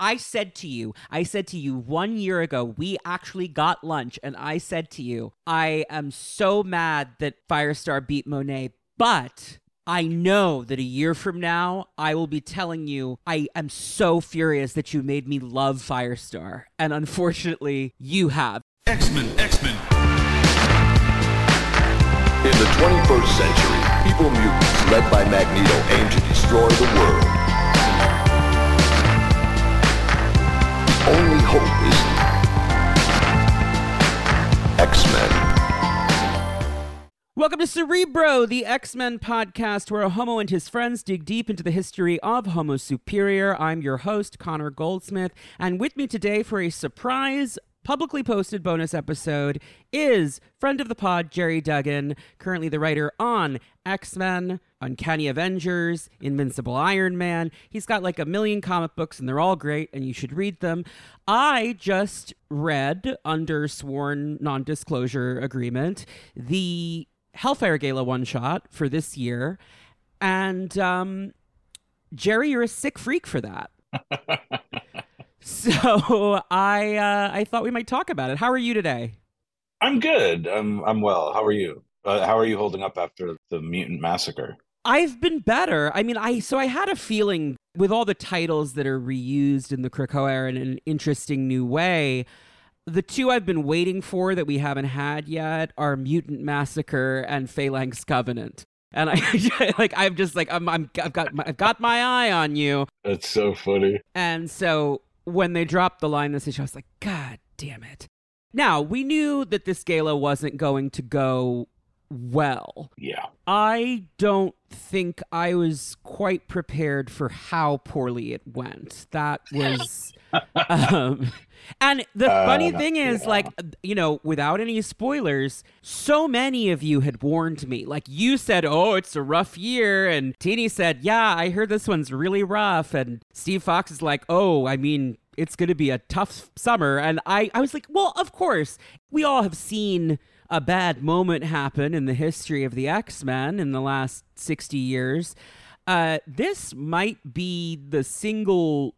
I said to you, I said to you one year ago, we actually got lunch, and I said to you, I am so mad that Firestar beat Monet, but I know that a year from now, I will be telling you, I am so furious that you made me love Firestar. And unfortunately, you have. X Men, X Men. In the 21st century, evil mutants led by Magneto aim to destroy the world. Only hope is X-Men. Welcome to Cerebro, the X Men podcast, where a homo and his friends dig deep into the history of Homo Superior. I'm your host, Connor Goldsmith, and with me today for a surprise publicly posted bonus episode is friend of the pod, Gerry Duggan, currently the writer on X Men, Uncanny Avengers, Invincible Iron Man. He's got like a million comic books, and they're all great, and you should read them. I just read, under sworn non disclosure agreement, the Hellfire Gala one shot for this year. And um, Gerry, you're a sick freak for that. so I uh, I thought we might talk about it. How are you today? I'm good. I'm I'm well. How are you? Uh, how are you holding up after the mutant massacre? I've been better. I mean, I so I had a feeling with all the titles that are reused in the Krakoa era in an interesting new way. The two I've been waiting for that we haven't had yet are Mutant Massacre and Phalanx Covenant. And I like I'm just like I'm, I'm I've got my, I've got my eye on you. That's so funny. And so when they dropped the line this issue, I was like, God damn it. Now, we knew that this gala wasn't going to go well. Yeah. I don't think I was quite prepared for how poorly it went. That was. um, and the Uh, funny thing is, yeah. like, you know, without any spoilers, so many of you had warned me. Like, you said, oh, it's a rough year. And Tini said, yeah, I heard this one's really rough. And Steve Foxe is like, oh, I mean, it's going to be a tough summer. And I, I was like, well, of course. We all have seen a bad moment happen in the history of the X Men in the last 60 years. Uh, this might be the single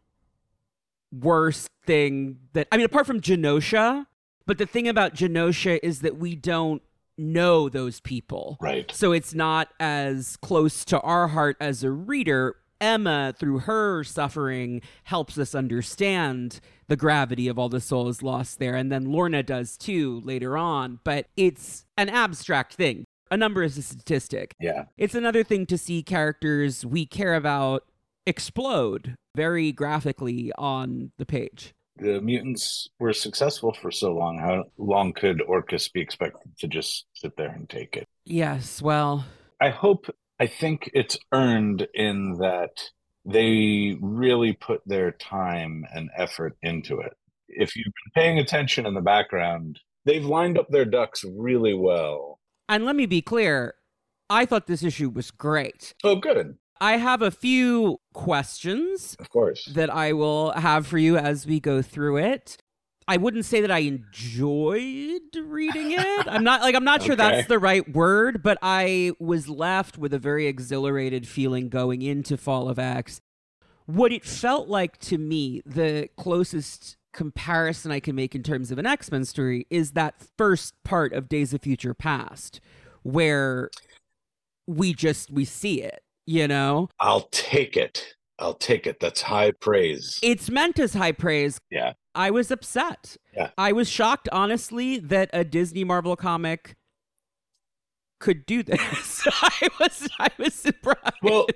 worst thing that, I mean, apart from Genosha, but the thing about Genosha is that we don't know those people. Right. So it's not as close to our heart as a reader. Emma, through her suffering, helps us understand the gravity of all the souls lost there. And then Lorna does too later on. But it's an abstract thing. A number is a statistic. Yeah. It's another thing to see characters we care about explode very graphically on the page. The mutants were successful for so long. How long could Orchis be expected to just sit there and take it? Yes, well, I hope, I think it's earned in that they really put their time and effort into it. If you've been paying attention in the background, they've lined up their ducks really well. and let me be clear, I thought this issue was great. Oh, good. I have a few questions Of course. that I will have for you as we go through it. I wouldn't say that I enjoyed reading it. I'm not like I'm not sure Okay. that's the right word, but I was left with a very exhilarated feeling going into Fall of X. What it felt like to me, the closest comparison I can make in terms of an X-Men story is that first part of Days of Future Past where we just we see it, you know? I'll take it. I'll take it. That's high praise. It's meant as high praise. Yeah. I was upset. Yeah. I was shocked, honestly, that a Disney Marvel comic could do this. I was I was surprised. Well,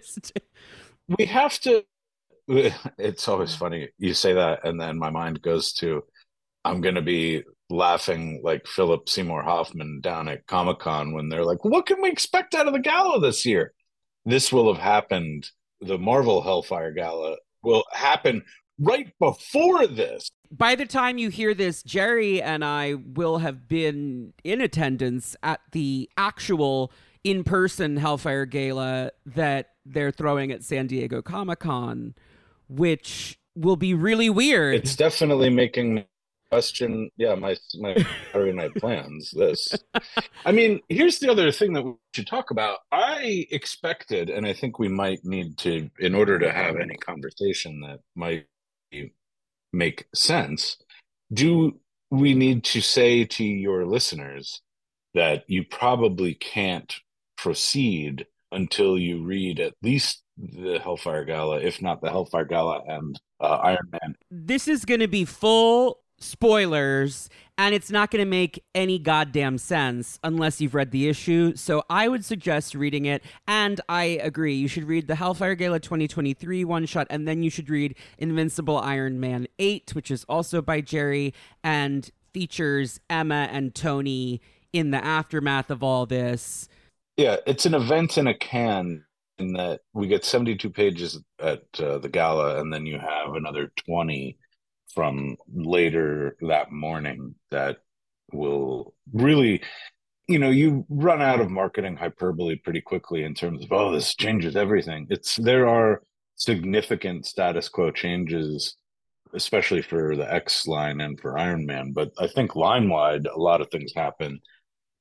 we have to it's always funny you say that and then my mind goes to i'm going to be laughing like philip seymour hoffman down at comic-con when they're like what can we expect out of the gala this year this will have happened the marvel hellfire gala will happen right before this By the time you hear this, Gerry and I will have been in attendance at the actual in-person Hellfire Gala that they're throwing at San Diego Comic-Con, which will be really weird. it's definitely making question yeah my my Saturday my plans this i mean here's the other thing that we should talk about i expected and i think we might need to in order to have any conversation that might make sense. Do we need to say to your listeners that you probably can't proceed until you read at least the Hellfire Gala, if not the Hellfire Gala and uh, Iron Man. This is going to be full spoilers and it's not going to make any goddamn sense unless you've read the issue. So I would suggest reading it. And I agree. You should read the Hellfire Gala 2023 one shot, and then you should read Invincible Iron Man 8, which is also by gerry and features Emma and Tony in the aftermath of all this. Yeah, it's an event in a can in that we get 72 pages at uh, the gala, and then you have another 20 from later that morning that will really you know you run out of marketing hyperbole pretty quickly in terms of oh this changes everything. It's there are significant status quo changes especially for the x line and for iron man but i think line wide a lot of things happen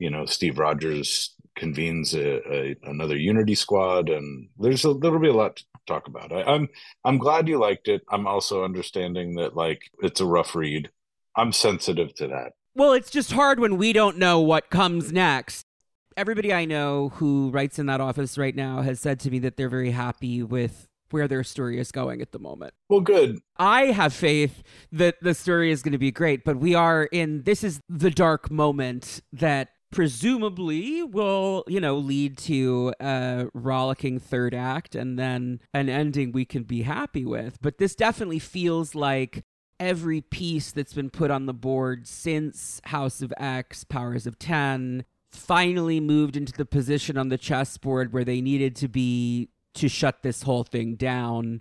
you know steve rogers convenes a, a, another unity squad and there's a there'll be a lot to talk about. I, i'm i'm glad you liked it. I'm also understanding that like it's a rough read. I'm sensitive to that. Well it's just hard when we don't know what comes next. Everybody i know who writes in that office right now has said to me that they're very happy with where their story is going at the moment. Well, good. I have faith that the story is going to be great, but we are in this is the dark moment that presumably will you know lead to a rollicking third act and then an ending we can be happy with. But this definitely feels like every piece that's been put on the board since house of x powers of 10 finally moved into the position on the chessboard where they needed to be to shut this whole thing down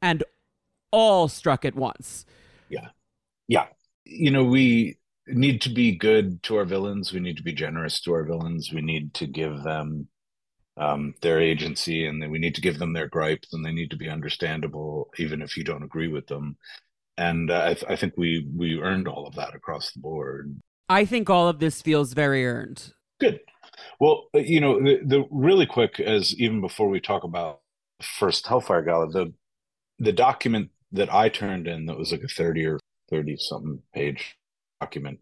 and all struck at once. Yeah. Yeah. You know we need to be good to our villains. We need to be generous to our villains. We need to give them um, their agency, and then we need to give them their gripes, and they need to be understandable, even if you don't agree with them. And uh, I, th- I think we we earned all of that across the board. I think all of this feels very earned. Good. Well, uh, you know, the, the really quick as even before we talk about first Hellfire Gala, the the document that I turned in that was like a thirty or thirty something page document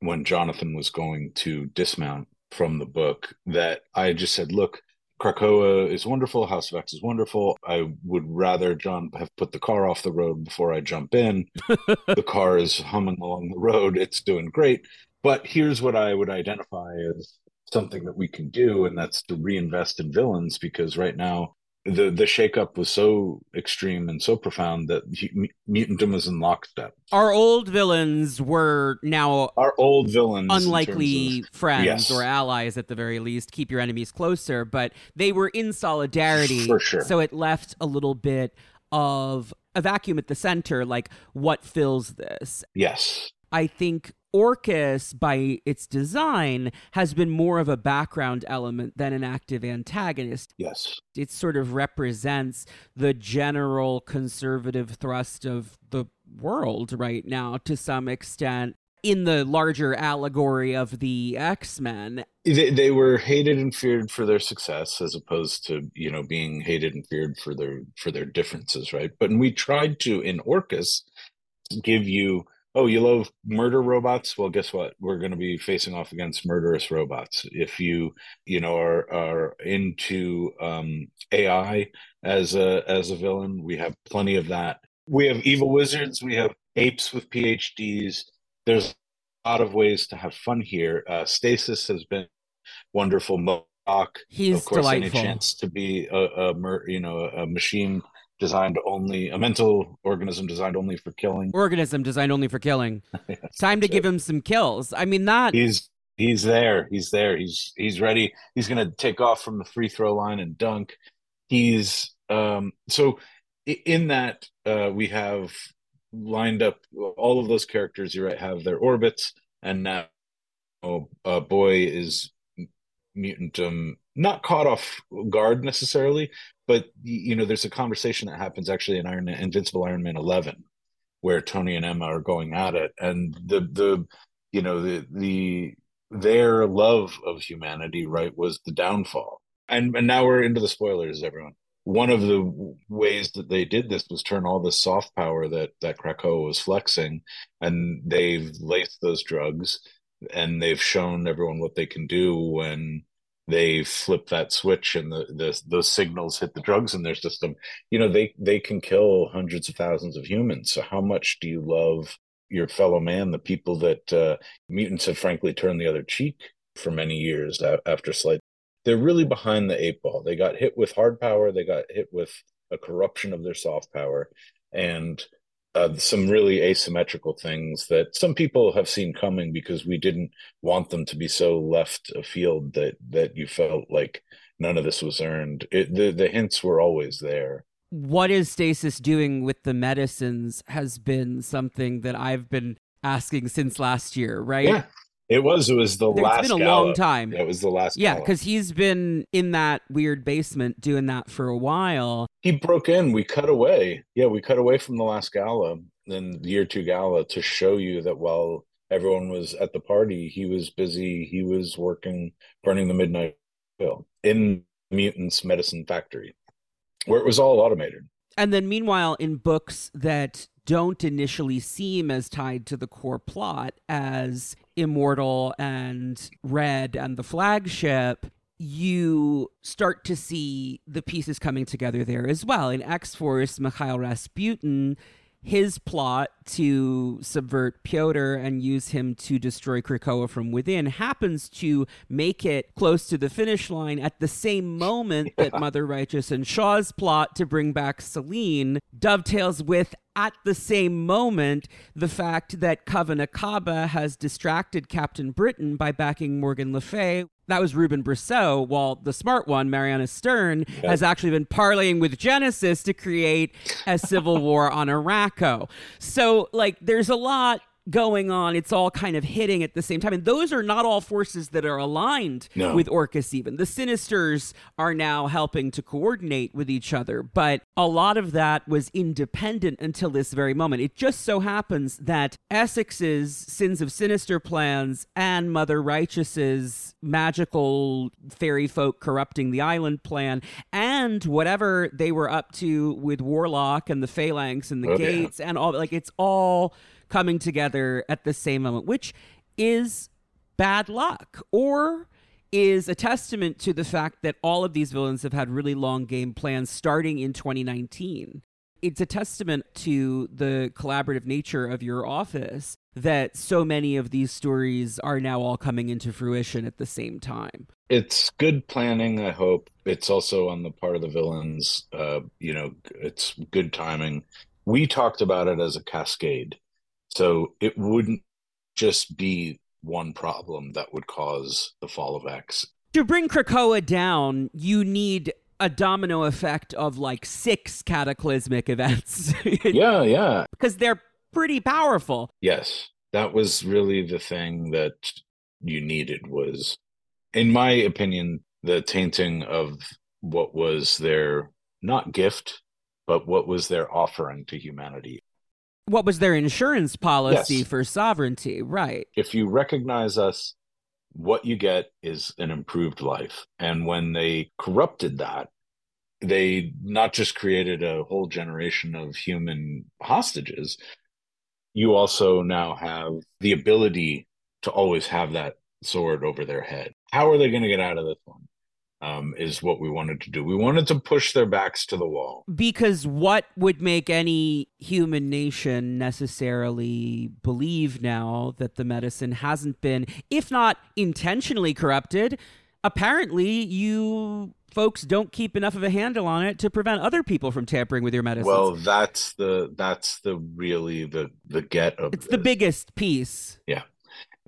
when Jonathan was going to dismount from the book that I just said, look, Krakoa is wonderful. House of X is wonderful. I would rather John have put the car off the road before I jump in. the car is humming along the road. It's doing great. But here's what I would identify as something that we can do, and that's to reinvest in villains because right now the the shakeup was so extreme and so profound that he, mutantdom was in lockstep. Our old villains were now our old villains, unlikely of, friends yes. or allies at the very least. Keep your enemies closer, but they were in solidarity. For sure. So it left a little bit of a vacuum at the center. Like, what fills this? Yes. I think Orchis, by its design, has been more of a background element than an active antagonist. Yes. It sort of represents the general conservative thrust of the world right now to some extent in the larger allegory of the X-Men. They, they were hated and feared for their success as opposed to, you know, being hated and feared for their for their differences, right? But we tried to in Orchis give you oh, you love murder robots? Well, guess what? We're going to be facing off against murderous robots. If you, you know, are are into um, AI as a as a villain, we have plenty of that. We have evil wizards. We have apes with PhDs. There's a lot of ways to have fun here. Uh, Stasis has been wonderful. MODOK, He's of course, delightful. any chance to be a, a you know a machine designed only a mental organism designed only for killing. Organism designed only for killing. Yes, time to give him some kills. I mean that he's he's there. He's there. He's he's ready. He's gonna take off from the free throw line and dunk. He's um so in that uh we have lined up all of those characters you right have their orbits. And now oh, uh, boy is mutant um not caught off guard necessarily but you know there's a conversation that happens actually in iron invincible iron man 11 where tony and emma are going at it and the the you know the the their love of humanity right was the downfall. And and now we're into the spoilers everyone. One of the ways that they did this was turn all the soft power that that Krakoa was flexing, and they've laced those drugs, and they've shown everyone what they can do when they flip that switch and the, the those signals hit the drugs in their system. You know, they they can kill hundreds of thousands of humans. So how much do you love your fellow man, the people that uh, mutants have frankly turned the other cheek for many years after Slight they're really behind the eight ball. They got hit with hard power, they got hit with a corruption of their soft power, and uh, some really asymmetrical things that some people have seen coming because we didn't want them to be so left afield that that you felt like none of this was earned. It, the the hints were always there. What is Stasis doing with the medicines has been something that I've been asking since last year, right? Yeah. It was. It was the last. It's been a gala. long time. Yeah, it was the last. Yeah, because he's been in that weird basement doing that for a while. He broke in. We cut away. Yeah, we cut away from the last gala, then the year two gala, to show you that while everyone was at the party, he was busy. He was working, burning the midnight oil in Mutants Medicine Factory, where it was all automated. And then, meanwhile, in books that don't initially seem as tied to the core plot as Immortal and Red and the flagship, you start to see the pieces coming together there as well. In X Force, Mikhail Rasputin his plot to subvert Pyotr and use him to destroy Krakoa from within happens to make it close to the finish line at the same moment that Mother Righteous and Shaw's plot to bring back Selene dovetails with at the same moment, the fact that Coven Akkaba has distracted Captain Britain by backing Morgan Le Fay. That was Ruben Brosseau, while the smart one, Mariana Stern, has actually been parlaying with Genesis to create a civil war on Arakko. So, like, there's a lot going on. It's all kind of hitting at the same time. And those are not all forces that are aligned no. with Orchis, even. The Sinisters are now helping to coordinate with each other, but a lot of that was independent until this very moment. It just so happens that Essex's Sins of Sinister plans and Mother Righteous's magical fairy folk corrupting the island plan and whatever they were up to with Warlock and the Phalanx and the oh, gates yeah. and all like it's all coming together at the same moment, which is bad luck or is a testament to the fact that all of these villains have had really long game plans starting in 2019. It's a testament to the collaborative nature of your office that so many of these stories are now all coming into fruition at the same time. It's good planning, I hope. It's also on the part of the villains. Uh, you know, it's good timing. We talked about it as a cascade so it wouldn't just be one problem that would cause the fall of X. To bring Krakoa down, you need a domino effect of like six cataclysmic events. yeah, yeah. Because they're pretty powerful. Yes. That was really the thing that you needed was in my opinion the tainting of what was their not gift but what was their offering to humanity what was their insurance policy yes. for sovereignty? Right. If you recognize us what you get is an improved life. And when they corrupted that they not just created a whole generation of human hostages you also now have the ability to always have that sword over their head. How are they going to get out of this one um, is what we wanted to do. We wanted to push their backs to the wall. Because what would make any human nation necessarily believe now that the medicine hasn't been, if not intentionally corrupted, apparently you folks don't keep enough of a handle on it to prevent other people from tampering with your medicine. Well, that's the that's the really the the get of It's this. the biggest piece. Yeah.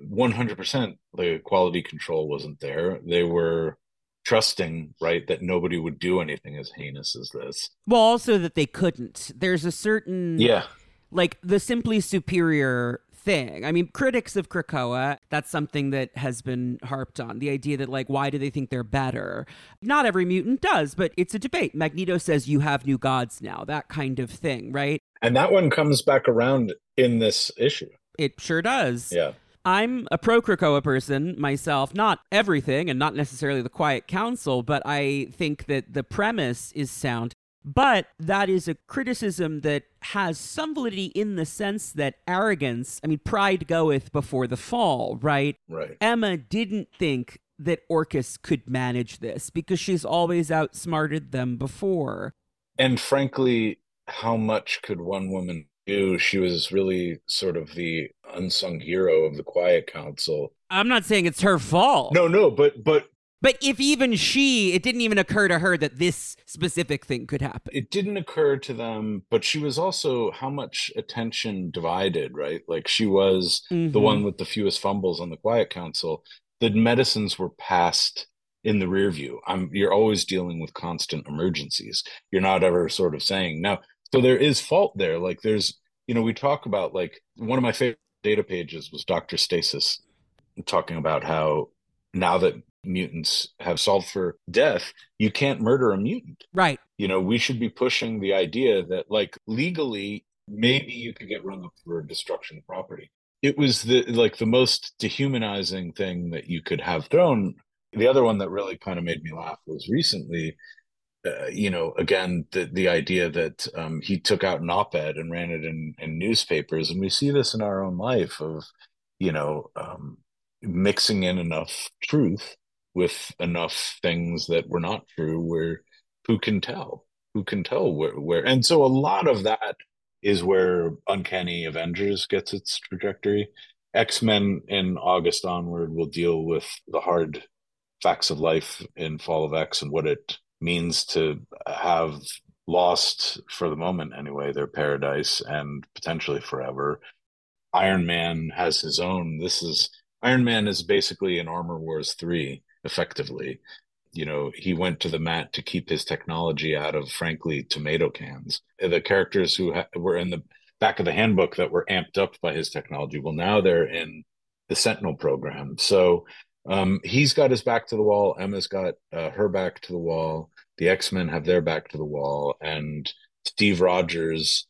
100% the quality control wasn't there. They were trusting, right, that nobody would do anything as heinous as this. Well, also that they couldn't. There's a certain yeah, like the simply superior thing. I mean, critics of Krakoa, that's something that has been harped on. The idea that, like, why do they think they're better? Not every mutant does, but it's a debate. Magneto says you have new gods now, that kind of thing, right? And that one comes back around in this issue. It sure does. Yeah I'm a pro Krakoa person myself, not everything and not necessarily the Quiet Council, but I think that the premise is sound. But that is a criticism that has some validity in the sense that arrogance, I mean, pride goeth before the fall, right? Right. Emma didn't think that Orchis could manage this because she's always outsmarted them before. And frankly, how much could one woman do? She was really sort of the unsung hero of the Quiet Council. I'm not saying it's her fault. No, no, but but But if even she, it didn't even occur to her that this specific thing could happen. it didn't occur to them. But she was also how much attention divided, right? Like she was the Mhm. one with the fewest fumbles on the Quiet Council. The medicines were passed in the rear view. I'm you're always dealing with constant emergencies. You're not ever sort of saying no. So there is fault there. Like there's, you know, we talk about like one of my favorite data pages was Dr. Stasis talking about how now that mutants have solved for death, you can't murder a mutant Right. you know we should be pushing the idea that like legally maybe you could get rung up for destruction of property it was the like the most dehumanizing thing that you could have thrown the other one that really kind of made me laugh was recently uh, you know again the the idea that um, he took out an op-ed and ran it in in newspapers and we see this in our own life of you know um, mixing in enough truth with enough things that were not true where who can tell? Who can tell where, where? And so a lot of that is where uncanny avengers gets its trajectory. X-men in august onward will deal with the hard facts of life in fall of x and what it means to have lost for the moment anyway their paradise and potentially forever. Iron man has his own. This is iron man is basically an armor wars 3 effectively. You know he went to the mat to keep his technology out of frankly tomato cans. The characters who ha- were in the back of the handbook that were amped up by his technology well now they're in the sentinel program. So um, he's got his back to the wall. Emma's got uh, her back to the wall the x-men have their back to the wall and steve rogers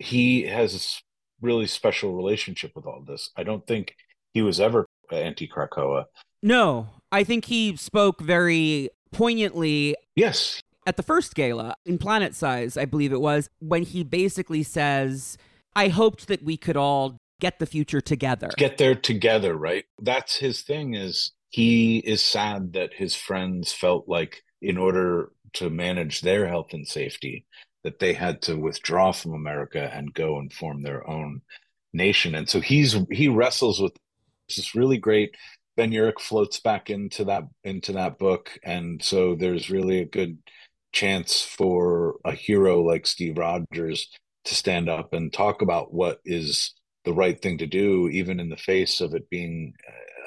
he has a really special relationship with all this. I don't think he was ever anti krakoa No, I think he spoke very poignantly yes. at the first gala in Planet Size, I believe it was, when he basically says, I hoped that we could all get the future together. get there together right? That's his thing is he is sad that his friends felt like in order to manage their health and safety that they had to withdraw from america and go and form their own nation. And so he's he wrestles with this really great ben urich floats back into that into that book. And so there's really a good chance for a hero like steve rogers to stand up and talk about what is the right thing to do, even in the face of it being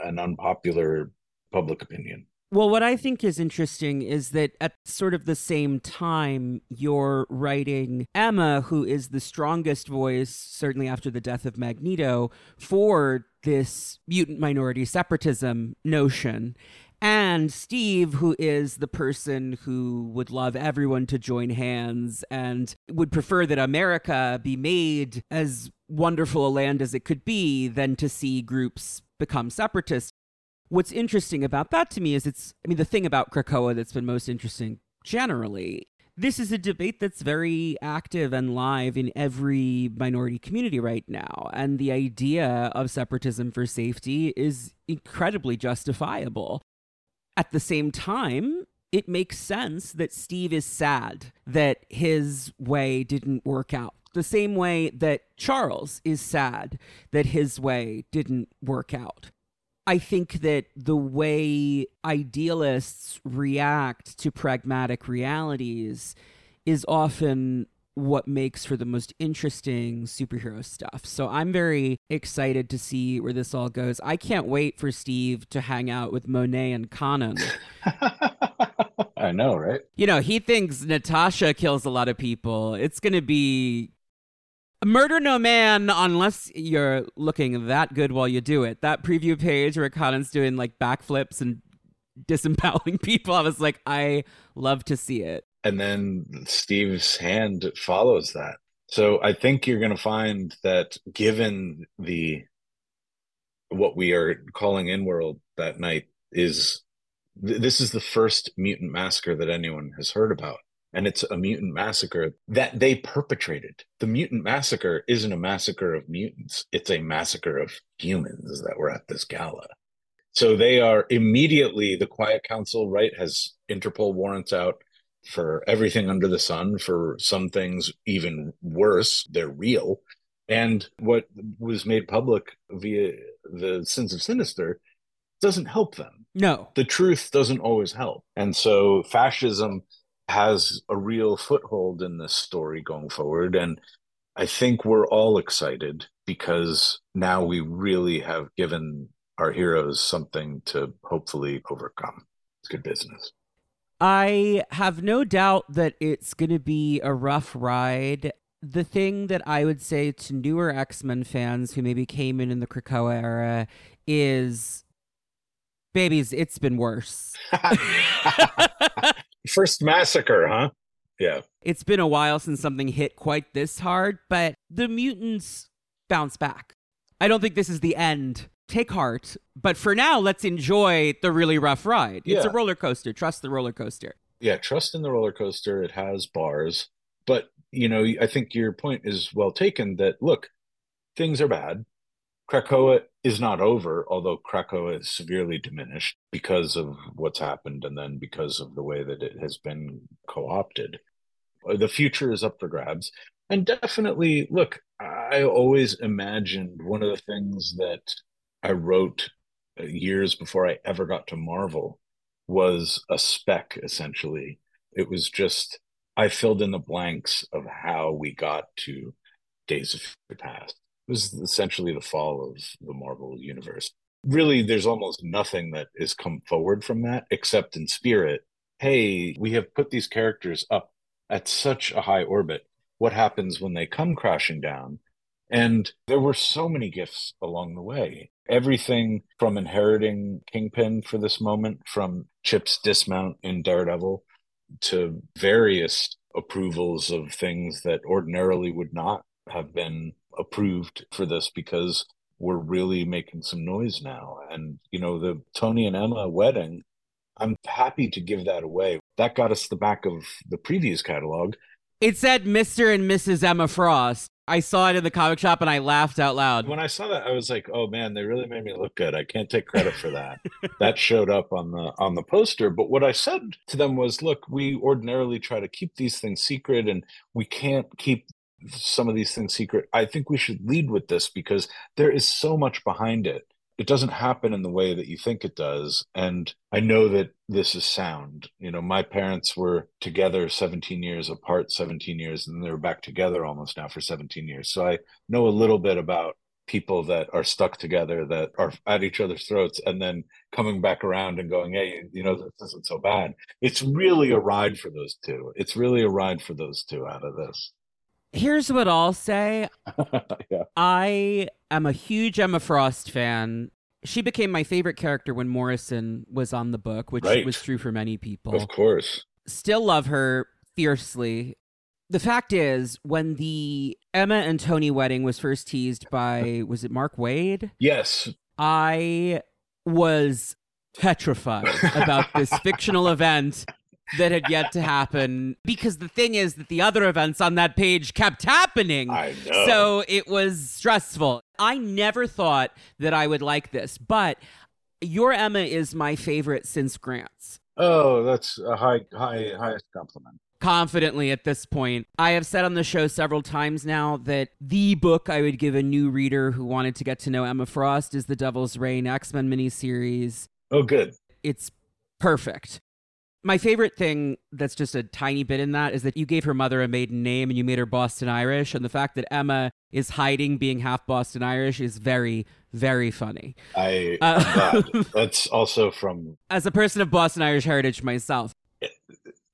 an unpopular public opinion. Well, what I think is interesting is that at sort of the same time, you're writing Emma, who is the strongest voice, certainly after the death of Magneto, for this mutant minority separatism notion. And Steve, who is the person who would love everyone to join hands and would prefer that America be made as wonderful a land as it could be than to see groups become separatists. What's interesting about that to me is it's i mean the thing about krakoa that's been most interesting generally this is a debate that's very active and live in every minority community right now. And the idea of separatism for safety is incredibly justifiable at the same time it makes sense that steve is sad that his way didn't work out. The same way that charles is sad that his way didn't work out. I think that the way idealists react to pragmatic realities is often what makes for the most interesting superhero stuff. So I'm very excited to see where this all goes. I can't wait for Steve to hang out with Monet and Conan. I know, right? you know, he thinks Natasha kills a lot of people. It's going to be Murder No Man unless you're looking that good while you do it. That preview page where Conan's doing like backflips and disemboweling people, I was like, I love to see it. And then Steve's hand follows that. So I think you're going to find that given the what we are calling in world that night is th- this is the first mutant massacre that anyone has heard about. And it's a mutant massacre that they perpetrated. The mutant massacre isn't a massacre of mutants. It's a massacre of humans that were at this gala. So they are immediately the quiet council right has interpol warrants out for everything under the sun for some things even worse they're real. And what was made public via the sins of sinister doesn't help them. No. the truth doesn't always help. And so fascism has a real foothold in this story going forward. And i think we're all excited because now we really have given our heroes something to hopefully overcome. It's good business I have no doubt that it's going to be a rough ride. The thing that I would say to newer X Men fans who maybe came in in the Krakoa era is, babies, it's been worse. first massacre huh yeah it's been a while since something hit quite this hard, but the mutants bounce back. I don't think this is the end. Take heart. But for now, let's enjoy the really rough ride. It's a roller coaster. Trust the roller coaster. yeah trust in the roller coaster it has bars but you know i think your point is well taken that look things are bad krakoa is not over although krakoa is severely diminished because of what's happened and then because of the way that it has been co-opted Uh, the future is up for grabs and definitely look i always imagined one of the things that i wrote uh, years before i ever got to marvel was a spec essentially. It was just i filled in the blanks of how we got to days of Future past. It was essentially the fall of the marvel universe. Really there's almost nothing that has come forward from that except in spirit hey we have put these characters up at such a high orbit. What happens when they come crashing down and there were so many gifts along the way. Everything from inheriting Kingpin for this moment, from Chip's dismount in Daredevil, to various approvals of things that ordinarily would not have been approved for this because we're really making some noise now. And, you know, the Tony and Emma wedding, I'm happy to give that away. That got us the back of the previous catalog. It said Mr. and Mrs. Emma Frost. I saw it in the comic shop and I laughed out loud. When I saw that, I was like, "Oh man, they really made me look good." I can't take credit for that. that showed up on the on the poster. But what I said to them was, "Look, we ordinarily try to keep these things secret, and we can't keep some of these things secret. I think we should lead with this because there is so much behind it. It doesn't happen in the way that you think it does, and I know that this is sound. You know, my parents were together 17 years apart, 17 years, and they were back together almost now for 17 years. So I know a little bit about people that are stuck together that are at each other's throats and then coming back around and going hey you know this isn't so bad it's really a ride for those two it's really a ride for those two out of this Here's what I'll say yeah I am a huge Emma Frost fan. She became my favorite character when Morrison was on the book, which Right. was true for many people. of course Still love her fiercely. The fact is, when the Emma and Tony wedding was first teased by, was it Mark Waid? yes I was petrified about this fictional event that had yet to happen because the thing is that the other events on that page kept happening. i know So it was stressful. I never thought that I would like this, but your Emma is my favorite since Grant's. oh that's a high high highest compliment Confidently at this point. I have said on the show several times now that the book I would give a new reader who wanted to get to know Emma Frost is the Devil's Reign X Men miniseries. oh good It's perfect. My favorite thing that's just a tiny bit in that is that you gave her mother a maiden name and you made her Boston Irish. And the fact that Emma is hiding being half Boston Irish is very, very funny. i Uh, that's also from As a person of Boston Irish heritage myself.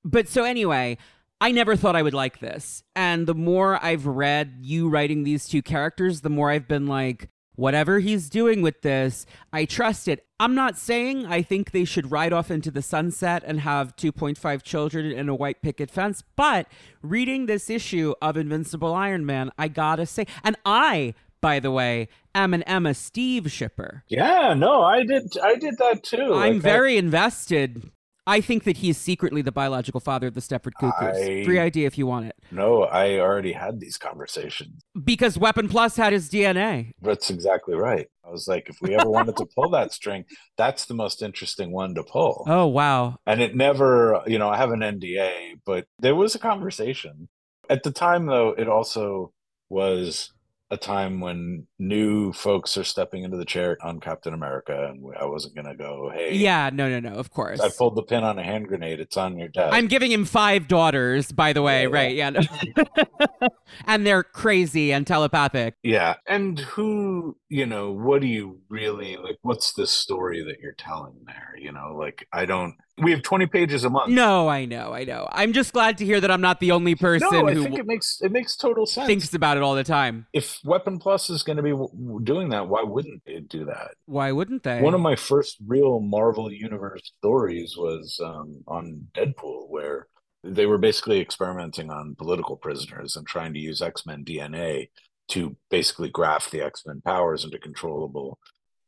But so, anyway, I never thought I would like this. And the more I've read you writing these two characters, the more I've been like, whatever he's doing with this, I trust it. I'm not saying I think they should ride off into the sunset and have 2.5 children in a white picket fence, but reading this issue of Invincible Iron Man, I gotta say, and I, by the way, am an Emma Steve shipper. Yeah, no, I did. I did that too. I'm Like, very invested. I think that he's secretly the biological father of the Stepford Cuckoos. I- Free idea if you want it. No, I already had these conversations. Because Weapon Plus had his DNA. That's exactly right. I was like, if we ever wanted to pull that string, that's the most interesting one to pull. Oh, wow. And it never, you know, I have an NDA, but there was a conversation. At the time, though, it also was a time when new folks are stepping into the chair on Captain America, and I wasn't going to go, hey, Yeah, no, no, no, of course. I pulled the pin on a hand grenade. It's on your desk. I'm giving him five daughters, by the way, Yeah, right? Yeah. no. and they're crazy and telepathic. Yeah. And who, you know, what do you really like? What's the story that you're telling there? You know, like, I don't, we have 20 pages a month. No, I know, I know. I'm just glad to hear that I'm not the only person No, I who think it makes it makes total sense. thinks about it all the time. if Weapon Plus is going to be w- doing that, why wouldn't it do that? Why wouldn't they? One of my first real Marvel Universe stories was um, on Deadpool, where they were basically experimenting on political prisoners and trying to use X Men DNA to basically graft the X Men powers into controllable.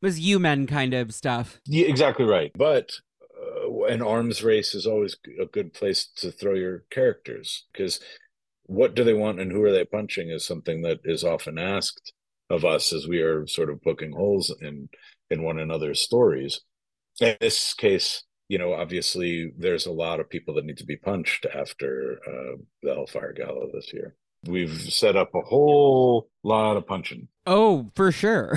it was U-Men kind of stuff. Yeah, exactly right. But uh, an arms race is always a good place to throw your characters because what do they want and who are they punching is something that is often asked of us as we are sort of poking holes in in one another's stories. In this case, you know, obviously there's a lot of people that need to be punched after uh, the Hellfire Gala this year. We've set up a whole lot of punching Oh, for sure.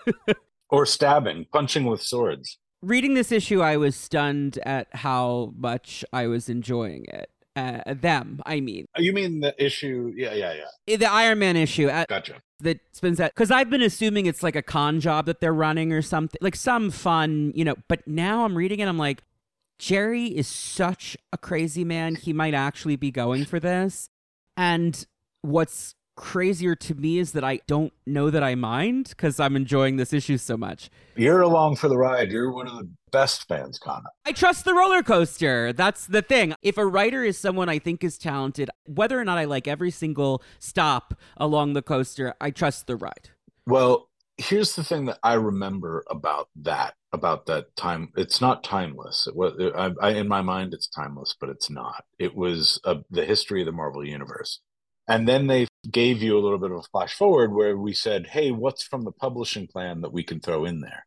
or stabbing, punching with swords. Reading this issue, I was stunned at how much I was enjoying it. Uh, them, I mean, You mean the issue? Yeah, yeah, yeah. the Iron Man issue. Uh, Gotcha. that spins that because I've been assuming it's like a con job that they're running or something, like some fun, you know. But now I'm reading it, I'm like, Gerry is such a crazy man. He might actually be going for this. And what's crazier to me is that I don't know that I mind because I'm enjoying this issue so much. You're along for the ride. You're one of the best fans, Connor. I trust the roller coaster. That's the thing. If a writer is someone I think is talented, whether or not I like every single stop along the coaster, I trust the ride. Well, here's the thing that I remember about that, about that time. It's not timeless. It was, I, I, in my mind, it's timeless, but it's not. It was uh, the history of the Marvel Universe. And then they gave you a little bit of a flash forward where we said, hey, what's from the publishing plan that we can throw in there?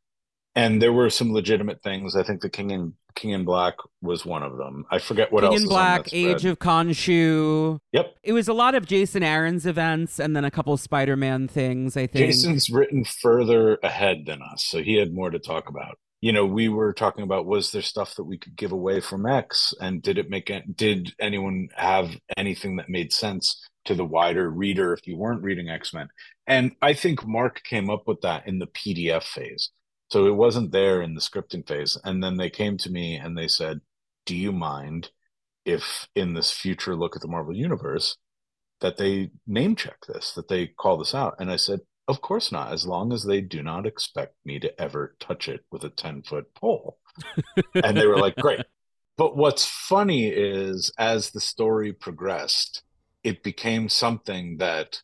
And there were some legitimate things. I think the King and King in Black was one of them. I forget what King else. in is on Black, Age of Khonshu. Yep. It was a lot of Jason Aaron's events and then a couple Spider Man things, I think. Jason's written further ahead than us, so he had more to talk about. You know, we were talking about was there stuff that we could give away from X, and did it make it? Did anyone have anything that made sense to the wider reader if you weren't reading X Men? And I think Mark came up with that in the PDF phase, so it wasn't there in the scripting phase. And then they came to me and they said, "Do you mind if in this future look at the Marvel Universe?" that they name check this, that they call this out. And I said, of course not, as long as they do not expect me to ever touch it with a 10 foot pole. and they were like, great. But what's funny is as the story progressed, it became something that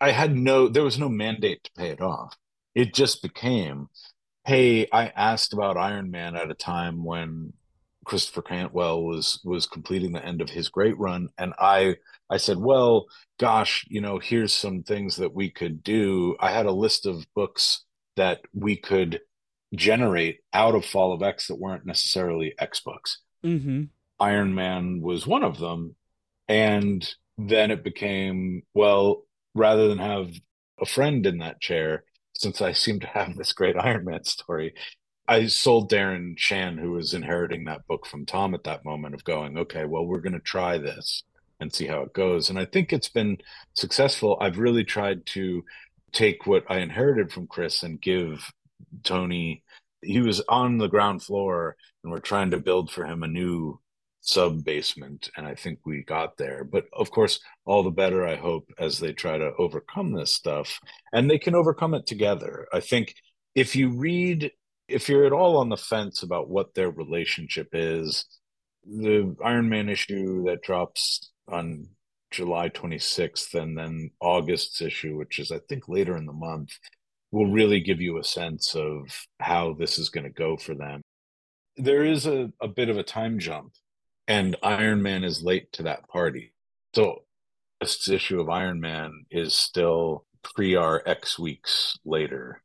I had no, there was no mandate to pay it off. It just became, hey, I asked about Iron Man at a time when Christopher Cantwell was was completing the end of his great run, and I I said, well, gosh, you know, here's some things that we could do. I had a list of books that we could generate out of Fall of X that weren't necessarily X books. Mm-hmm. Iron Man was one of them. And then it became, well, rather than have a friend in that chair, since I seem to have this great Iron Man story, I sold Darren Shan, who was inheriting that book from Tom at that moment, of going, okay, well, we're going to try this and see how it goes. And I think it's been successful. I've really tried to take what I inherited from Chris and give Tony. He was on the ground floor, and we're trying to build for him a new sub basement. And I think we got there. But of course, all the better, I hope, as they try to overcome this stuff. And they can overcome it together. I think if you read, if you're at all on the fence about what their relationship is, the Iron Man issue that drops on July 26th and then August's issue, which is, I think, later in the month, will really give you a sense of how this is going to go for them. There is a, a bit of a time jump, and Iron Man is late to that party. So, this issue of Iron Man is still pre our X weeks later.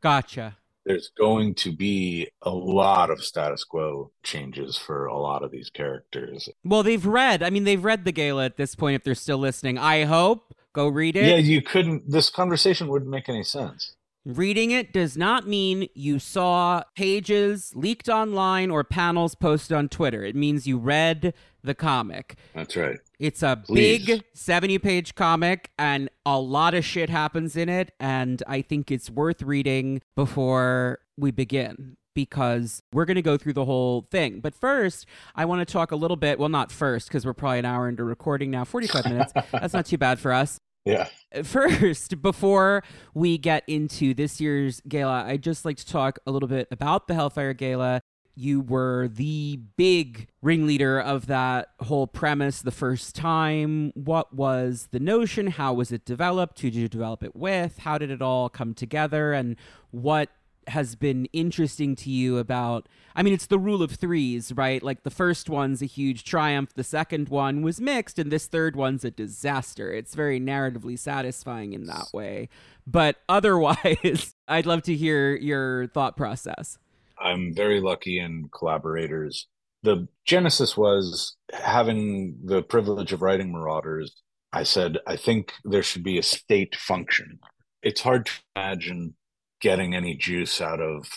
Gotcha there's going to be a lot of status quo changes for a lot of these characters. Well, they've read, I mean, they've read the gala at this point if they're still listening. I hope. Go read it. Yeah, you couldn't, this conversation wouldn't make any sense. Reading it does not mean you saw pages leaked online or panels posted on Twitter. It means you read the comic. That's right. It's a Please. big 70 page comic, and a lot of shit happens in it. And I think it's worth reading before we begin because we're going to go through the whole thing. But first, I want to talk a little bit. Well, not first, because we're probably an hour into recording now, 45 minutes. That's not too bad for us. Yeah. First, before we get into this year's gala, I'd just like to talk a little bit about the Hellfire Gala you were the big ringleader of that whole premise the first time. What was the notion? How was it developed? Who did you develop it with? How did it all come together? And what has been interesting to you about I mean it's the rule of threes, right? Like the first one's a huge triumph, the second one was mixed and this third one's a disaster. It's very narratively satisfying in that way. But otherwise, I'd love to hear your thought process. I'm very lucky in collaborators. The genesis was having the privilege of writing Marauders. I said, I think there should be a state function. It's hard to imagine getting any juice out of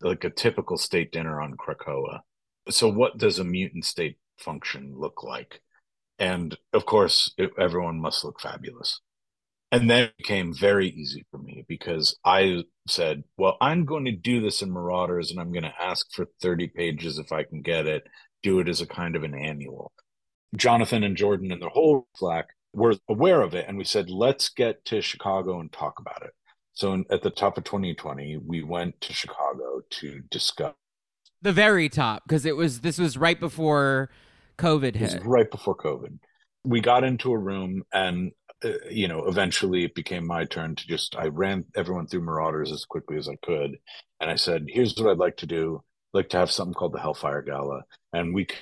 like a typical state dinner on Krakoa. So, what does a mutant state function look like? And of course, it, everyone must look fabulous. And then it became very easy for me because I said, well, I'm going to do this in Marauders and I'm going to ask for 30 pages if I can get it, do it as a kind of an annual. Jonathan and Jordan and the whole Slack were aware of it. And we said, let's get to Chicago and talk about it. So in, at the top of 2020, we went to Chicago to discuss. The very top, because it was, this was right before COVID hit. right before COVID. We got into a room and uh, you know, eventually it became my turn to just, I ran everyone through Marauders as quickly as I could. And I said, here's what I'd like to do. I'd like to have something called the Hellfire Gala. And we could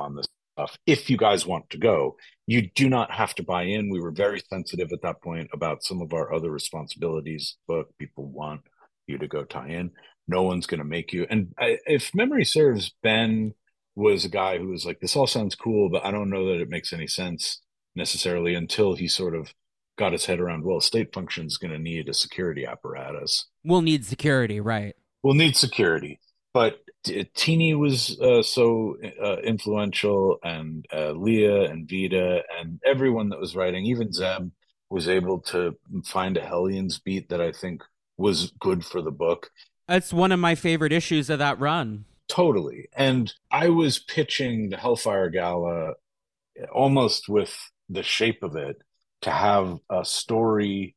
on this stuff. If you guys want to go, you do not have to buy in. We were very sensitive at that point about some of our other responsibilities. Book people want you to go tie in. No one's going to make you. And I, if memory serves, Ben was a guy who was like, "This all sounds cool, but I don't know that it makes any sense." necessarily until he sort of got his head around well state function is going to need a security apparatus we'll need security right we'll need security but Tini was uh, so uh, influential, and uh, Leah and Vita and everyone that was writing, even Zeb was able to find a Hellions beat that I think was good for the book. That's one of my favorite issues of that run. Totally. And I was pitching the Hellfire Gala almost with the shape of it to have a story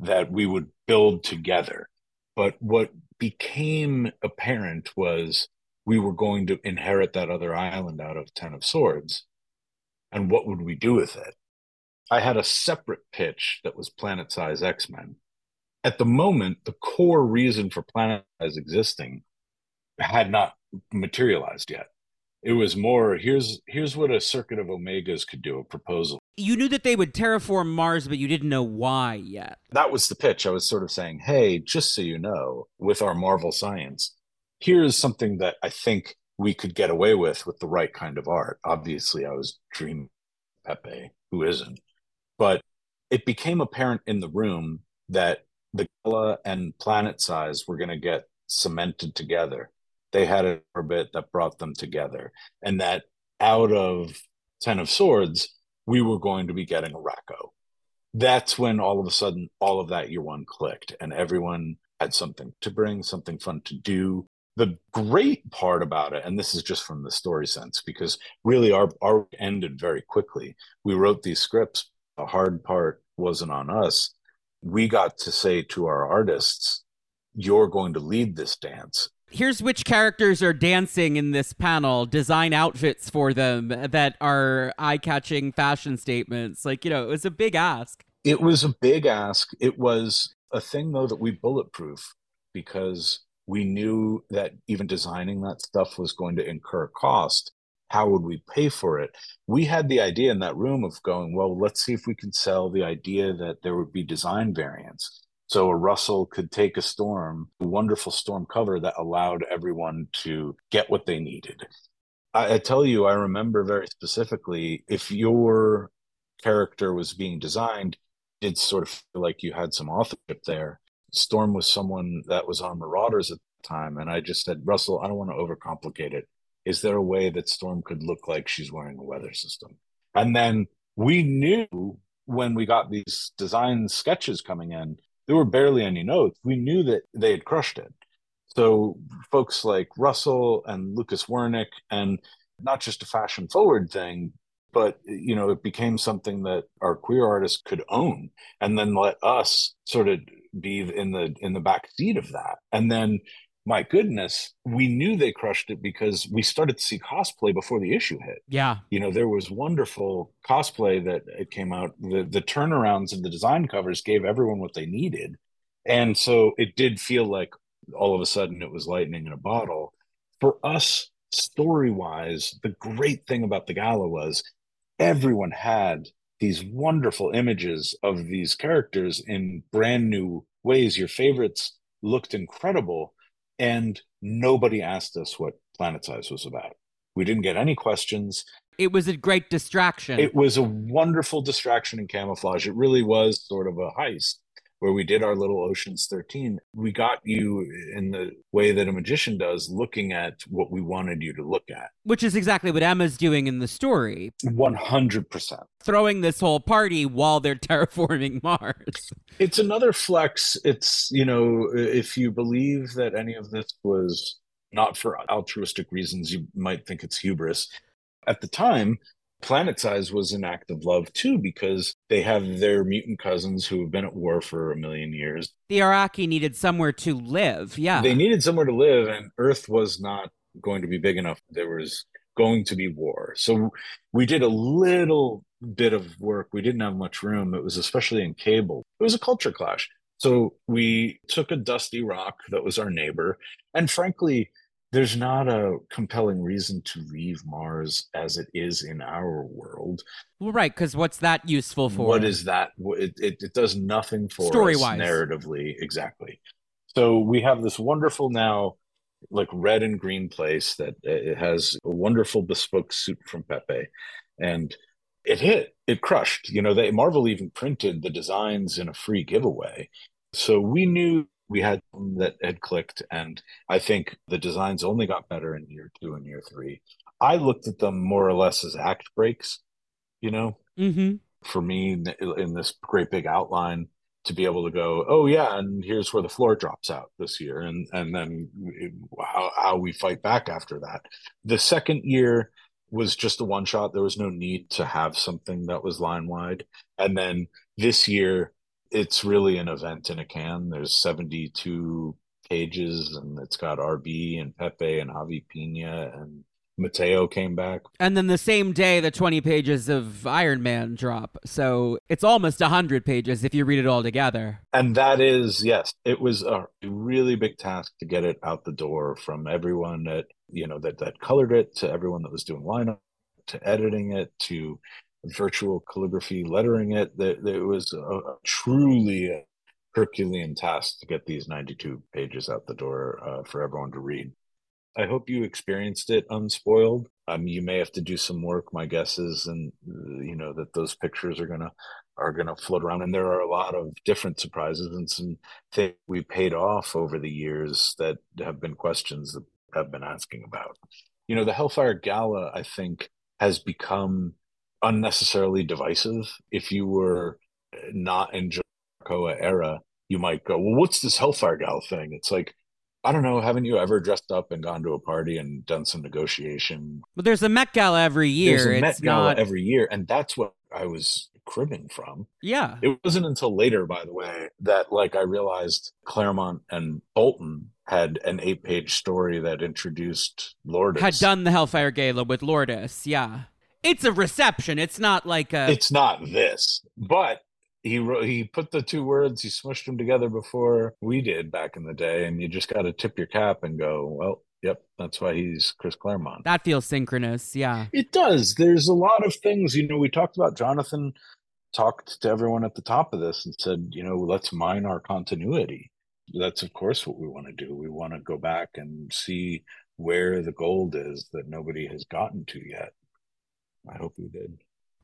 that we would build together. But what became apparent was we were going to inherit that other island out of Ten of Swords. And what would we do with it? I had a separate pitch that was Planet Size X Men. At the moment, the core reason for Planet Size existing had not materialized yet. It was more here's here's what a circuit of omegas could do, a proposal you knew that they would terraform Mars, but you didn't know why yet. That was the pitch. I was sort of saying, hey, just so you know, with our Marvel science, here's something that I think we could get away with with the right kind of art. Obviously, I was dreaming Pepe, who isn't. But it became apparent in the room that the Gala and Planet Size were going to get cemented together. They had an orbit that brought them together. And that out of Ten of Swords, we were going to be getting Arakko. That's when all of a sudden all of that year one clicked and everyone had something to bring, something fun to do. the great part about it, and this is just from the story sense, because really our our ended very quickly. We wrote these scripts. The hard part wasn't on us. We got to say to our artists, "You're going to lead this dance." Here's which characters are dancing in this panel. Design outfits for them that are eye-catching fashion statements. Like you know, it was a big ask. It was a big ask. It was a thing though that we bulletproof because we knew that even designing that stuff was going to incur cost. How would we pay for it? We had the idea in that room of going, well, let's see if we can sell the idea that there would be design variants. So a Russell could take a storm, a wonderful storm cover that allowed everyone to get what they needed. I, I tell you, I remember very specifically if your character was being designed, it sort of feel like you had some authorship there. Storm was someone that was on Marauders at the time, and I just said, Russell, I don't want to overcomplicate it. Is there a way that Storm could look like she's wearing a weather system? And then we knew when we got these design sketches coming in, there were barely any notes. We knew that they had crushed it. So folks like Russell and Lucas Werneck, and not just a fashion forward thing, but you know, it became something that our queer artists could own, and then let us sort of be in the in the back seat of that and then my goodness we knew they crushed it because we started to see cosplay before the issue hit. Yeah. You know there was wonderful cosplay that it came out. The the turnarounds of the design covers gave everyone what they needed. And so it did feel like all of a sudden it was lightning in a bottle. For us story wise the great thing about the gala was everyone had these wonderful images of these characters in brand new ways. Your favorites looked incredible, and nobody asked us what Planet Size was about. We didn't get any questions. It was a great distraction. It was a wonderful distraction and camouflage. It really was sort of a heist where we did our little Ocean's 13, we got you in the way that a magician does, looking at what we wanted you to look at. Which is exactly what Emma's doing in the story. 100%. Throwing this whole party while they're terraforming Mars. It's another flex. It's, you know, if you believe that any of this was not for altruistic reasons, you might think it's hubris. At the time, Planet Size was an act of love too, because they have their mutant cousins who have been at war for a million years. The Arakki needed somewhere to live. Yeah. They needed somewhere to live, and Earth was not going to be big enough. There was going to be war. So we did a little bit of work. We didn't have much room. It was especially in cable. It was a culture clash. So we took a dusty rock that was our neighbor. And frankly, there's not a compelling reason to leave Mars as it is in our world. Well, right, because what's that useful for? What is that? It, it, it does nothing for story wise, narratively, exactly. So we have this wonderful now, like red and green place that uh, it has a wonderful bespoke suit from Pepe, and it hit, it crushed. You know, they Marvel even printed the designs in a free giveaway, so we knew we had that had clicked and i think the designs only got better in year two and year three. I looked at them more or less as act breaks you know? Mm-hmm. for me in this great big outline to be able to go oh yeah and here's where the floor drops out this year and and then how, how we fight back after that. The second year was just a one shot. There was no need to have something that was line wide and then this year it's really an event in a can. There's 72 pages, and it's got RB and Pepe and Javi Pina and Mateo came back. And then the same day, the 20 pages of Iron Man drop. So it's almost 100 pages if you read it all together. And that is, yes, it was a really big task to get it out the door from everyone that, you know, that, that colored it to everyone that was doing lineup to editing it to virtual calligraphy lettering it. That it was a, a truly a Herculean task to get these 92 pages out the door uh, for everyone to read. I hope you experienced it unspoiled. Um, you may have to do some work. My guess is, and you know that those pictures are gonna are gonna float around, and there are a lot of different surprises and some things we paid off over the years that have been questions that have been asking about. You know, the Hellfire Gala, I think, has become unnecessarily divisive. If you were not in Krakoa era, you might go, well, what's this Hellfire Gal thing? It's like, I don't know. Haven't you ever dressed up and gone to a party and done some negotiation? But there's a Met Gala every year. There's a Met Gala not. every year, and that's what I was cribbing from. yeah. It wasn't until later, by the way, that like I realized Claremont and Bolton had an eight-page story that introduced Lourdes. Had done the Hellfire Gala with Lourdes. Yeah. It's a reception. It's not like a. It's not this, but he wrote, he put the two words, he smushed them together before we did back in the day, and you just got to tip your cap and go, well, yep, that's why he's Chris Claremont. that feels synchronous. Yeah. It does. There's a lot of things, you know, we talked about Jonathan talked to everyone at the top of this and said, you know, let's mine our continuity. That's of course what we want to do. We want to go back and see where the gold is that nobody has gotten to yet. I hope we did.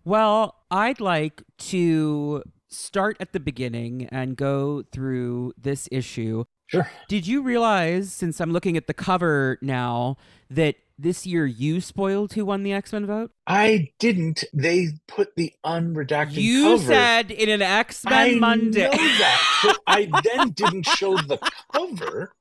Well, I'd like to start at the beginning and go through this issue. Sure. Did you realize, since I'm looking at the cover now, that this year you spoiled who won the X Men vote? I didn't. They put the unredacted You cover. said in an X Men Monday. know that, but I then didn't show the cover.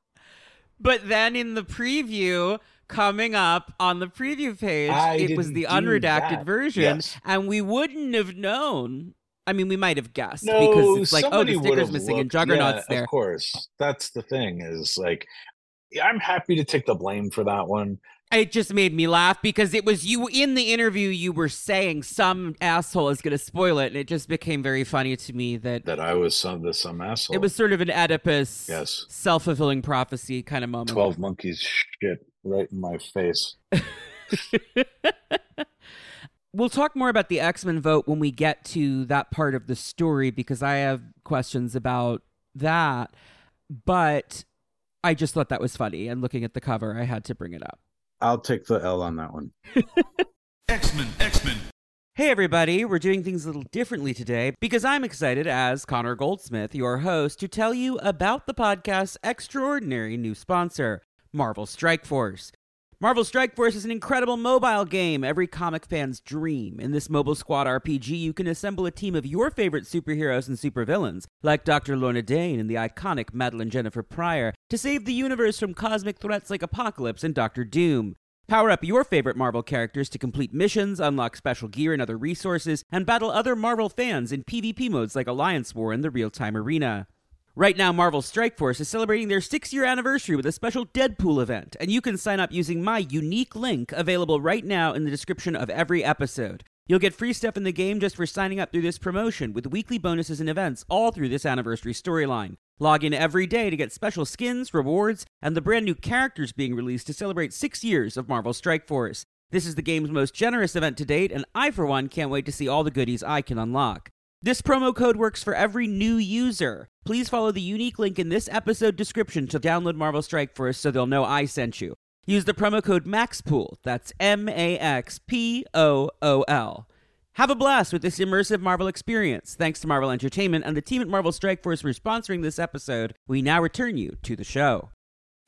But then in the preview coming up on the preview page, I it was the unredacted that. version, Yes. and we wouldn't have known. I mean, we might have guessed No, because it's like, oh, the sticker's missing and looked. Juggernaut's yeah, there. Of course, that's the thing. Is like, I'm happy to take the blame for that one. It just made me laugh because it was you in the interview. You were saying some asshole is going to spoil it, and it just became very funny to me that That I was some the some asshole. it was sort of an Oedipus, Yes. self fulfilling prophecy kind of moment. twelve monkeys shit right in my face. We'll talk more about the X Men vote when we get to that part of the story because I have questions about that. But I just thought that was funny. And looking at the cover, I had to bring it up. I'll take the L on that one. X-Men, X-Men. Hey, everybody, we're doing things a little differently today because I'm excited, as Connor Goldsmith, your host, to tell you about the podcast's extraordinary new sponsor, Marvel Strike Force. Marvel Strike Force is an incredible mobile game, every comic fan's dream. In this mobile squad RPG, you can assemble a team of your favorite superheroes and supervillains, like Dr. Lorna Dane and the iconic Madeline Jennifer Pryor, to save the universe from cosmic threats like Apocalypse and Doctor Doom. Power up your favorite Marvel characters to complete missions, unlock special gear and other resources, and battle other Marvel fans in PvP modes like Alliance War and the Real Time Arena. Right now, Marvel Strike Force is celebrating their six year anniversary with a special Deadpool event, and you can sign up using my unique link available right now in the description of every episode. You'll get free stuff in the game just for signing up through this promotion, with weekly bonuses and events all through this anniversary storyline. Log in every day to get special skins, rewards, and the brand new characters being released to celebrate six years of Marvel Strike Force. This is the game's most generous event to date, and I, for one, can't wait to see all the goodies I can unlock. This promo code works for every new user. Please follow the unique link in this episode description to download Marvel Strike Force so they'll know I sent you. Use the promo code MAXPOOL, that's M A X P O O L. Have a blast with this immersive Marvel experience. Thanks to Marvel Entertainment and the team at Marvel Strike Force for sponsoring this episode. We now return you to the show.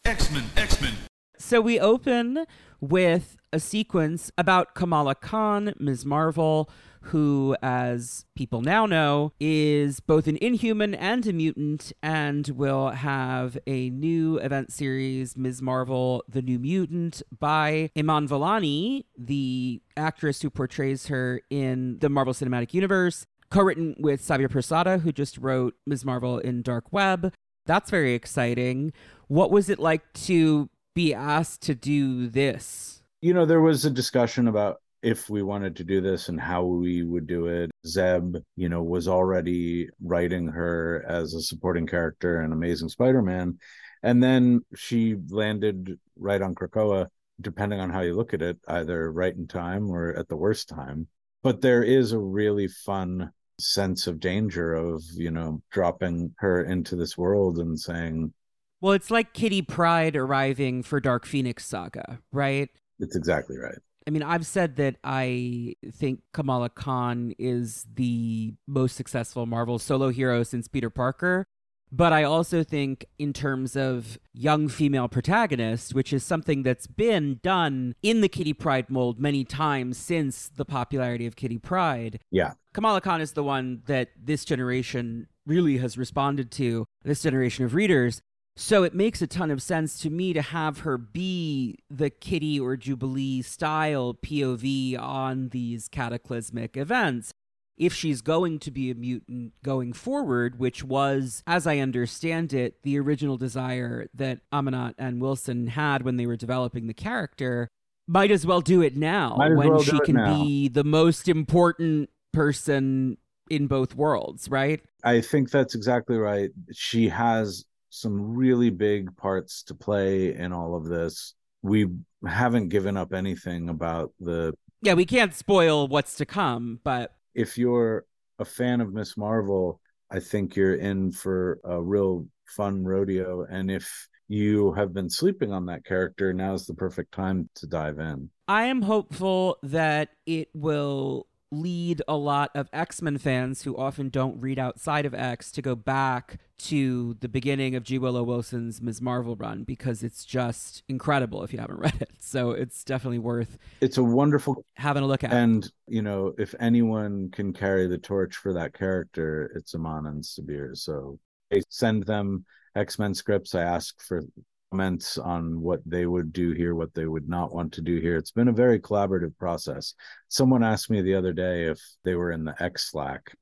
X-Men, X-Men. So we open with a sequence about Kamala Khan, Ms. Marvel, who, as people now know, is both an inhuman and a mutant, and will have a new event series, Ms. Marvel, The New Mutant, by Iman Vellani, the actress who portrays her in the Marvel Cinematic Universe, co written with Sabir Pirzada, who just wrote Ms. Marvel in Dark Web. That's very exciting. What was it like to be asked to do this? You know, there was a discussion about if we wanted to do this and how we would do it. Zeb, you know, was already writing her as a supporting character in Amazing Spider-Man. And then she landed right on Krakoa, depending on how you look at it, either right in time or at the worst time. But there is a really fun sense of danger of, you know, dropping her into this world and saying, Well, it's like Kitty Pryde arriving for Dark Phoenix Saga, right? it's exactly right. I mean, I've said that I think Kamala Khan is the most successful Marvel solo hero since Peter Parker. But I also think, in terms of young female protagonists, which is something that's been done in the Kitty Pryde mold many times since the popularity of Kitty Pryde, Yeah. Kamala Khan is the one that this generation really has responded to, this generation of readers. So it makes a ton of sense to me to have her be the Kitty or Jubilee style POV on these cataclysmic events. If she's going to be a mutant going forward, which was, as I understand it, the original desire that Amanat and Wilson had when they were developing the character, might as well do it now when well she can now. be the most important person in both worlds, right? I think that's exactly right. She has some really big parts to play in all of this. We haven't given up anything about the Yeah, we can't spoil what's to come, but if you're a fan of Miss Marvel, I think you're in for a real fun rodeo. And if you have been sleeping on that character, now's the perfect time to dive in. I am hopeful that it will lead a lot of X Men fans who often don't read outside of X to go back to the beginning of G. Willow Wilson's Ms. Marvel run because it's just incredible if you haven't read it. So it's definitely worth It's a wonderful having a look at. and you know, if anyone can carry the torch for that character, it's Iman and Sabir. So I send them X-Men scripts. I ask for comments on what they would do here, what they would not want to do here. It's been a very collaborative process. Someone asked me the other day if they were in the X Slack.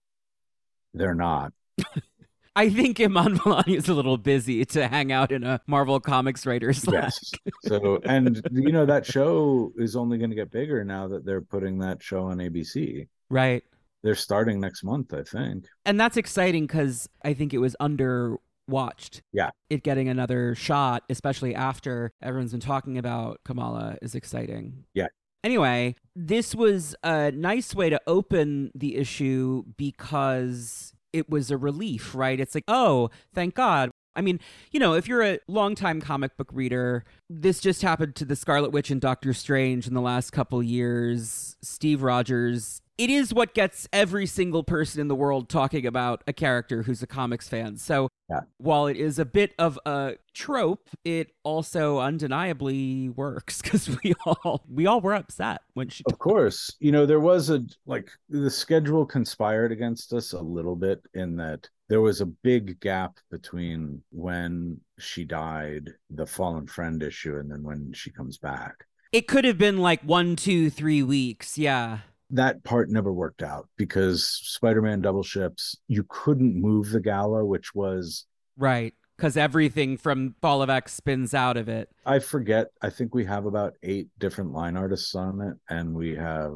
They're not. I think Iman Vellani is a little busy to hang out in a Marvel Comics writers Slack. Yes. So, and you know, that show is only going to get bigger now that they're putting that show on ABC. Right. They're starting next month, I think. And that's exciting because I think it was under watched. Yeah. It getting another shot, especially after everyone's been talking about Kamala, is exciting. Yeah. Anyway, this was a nice way to open the issue because it was a relief, right? It's like, oh, thank God. I mean, you know, if you're a longtime comic book reader, this just happened to the Scarlet Witch and Doctor Strange in the last couple years. Steve Rogers. It is what gets every single person in the world talking about a character who's a comics fan. So Yeah. while it is a bit of a trope, it also undeniably works because we all we all were upset when she Of course, you know, there was a like the schedule conspired against us a little bit in that there was a big gap between when she died, the fallen friend issue, and then when she comes back. It could have been like one, two, three weeks. Yeah. That part never worked out because Spider Man double ships, you couldn't move the gala, which was, Right. Because everything from Fall of X spins out of it. I forget, I think we have about eight different line artists on it, and we have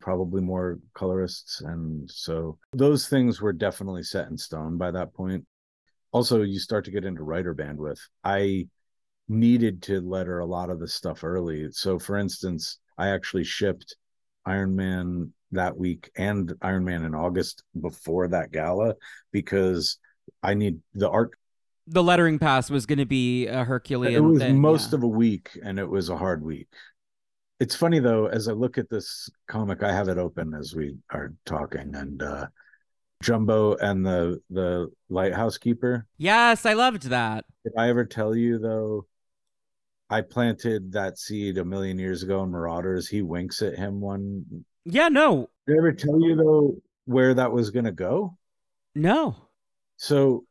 probably more colorists. And so those things were definitely set in stone by that point. Also, you start to get into writer bandwidth. I needed to letter a lot of the stuff early. So, for instance, I actually shipped Iron Man that week and Iron Man in August before that gala because I need the art. The lettering pass was going to be a Herculean. It was thing, most yeah. of a week and it was a hard week. It's funny though, as I look at this comic, I have it open as we are talking, and uh Jumbo and the the lighthouse keeper. Yes, I loved that. Did I ever tell you though? I planted that seed a million years ago in Marauders. He winks at him one. Yeah, no, Did I ever tell you though where that was going to go? no. So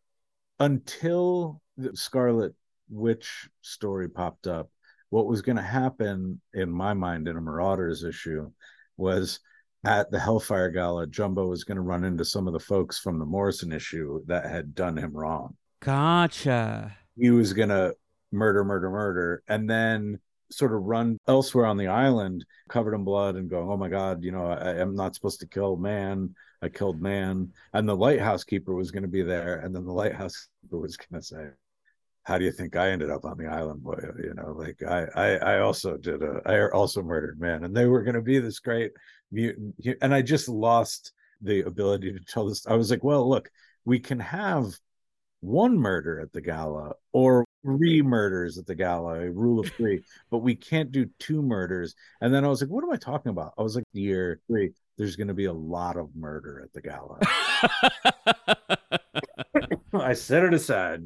until the Scarlet Witch story popped up, what was going to happen in my mind in a Marauders issue was at the Hellfire Gala, Jumbo was going to run into some of the folks from the Morrison issue that had done him wrong. Gotcha. He was going to murder, murder, murder, and then sort of run elsewhere on the island covered in blood and going, oh my God, you know, I, I'm not supposed to kill man. I killed man. And the lighthouse keeper was going to be there. And then the lighthouse keeper was going to say, how do you think I ended up on the island, boy? You know, like I, I, I also did a, I also murdered man, and they were going to be this great mutant, and I just lost the ability to tell this. I was like, well, look, we can have one murder at the gala or three murders at the gala, a rule of three, but we can't do two murders. And then I was like, what am I talking about? I was like, year three, there's going to be a lot of murder at the gala. I set it aside.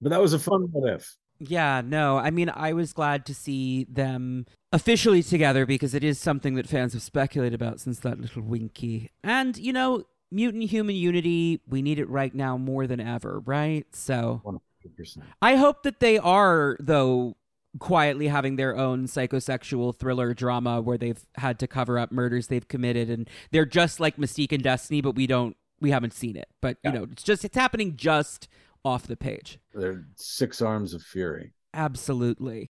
But that was a fun what if. Yeah, no. I mean, I was glad to see them officially together because it is something that fans have speculated about since that little winky. And, you know, mutant human unity, we need it right now more than ever, right? So, I hope that they are, though, quietly having their own psychosexual thriller drama where they've had to cover up murders they've committed, and they're just like Mystique and Destiny, but we don't, we haven't seen it. But you know, it's just it's happening just off the page. They're six arms of fury. Absolutely.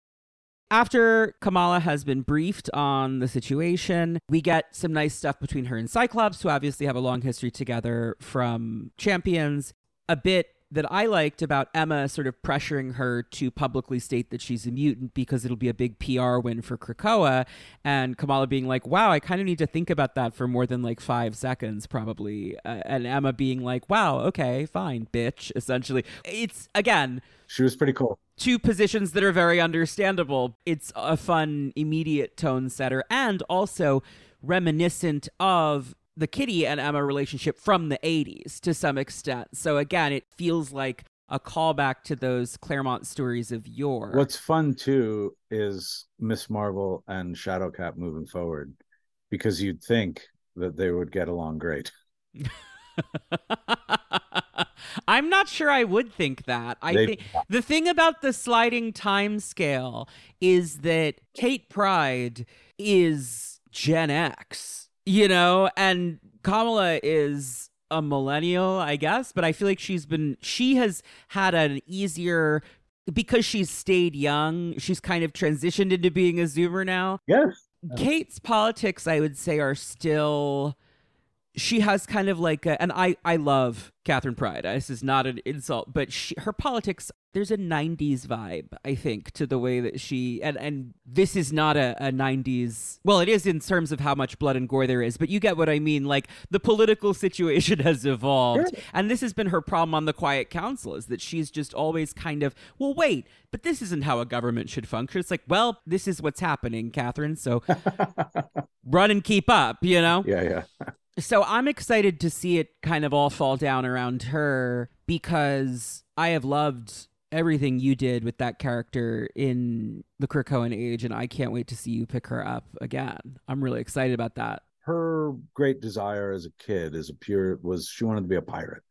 After Kamala has been briefed on the situation, we get some nice stuff between her and Cyclops, who obviously have a long history together from Champions. A bit that I liked about Emma sort of pressuring her to publicly state that she's a mutant because it'll be a big PR win for Krakoa, and Kamala being like, wow, I kind of need to think about that for more than like five seconds, probably. Uh, and Emma being like, wow, okay, fine, bitch, essentially. It's, again, She was pretty cool. two positions that are very understandable. It's a fun, immediate tone setter and also reminiscent of the Kitty and Emma relationship from the 80s to some extent. So again, it feels like a callback to those Claremont stories of yore. What's fun too is Miss Marvel and Shadowcat moving forward, because you'd think that they would get along great. I'm not sure I would think that. I They- think the thing about the sliding time scale is that Kate Pryde is Gen X, you know, and Kamala is a millennial, I guess, but I feel like she's been she has had an easier because she's stayed young, she's kind of transitioned into being a zoomer now. Yes. Kate's politics, I would say, are still. She has kind of like, a, and I I love Catherine Pryde. This is not an insult, but she, her politics. There's a '90s vibe, I think, to the way that she and and this is not a, a '90s. Well, it is in terms of how much blood and gore there is, but you get what I mean. Like the political situation has evolved, Sure. and this has been her problem on the Quiet Council is that she's just always kind of, well, wait, but this isn't how a government should function. It's like, well, this is what's happening, Catherine. So run and keep up, you know? Yeah, yeah. So I'm excited to see it kind of all fall down around her because I have loved everything you did with that character in the Krakoan age, and I can't wait to see you pick her up again. I'm really excited about that. Her great desire as a kid, as a pure, was she wanted to be a pirate.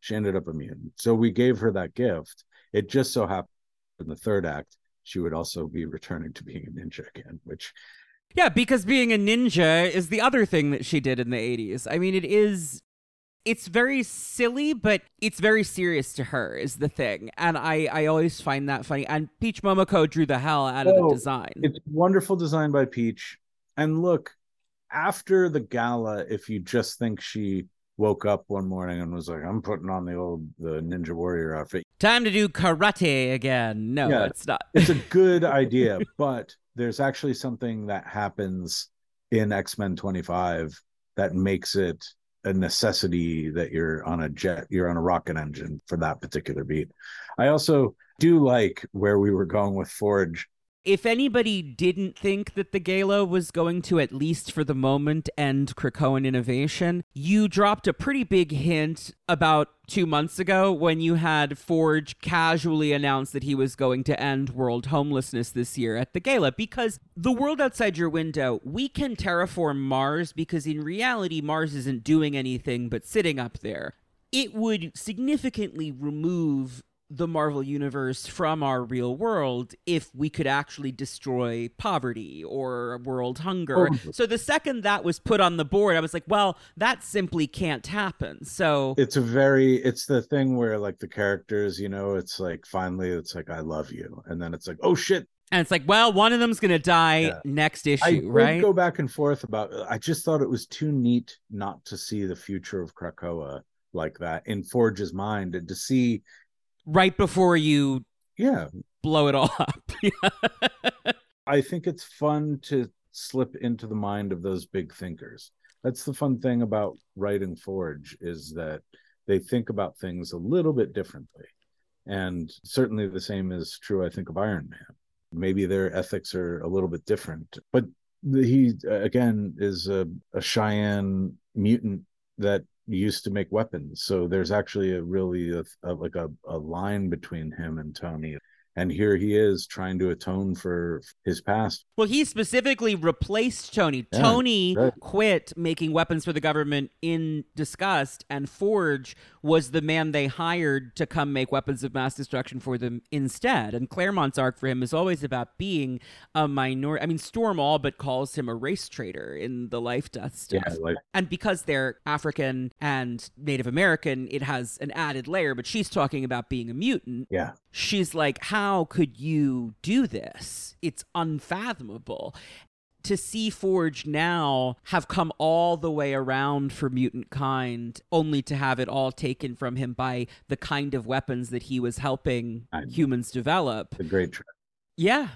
She ended up a mutant. So we gave her that gift. It just so happened in the third act, she would also be returning to being a ninja again, which Yeah, because being a ninja is the other thing that she did in the 80s. I mean, it is it's very silly, but it's very serious to her is the thing. And I I always find that funny. And Peach Momoko drew the hell out of Oh, the design. It's wonderful design by Peach. And look, after the gala, if you just think she woke up one morning and was like, I'm putting on the old the Ninja Warrior outfit. Time to do karate again. No, Yeah. it's not. It's a good idea, but there's actually something that happens in X-Men 25 that makes it a necessity that you're on a jet, you're on a rocket engine for that particular beat. I also do like where we were going with Forge If anybody didn't think that the gala was going to, at least for the moment, end Krakoan innovation, you dropped a pretty big hint about two months ago when you had Forge casually announce that he was going to end world homelessness this year at the gala. Because the world outside your window, we can terraform Mars because in reality, Mars isn't doing anything but sitting up there. It would significantly remove the Marvel universe from our real world if we could actually destroy poverty or world hunger. Totally. So the second that was put on the board, I was like, well, that simply can't happen. So it's a very it's the thing where like the characters you know it's like finally it's like i love you and then it's like oh shit and it's like, well, one of them's going to die Yeah. next issue, did right? go back and forth about i just thought it was too neat not to see the future of krakoa like that in forge's mind and to see right before you yeah. blow it all up. i think it's fun to slip into the mind of those big thinkers. That's the fun thing about writing forge is that they think about things a little bit differently. And certainly the same is true i think of iron man. Maybe their ethics are a little bit different but he again is a, a cheyenne mutant that used to make weapons. So there's actually a really a, a- like a, a line between him and tony and here he is trying to atone for his past. Well, he specifically replaced Tony. Yeah, Tony right. quit making weapons for the government in disgust, and Forge was the man they hired to come make weapons of mass destruction for them instead. And Claremont's arc for him is always about being a minority. I mean, Storm all but calls him a race traitor in the life death stuff. Yeah, like And because they're African and Native American, it has an added layer, but she's talking about being a mutant. yeah, She's like, How could you do this? It's unfathomable. To see Forge now have come all the way around for mutant kind, only to have it all taken from him by the kind of weapons that he was helping I humans develop. a great trip. Yeah.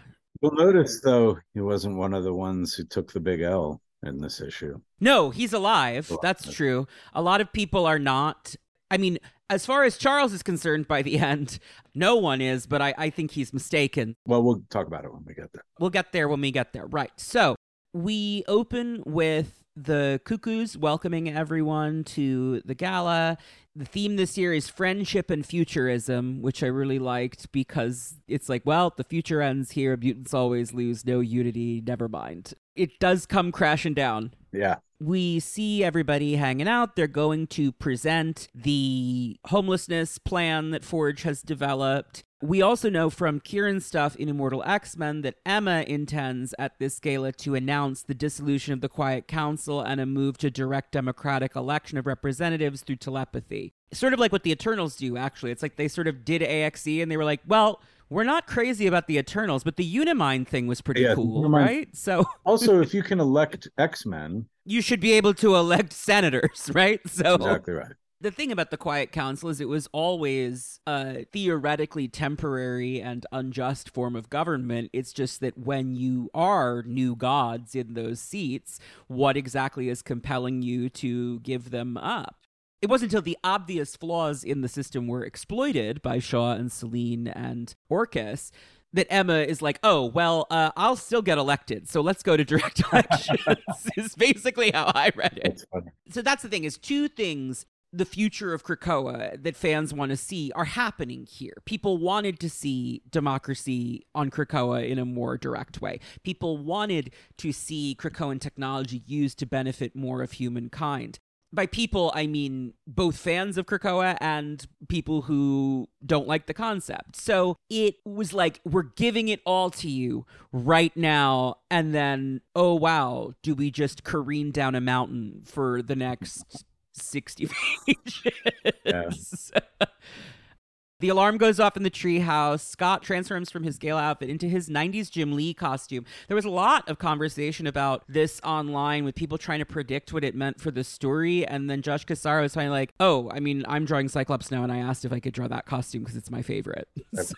You'll notice though, he wasn't one of the ones who took the big L in this issue. No, he's. Alive. That's true. A lot of people are not. I mean, as far as Charles is concerned, by the end, no one is, but I, I think he's mistaken. Well, we'll talk about it when we get there. We'll get there when we get there. Right. So we open with the Cuckoos welcoming everyone to the gala. The theme this year is friendship and futurism, which I really liked because it's like, well, the future ends here. Mutants always lose. No unity. Never mind. It does come crashing down Yeah, we see everybody hanging out. They're going to present the homelessness plan that Forge has developed. We also know from Kieron's stuff in Immortal X Men that Emma intends at this gala to announce the dissolution of the Quiet Council and a move to direct democratic election of representatives through telepathy. Sort of like what the Eternals do, actually. It's like they sort of did AXE and they were like, well, we're not crazy about the Eternals, but the Unimind thing was pretty Yeah, cool, Unimind- right? So Also, if you can elect X Men, you should be able to elect senators, right? So exactly right. the thing about the Quiet Council is it was always a theoretically temporary and unjust form of government. It's just that when you are new gods in those seats, what exactly is compelling you to give them up? It wasn't until the obvious flaws in the system were exploited by Shaw and Selene and Orchis that Emma is like, oh, well, uh, I'll still get elected, so let's go to direct elections, is basically how I read it funny. so that's the thing is two things the future of Krakoa that fans want to see are happening here. People wanted to see democracy on Krakoa in a more direct way. People wanted to see Krakoan technology used to benefit more of humankind. By people, I mean both fans of Krakoa and people who don't like the concept. So it was like, we're giving it all to you right now. And then, oh, wow, do we just careen down a mountain for the next 60 pages? The alarm goes off in the treehouse. Scott transforms from his gala outfit into his 90s Jim Lee costume. There was a lot of conversation about this online with people trying to predict what it meant for the story. And then Josh Cassara was finally like, oh, I mean, I'm drawing Cyclops now. And I asked if I could draw that costume because it's my favorite. So,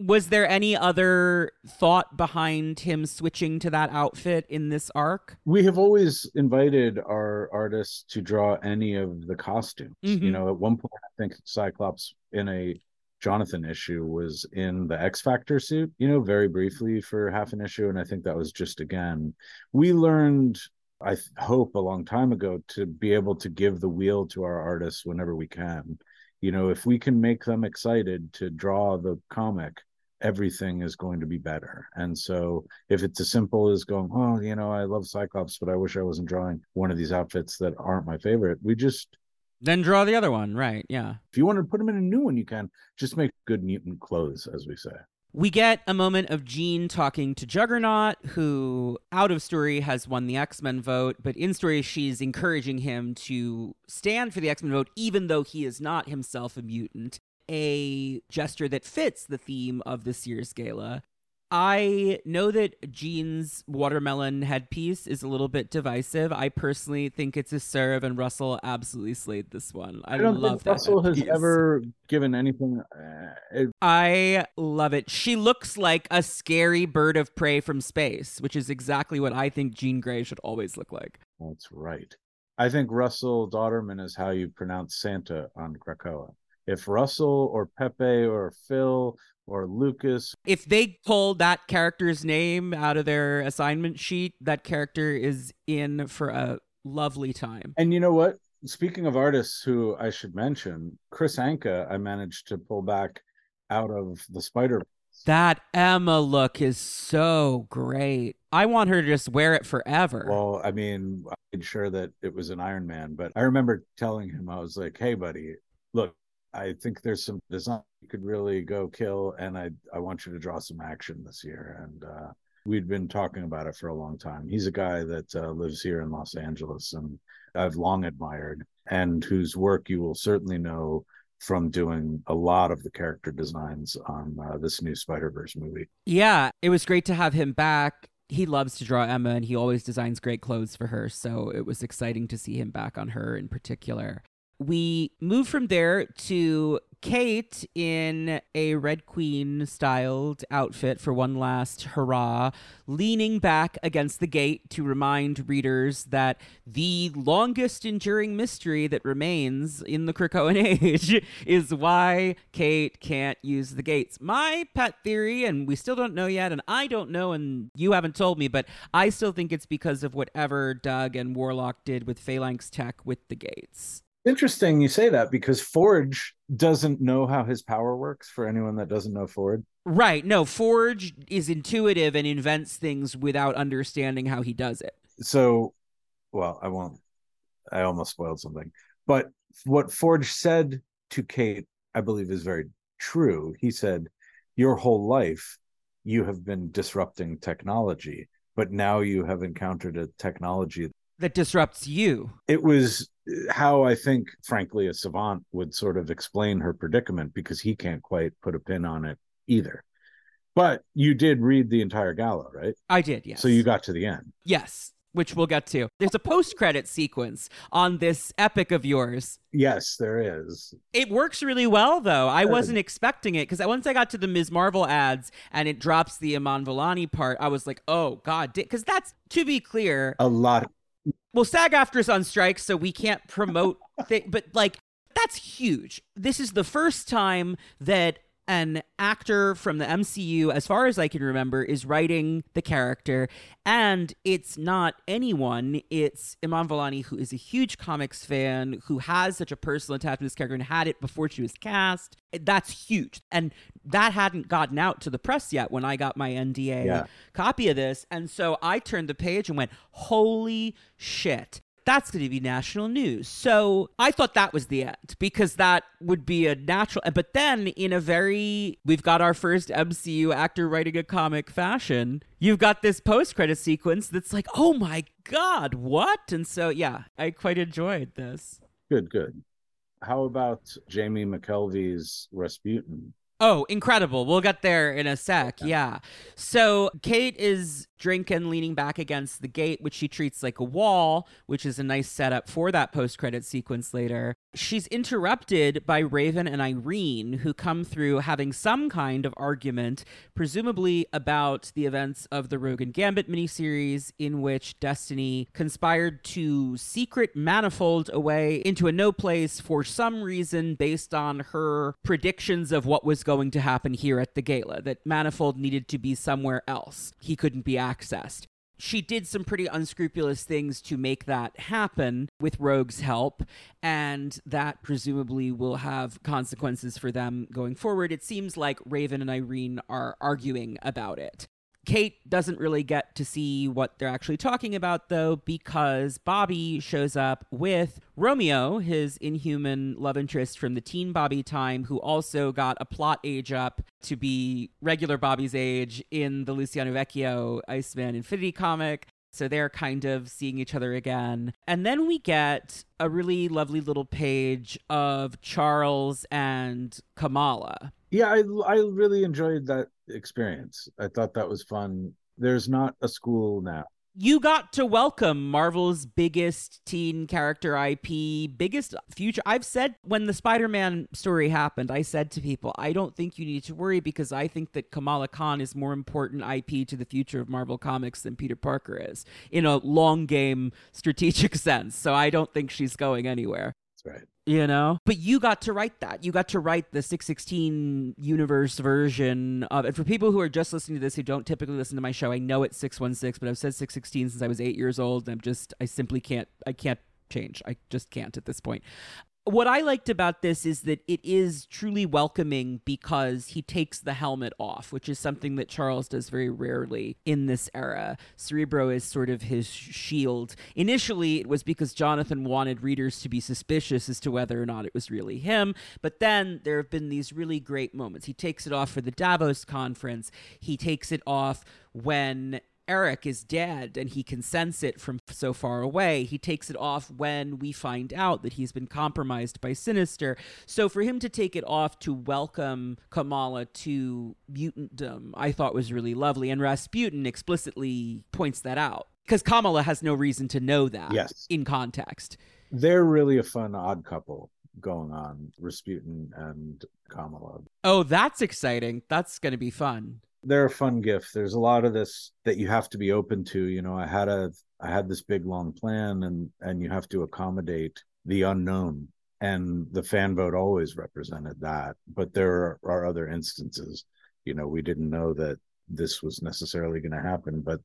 was there any other thought behind him switching to that outfit in this arc? We have always invited our artists to draw any of the costumes. Mhm. You know, at one point, I think Cyclops in a Jonathan issue was in the X Factor suit, you know, very briefly for half an issue. And I think that was just again, we learned, I th- hope, a long time ago to be able to give the wheel to our artists whenever we can. You know, if we can make them excited to draw the comic, everything is going to be better. And so if it's as simple as going, oh, you know, I love Cyclops, but I wish I wasn't drawing one of these outfits that aren't my favorite. We just, Then draw the other one, right? Yeah. if you want to put them in a new one, you can just make good mutant clothes, as we say. We get a moment of Jean talking to Juggernaut, who out of story has won the X Men vote, but in story, she's encouraging him to stand for the X Men vote, even though he is not himself a mutant. A gesture that fits the theme of this year's gala. I know that Jean's watermelon headpiece is a little bit divisive. I personally think it's a serve, and Russell absolutely slayed this one. I, I don't love think that. Russell has ever given anything. Uh, it, I love it. She looks like a scary bird of prey from space, which is exactly what I think Jean Grey should always look like. that's right. I think Russell Dauterman is how you pronounce Santa on Krakoa. If Russell or Pepe or Phil or Lucas, If they pull that character's name out of their assignment sheet, that character is in for a lovely time. and you know what? Speaking of artists who I should mention, Kris Anka, I managed to pull back out of the Spider. That Emma look is so great. I want her to just wear it forever. Well, I mean, I made sure that it was an Iron Man, but I remember telling him, I was like, "Hey, buddy, look, I think there's some design you could really go kill, and I I want you to draw some action this year." And uh, we'd been talking about it for a long time. He's a guy that uh, lives here in Los Angeles, and I've long admired, and whose work you will certainly know from doing a lot of the character designs on uh, this new Spider Verse movie. Yeah, it was great to have him back. He loves to draw Emma and he always designs great clothes for her. So it was exciting to see him back on her in particular. We move from there to Kate in a Red Queen styled outfit for one last hurrah, leaning back against the gate to remind readers that the longest enduring mystery that remains in the Krakoan age is why Kate can't use the gates. My pet theory, and we still don't know yet, and I don't know, and you haven't told me, but I still think it's because of whatever Doug and Warlock did with Phalanx Tech with the gates. Interesting you say that because Forge doesn't know how his power works for anyone that doesn't know Forge. Right. No, Forge is intuitive and invents things without understanding how he does it. So, well, I won't, I almost spoiled something. But what Forge said to Kate, I believe, is very true. He said, Your whole life, you have been disrupting technology, but now you have encountered a technology that disrupts you. It was uh, how I think, frankly, a savant would sort of explain her predicament because he can't quite put a pin on it either. But you did read the entire gala, right? I did, yes. So you got to the end. Yes, which we'll get to. There's a post credit sequence on this epic of yours. Yes, there is. It works really well, though. I wasn't expecting it because once I got to the Ms. Marvel ads and it drops the Iman Vellani part, I was like, oh, God. Because that's, to be clear, A lot. Well, SAG AFTRA's on strike, so we can't promote thi- but like that's huge. This is the first time that an actor from the MCU, as far as I can remember, is writing the character, and it's not anyone. It's Iman Vellani, who is a huge comics fan, who has such a personal attachment to this character and had it before she was cast. That's huge, and that hadn't gotten out to the press yet when I got my NDA Yeah. copy of this. And so I turned the page and went, holy shit. That's going to be national news. So I thought that was the end because that would be a natural. But then, in a very, we've got our first MCU actor writing a comic fashion, you've got this post credit sequence that's like, oh my God, what? And so, yeah, I quite enjoyed this. Good, good. How about Jamie McKelvie's Rasputin? Oh, incredible. We'll get there in a sec. Yeah. So Kate is drinking, leaning back against the gate, which she treats like a wall, which is a nice setup for that post credit sequence later. She's interrupted by Raven and Irene, who come through having some kind of argument, presumably about the events of the Rogue and Gambit miniseries, in which Destiny conspired to secret Manifold away into a no place for some reason based on her predictions of what was going to happen here at the gala, that Manifold needed to be somewhere else. He couldn't be accessed. She did some pretty unscrupulous things to make that happen with Rogue's help, and that presumably will have consequences for them going forward. It seems like Raven and Irene are arguing about it. Kate doesn't really get to see what they're actually talking about, though, because Bobby shows up with Romeo, his inhuman love interest from the teen Bobby time, who also got a plot age up to be regular Bobby's age in the Luciano Vecchio Iceman Infinity comic. So they're kind of seeing each other again. And then we get a really lovely little page of Charles and Kamala. Yeah, I I really enjoyed that experience. I thought that was fun. There's not a school now. you got to welcome Marvel's biggest teen character IP, biggest future. I've said when the Spider Man story happened, I said to people, I don't think you need to worry because I think that Kamala Khan is more important IP to the future of Marvel Comics than Peter Parker is in a long game strategic sense. So I don't think she's going anywhere That's right. You know? But you got to write that. You got to write the 616 universe version of and for people who are just listening to this who don't typically listen to my show i know it's 616 but i've said 616 since i was eight years old and i'm just i simply can't i can't change. I just can't at this point What I liked about this is that it is truly welcoming because he takes the helmet off, which is something that Charles does very rarely in this era. Cerebro is sort of his shield. Initially, it was because Jonathan wanted readers to be suspicious as to whether or not it was really him, but then there have been these really great moments. He takes it off for the Davos conference, he takes it off when Erik is dead and he can sense it from so far away. He takes it off when we find out that he's been compromised by Sinister. So for him to take it off to welcome Kamala to mutantdom, I thought was really lovely. And Rasputin explicitly points that out because Kamala has no reason to know that Yes. in context. They're really a fun odd couple going on, Rasputin and Kamala. Oh, that's exciting. That's going to be fun. They're a fun gift. There's a lot of this that you have to be open to. You know, I had a I had this big long plan and and you have to accommodate the unknown. And the fan vote always represented that. But there are, are other instances, you know, we didn't know that this was necessarily going to happen. But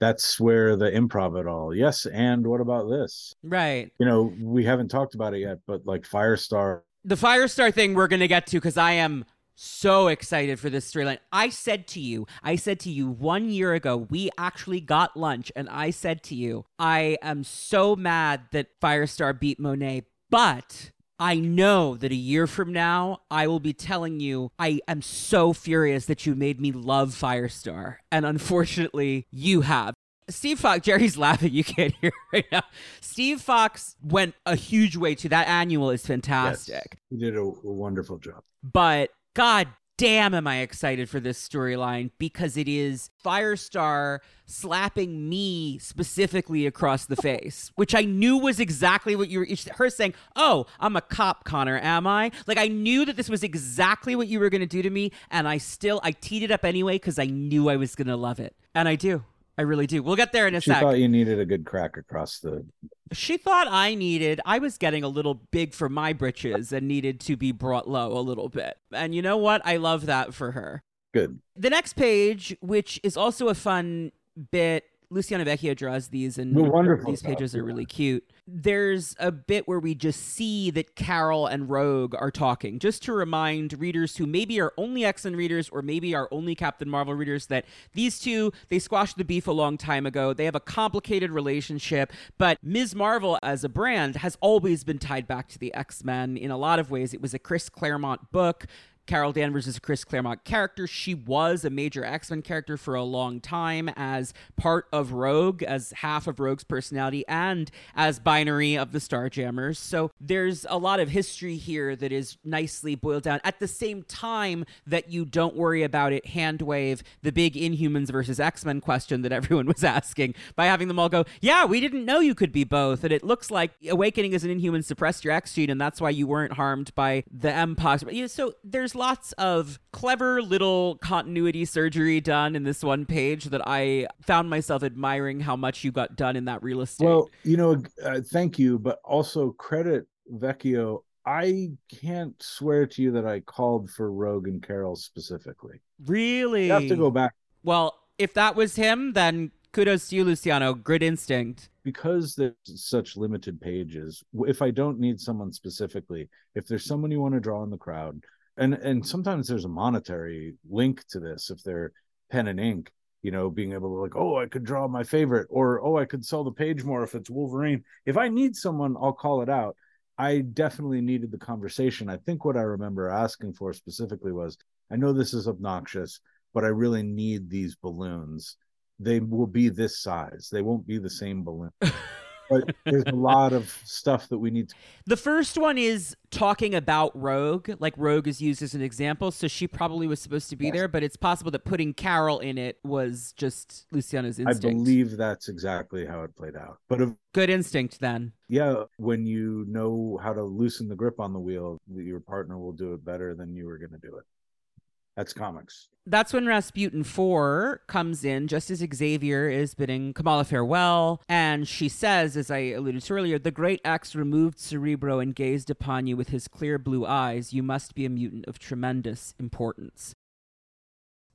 that's where the improv at all. Yes, and what about this? Right. You know, we haven't talked about it yet, but like Firestar the Firestar thing we're going to get to because I am so excited for this storyline. I said to you, I said to you one year ago, we actually got lunch, and I said to you, I am so mad that Firestar beat Monet, but. I know that a year from now, I will be telling you, I am so furious that you made me love Firestar. And unfortunately, you have. Steve Foxe, Gerry's laughing. You can't hear right now. Steve Foxe went a huge way to That annual is fantastic. he did a, a wonderful job. But god damn am I excited for this storyline because it is Firestar slapping me specifically across the face, which I knew was exactly what you were her saying, "Oh, I'm a cop, Connor, am I?" Like I knew that this was exactly what you were going to do to me and I still I teed it up anyway cuz I knew I was going to love it. And I do. I really do. We'll get there in a She sec. thought you needed a good crack across the She thought I needed, I was getting a little big for my britches and needed to be brought low a little bit. And you know what? I love that for her. good. The next page, which is also a fun bit, Luciano Vecchio draws these, and these stuff, pages are yeah. really cute. There's a bit where we just see that Carol and Rogue are talking, just to remind readers who maybe are only X Men readers or maybe are only Captain Marvel readers that these two, they squashed the beef a long time ago. They have a complicated relationship, but Ms. Marvel as a brand has always been tied back to the X Men in a lot of ways. It was a Chris Claremont book. Carol Danvers is a Chris Claremont character. She was a major X Men character for a long time as part of Rogue, as half of Rogue's personality, and as binary of the Starjammers. So there's a lot of history here that is nicely boiled down. At the same time that you don't worry about it, hand wave the big Inhumans versus X Men question that everyone was asking by having them all go, Yeah, we didn't know you could be both. And it looks like Awakening as an Inhuman suppressed your X gene, and that's why you weren't harmed by the. But, you so there's lots of clever little continuity surgery done in this one page that I found myself admiring how much you got done in that real estate. Well, you know, uh, thank you, but also credit Vecchio. I can't swear to you that I called for Rogue and Carol specifically. really? You have to go back Well, if that was him, then kudos to you, Luciano. Grid instinct. because there's such limited pages. If I don't need someone specifically, if there's someone you want to draw in the crowd, and and sometimes there's a monetary link to this. If they're pen and ink, you know, being able to like, oh, I could draw my favorite, or oh, I could sell the page more if it's Wolverine. If I need someone, I'll call it out. I definitely needed the conversation. I think what I remember asking for specifically was, I know this is obnoxious, but I really need these balloons. They will be this size. They won't be the same balloon. but there's a lot of stuff that we need to The first one is talking about Rogue. Like Rogue is used as an example, so she probably was supposed to be Yes. there, but it's possible that putting Carol in it was just Luciano's instinct. I believe that's exactly how it played out. But if, Good instinct then. yeah, when you know how to loosen the grip on the wheel, your partner will do it better than you were going to do it. That's comics. That's when Rasputin 4 comes in, just as Xavier is bidding Kamala farewell. And she says, as I alluded to earlier, the great X removed Cerebro and gazed upon you with his clear blue eyes. You must be a mutant of tremendous importance.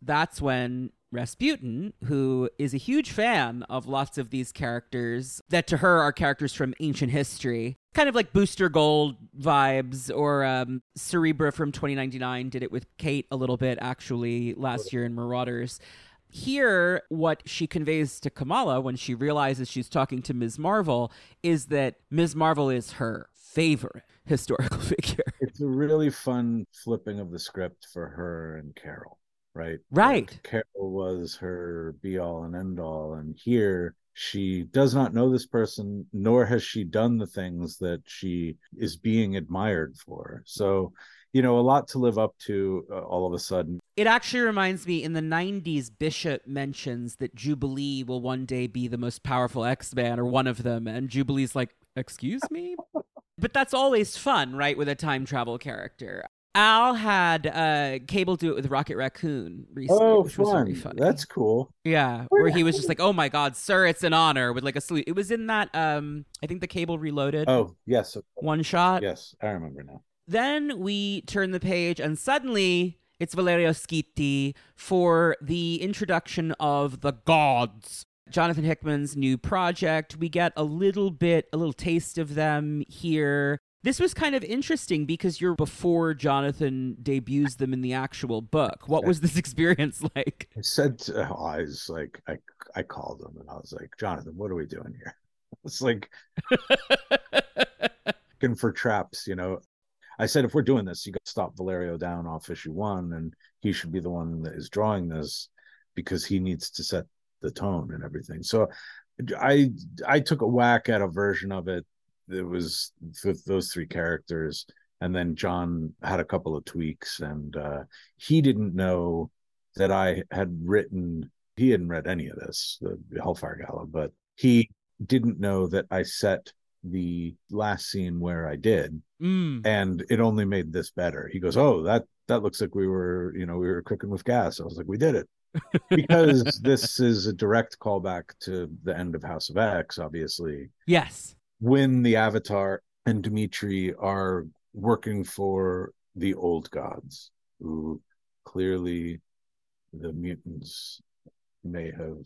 That's when Rasputin, who is a huge fan of lots of these characters that to her are characters from ancient history. Kind of like Booster Gold vibes, or um, Cerebra from 2099 did it with Kate a little bit actually last year in Marauders. Here, what she conveys to Kamala when she realizes she's talking to Ms. Marvel is that Ms. Marvel is her favorite historical figure. It's a really fun flipping of the script for her and Carol, right? Right. Like, Carol was her be all and end all. And here she does not know this person, nor has she done the things that she is being admired for. So, you know, a lot to live up to uh, all of a sudden. It actually reminds me in the 90s, Bishop mentions that Jubilee will one day be the most powerful X Man or one of them. And Jubilee's like, Excuse me? but that's always fun, right? With a time travel character. Al had uh, Cable do it with Rocket Raccoon recently, Oh, which was fun. very funny. That's cool. yeah, where he was just like, "Oh my God, sir, it's an honor," with like a salute. It was in that um, I think the Cable Reloaded Oh, yes. one shot. Yes, I remember now. Then we turn the page, and suddenly it's Valerio Schitti for the introduction of the gods. Jonathan Hickman's new project. We get a little bit, a little taste of them here. This was kind of interesting because you're before Jonathan debuts them in the actual book. What was this experience like? I said, to, oh, I was like, I, I called him and I was like, Jonathan, what are we doing here? It's like looking for traps, you know. I said, if we're doing this, you got to stop Valerio down off issue one, and he should be the one that is drawing this because he needs to set the tone and everything. So, I I took a whack at a version of it that was with those three characters, and then John had a couple of tweaks, and uh, he didn't know that I had written. He hadn't read any of this, the Hellfire Gala, but he didn't know that I set the last scene where I did, Mm. and it only made this better. He goes, "Oh, that that looks like we were, you know, we were cooking with gas." I was like, "We did it." because this is a direct callback to the end of House of X, obviously, Yes. When the Avatar and Dimitri are working for the old gods, who clearly the mutants may have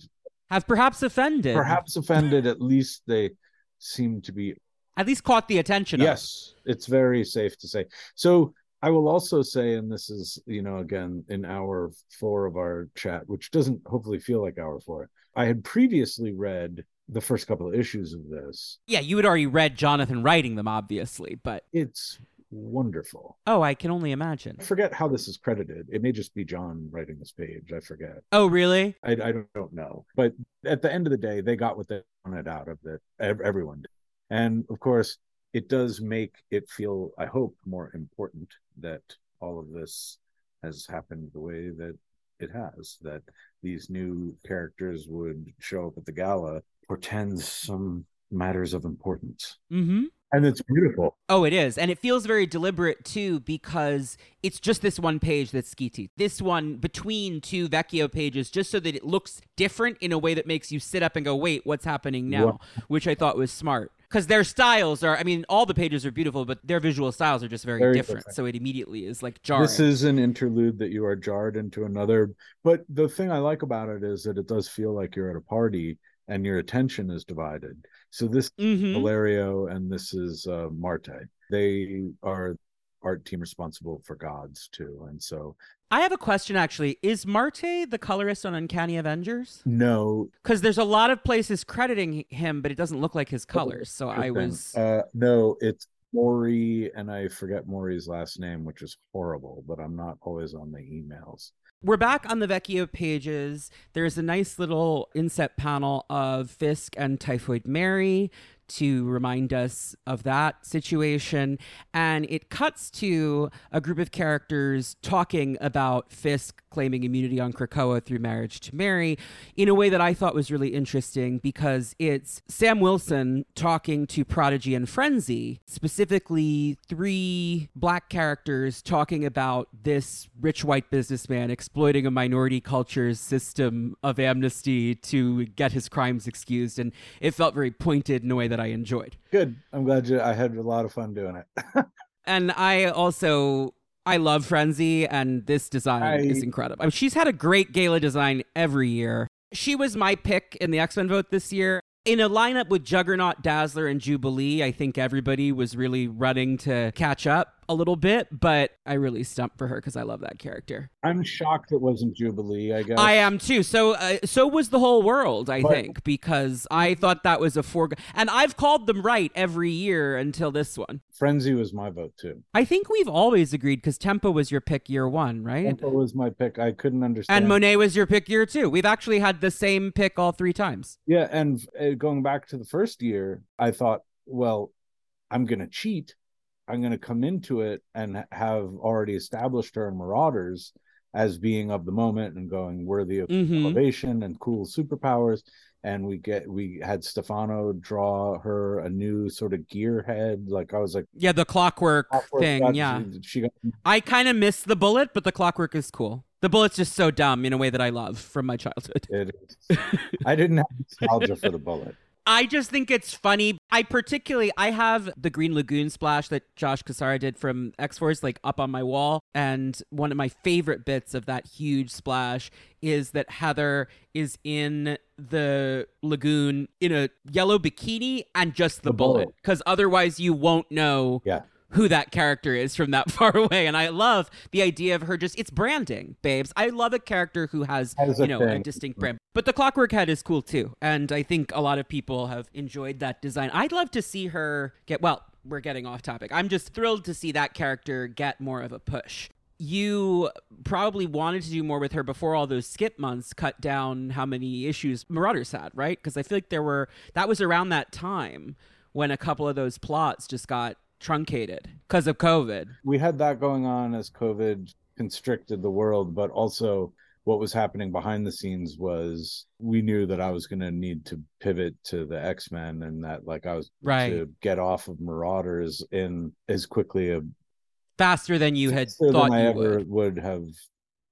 Have perhaps offended. perhaps offended. At least they seem to be At least caught the attention of. yes it's very safe to say so i will also say and this is you know again in hour four of our chat which doesn't hopefully feel like hour four i had previously read the first couple of issues of this. Yeah, you had already read Jonathan writing them, obviously, but it's wonderful. Oh, I can only imagine. i forget how this is credited. It may just be john writing this page. I forget. Oh, really? i, I don't, don't know. But at the end of the day they got what they wanted out of it. Everyone did. And of course it does make it feel i hope more important that all of this has happened the way that it has that these new characters would show up at the gala portends some matters of importance Mm-hmm. and it's beautiful Oh, it is. And it feels very deliberate too because it's just this one page that's Schitti. This one between two Vecchio pages, just so that it looks different in a way that makes you sit up and go, wait, what's happening now? Wow. Which I thought was smart. Because their styles are, I mean, all the pages are beautiful, but their visual styles are just very, Very different. different. So it immediately is like jarring. This is an interlude that you are jarred into another. But the thing I like about it is that it does feel like you're at a party and your attention is divided. So this Mhm. Valerio and this is uh, Marte. They are art team responsible for gods too, and so I have a question actually. Is Marte the colorist on Uncanny Avengers? no, Because there's a lot of places crediting him, but it doesn't look like his colors. So I was. uh, no, it's Maury, and I forget Maury's last name, which is horrible. But I'm not always on the emails. We're back on the Vecchio pages. There's a nice little inset panel of Fisk and Typhoid Mary to remind us of that situation. And it cuts to a group of characters talking about Fisk claiming immunity on Krakoa through marriage to Mary in a way that I thought was really interesting because it's Sam Wilson talking to Prodigy and Frenzy, specifically three black characters talking about this rich white businessman exploiting a minority culture's system of amnesty to get his crimes excused. And it felt very pointed in a way that I enjoyed. Good. I'm glad you. I had a lot of fun doing it. And I also I love Frenzy, and this design I- is incredible. I mean, she's had a great gala design every year. She was my pick in the X Men vote this year. In a lineup with Juggernaut, Dazzler, and Jubilee, I think everybody was really running to catch up a little bit, but I really stumped for her because I love that character. I'm shocked it wasn't Jubilee. I guess I am too. So, uh, so was the whole world, I But- think, because I thought that was a foregone. And I've called them right every year until this one. Frenzy was my vote too. I think we've always agreed because Tempo was your pick year one, right? Tempo was my pick. I couldn't understand. And Monet was your pick year two. We've actually had the same pick all three times. Yeah, and uh, going back to the first year, I thought, well, I'm going to cheat. I'm going to come into it and have already established her in Marauders as being of the moment and going worthy of Mhm. elevation and cool superpowers. And we get we had Stefano draw her a new sort of gearhead. Like I was like, Yeah, the clockwork, awkward, thing. got- yeah. she, she got I kind of miss the bullet, but the clockwork is cool. The bullet's just so dumb in a way that I love from my childhood. I didn't have nostalgia for the bullet. I just think it's funny. I particularly I have the Green Lagoon splash that Josh Cassara did from X Force like up on my wall, and one of my favorite bits of that huge splash is that Heather is in the lagoon in a yellow bikini and just the, The bullet, bullet. because otherwise you won't know Yeah. Who that character is from that far away. And I love the idea of her just it's branding, babes. I love a character who has, Has you know, a distinct brand. But the clockwork head is cool too. And I think a lot of people have enjoyed that design. I'd love to see her get well, we're getting off topic. I'm just thrilled to see that character get more of a push. You probably wanted to do more with her before all those skip months cut down how many issues Marauders had, right? Because I feel like there were that was around that time when a couple of those plots just got truncated because of COVID. we had that going on as COVID constricted the world, but also what was happening behind the scenes was we knew that I was going to need to pivot to the X Men and that like I was Right. to get off of Marauders in as quickly a Faster than you had thought than I you ever would. would have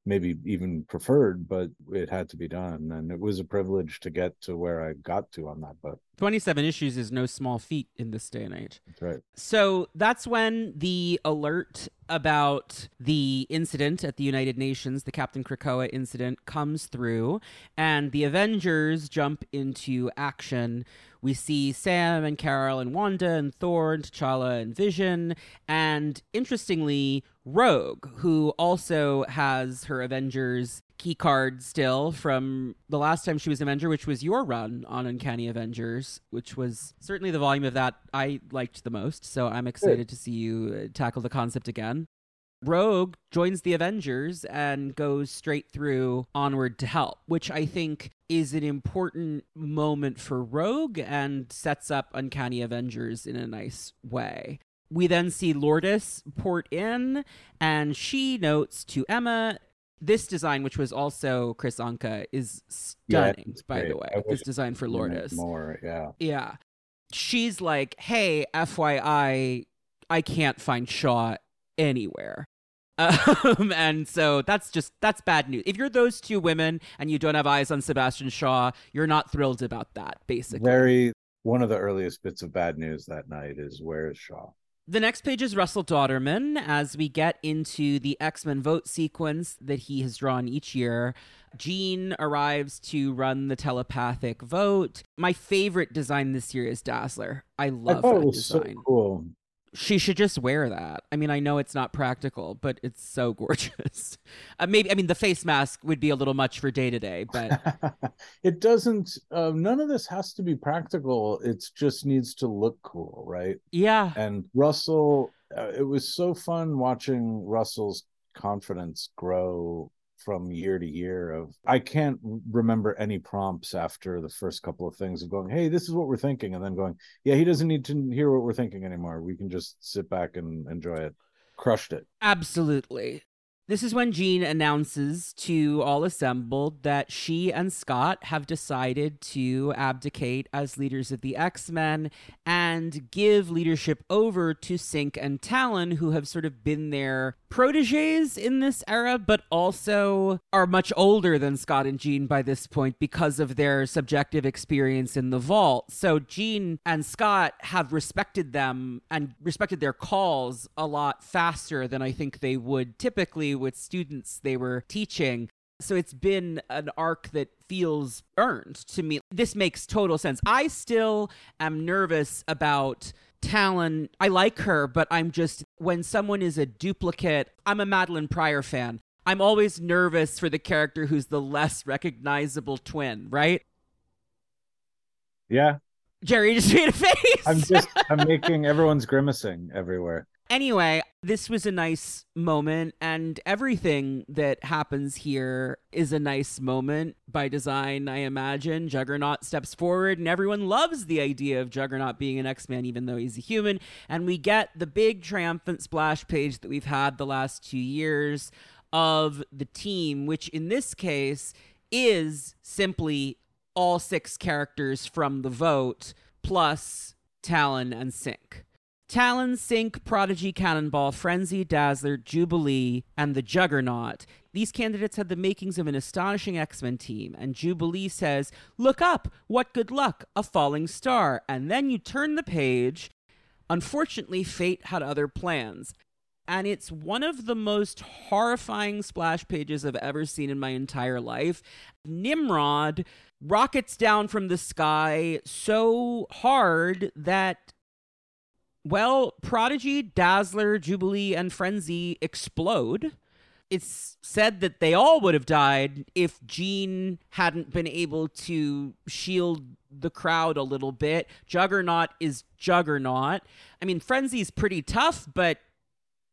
maybe even preferred, but it had to be done, and it was a privilege to get to where I got to on that book. 27 issues is no small feat in this day and age. That's right. So that's when the alert about the incident at the United Nations, the Captain Krakoa incident, comes through, and the Avengers jump into action. We see Sam and Carol and Wanda and Thor and T'Challa and Vision, and interestingly, Rogue, who also has her Avengers key card still from the last time she was Avenger, which was your run on Uncanny Avengers, which was certainly the volume of that I liked the most. So I'm excited to see you uh, tackle the concept again. Rogue joins the Avengers and goes straight through onward to help, which I think is an important moment for Rogue and sets up Uncanny Avengers in a nice way. We then see Lourdes port in, and she notes to Emma this design, which was also Kris Anka, is stunning, it's by the way. I This design for Lourdes. more, yeah. Yeah. She's like, hey, FYI, I can't find Shaw anywhere. Um, and so that's just that's bad news. If you're those two women and you don't have eyes on Sebastian Shaw, you're not thrilled about that, basically. Very one of the earliest bits of bad news that night is where is Shaw? The next page is Russell Dauterman as we get into the X Men vote sequence that he has drawn each year. Jean arrives to run the telepathic vote. My favorite design this year is Dazzler. I I love thought that design. so cool. She should just wear that. I mean, I know it's not practical, but it's so gorgeous. Uh, maybe, I mean, the face mask would be a little much for day to day, but it doesn't. Uh, none of this has to be practical. It just needs to look cool, right? yeah. And Russell, uh, it was so fun watching Russell's confidence grow from year to year of I can't remember any prompts after the first couple of things of going, "Hey, this is what we're thinking," and then going, "Yeah, he doesn't need to hear what we're thinking anymore. We can just sit back and enjoy it." Crushed it. Absolutely. This is when Jean announces to all assembled that she and Scott have decided to abdicate as leaders of the X Men and give leadership over to Synch and Talon, who have sort of been their proteges in this era, but also are much older than Scott and Jean by this point because of their subjective experience in the vault. So Jean and Scott have respected them and respected their calls a lot faster than I think they would typically with students they were teaching. So it's been an arc that feels earned to me. This makes total sense. I still am nervous about Talon. I like her, but I'm just, when someone is a duplicate, I'm a Madelyne Pryor fan. I'm always nervous for the character who's the less recognizable twin, right? Yeah. Gerry just made a face. I'm just I'm making everyone's grimacing everywhere. Anyway, this was a nice moment, and everything that happens here is a nice moment by design, I imagine. Juggernaut steps forward, and everyone loves the idea of Juggernaut being an X Man, even though he's a human. And we get the big triumphant splash page that we've had the last two years of the team, which in this case is simply all six characters from the vote plus Talon and Synch. Talon, Synch, Prodigy, Cannonball, Frenzy, Dazzler, Jubilee, and the Juggernaut. These candidates had the makings of an astonishing X Men team, and Jubilee says, Look up! What good luck! A falling star! And then you turn the page. Unfortunately, fate had other plans. And it's one of the most horrifying splash pages I've ever seen in my entire life. Nimrod rockets down from the sky so hard that well, Prodigy, Dazzler, Jubilee, and Frenzy explode. It's said that they all would have died if Jean hadn't been able to shield the crowd a little bit. Juggernaut is Juggernaut. I mean, Frenzy's pretty tough, but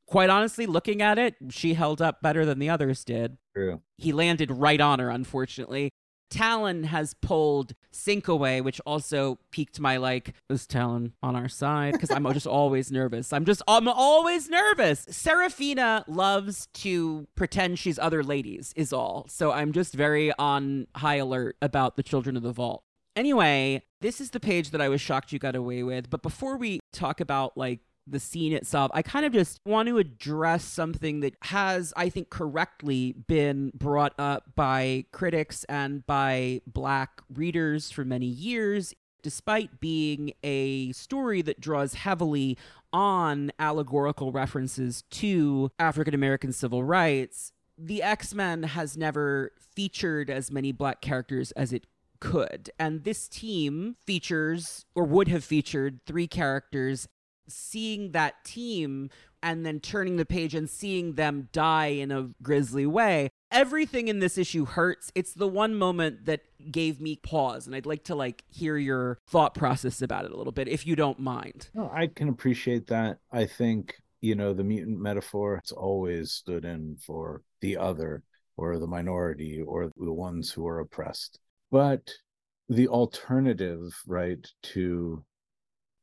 quite honestly, looking at it, she held up better than the others did. True. He landed right on her, unfortunately. Talon has pulled Synch away, which also piqued my like, is Talon on our side? Because I'm just always nervous. I'm just, I'm always nervous. Serafina loves to pretend she's other ladies, is all. So I'm just very on high alert about the Children of the Vault. Anyway, this is the page that I was shocked you got away with. But before we talk about like the scene itself, I kind of just want to address something that has, I think, correctly been brought up by critics and by black readers for many years. Despite being a story that draws heavily on allegorical references to African American civil rights, the X Men has never featured as many black characters as it could. And this team features, or would have featured, three characters seeing that team and then turning the page and seeing them die in a grisly way everything in this issue hurts it's the one moment that gave me pause and i'd like to like hear your thought process about it a little bit if you don't mind No, I can appreciate that. I think, you know, the mutant metaphor has always stood in for the other or the minority or the ones who are oppressed. But the alternative, right, to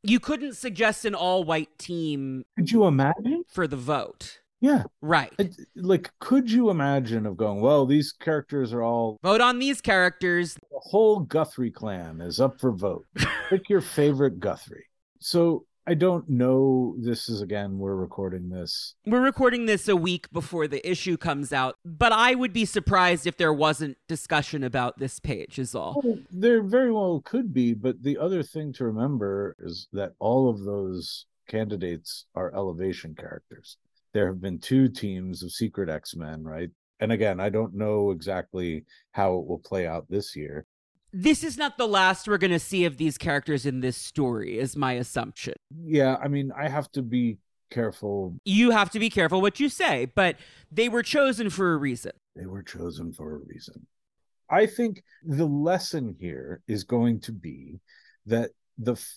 you couldn't suggest an all-white team could you imagine? for the vote Yeah. right like, could you imagine of going, well, these characters are all vote on these characters the whole Guthrie clan is up for vote. Pick your favorite Guthrie. So I don't know. This is again, we're recording this. We're recording this a week before the issue comes out, but I would be surprised if there wasn't discussion about this page, is all. Well, there very well could be, but the other thing to remember is that all of those candidates are elevation characters. There have been two teams of Secret X Men, right? And again, I don't know exactly how it will play out this year. This is not the last we're going to see of these characters in this story, is my assumption. Yeah, I mean, I have to be careful. You have to be careful what you say, but they were chosen for a reason. They were chosen for a reason. I think the lesson here is going to be that the f-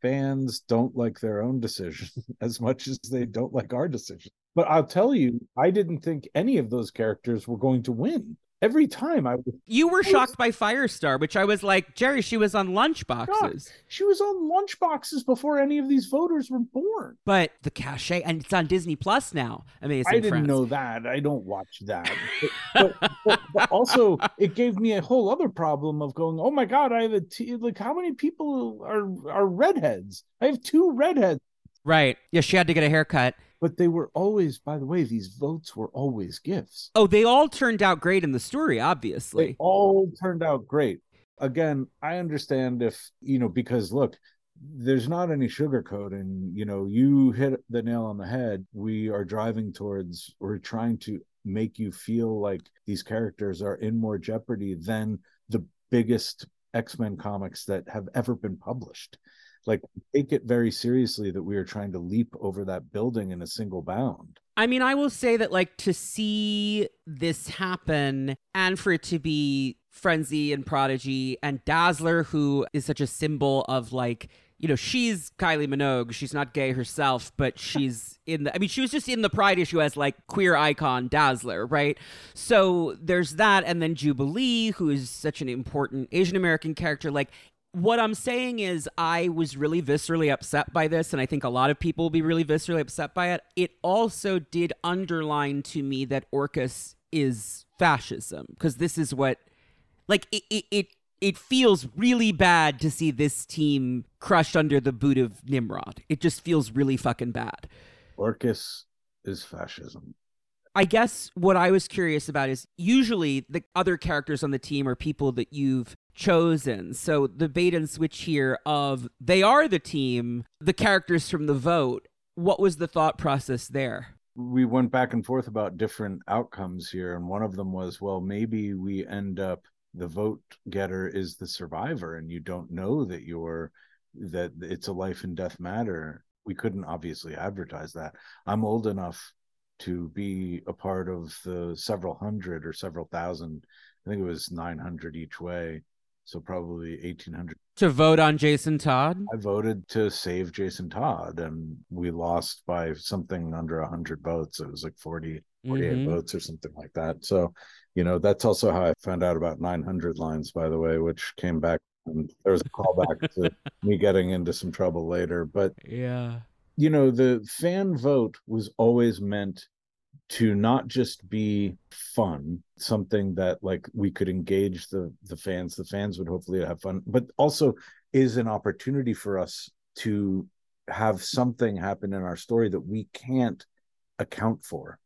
fans don't like their own decision as much as they don't like our decision. But I'll tell you, I didn't think any of those characters were going to win. Every time I was You were shocked by Firestar, which I was like, Gerry, she was on lunchboxes. she was on lunchboxes before any of these voters were born. But the cachet, and it's on Disney Plus now. Amazing. I didn't Friends. know that. I don't watch that. But, but, but, but also, it gave me a whole other problem of going, "Oh my god, I have a t- like how many people are are redheads? I have two redheads." Right. Yeah, she had to get a haircut. But they were always, by the way, these votes were always gifts. Oh, they all turned out great in the story, obviously They all turned out great. Again, I understand if, you know, because look, there's not any sugarcoating. You know, you hit the nail on the head. We are driving towards, we're trying to make you feel like these characters are in more jeopardy than the biggest X Men comics that have ever been published. Like, take it very seriously that we are trying to leap over that building in a single bound. I mean, I will say that, like, to see this happen and for it to be Frenzy and Prodigy and Dazzler, who is such a symbol of, like, you know, she's Kylie Minogue. She's not gay herself, but she's in the. I mean, she was just in the Pride issue as like queer icon Dazzler, right? So there's that, and then Jubilee, who is such an important Asian American character. Like, what I'm saying is, I was really viscerally upset by this, and I think a lot of people will be really viscerally upset by it. It also did underline to me that Orchis is fascism, because this is what, like, it, it, it, it feels really bad to see this team crushed under the boot of Nimrod. It just feels really fucking bad. Orchis is fascism. I guess what I was curious about is usually the other characters on the team are people that you've chosen. So the bait and switch here of they are the team, the characters from the vote. What was the thought process there? we went back and forth about different outcomes here and one of them was well maybe we end up the vote getter is the survivor and you don't know that you're that it's a life and death matter we couldn't obviously advertise that i'm old enough to be a part of the several hundred or several thousand i think it was 900 each way so probably 1800 To vote on Jason Todd? I voted to save Jason Todd, and we lost by something under 100 votes. It was like 40, 48 Mhm. votes or something like that. So, you know, that's also how I found out about 900 lines, by the way, which came back. And there was a callback to me getting into some trouble later. But, Yeah. you know, the fan vote was always meant to not just be fun something that like we could engage the the fans the fans would hopefully have fun but also is an opportunity for us to have something happen in our story that we can't account for.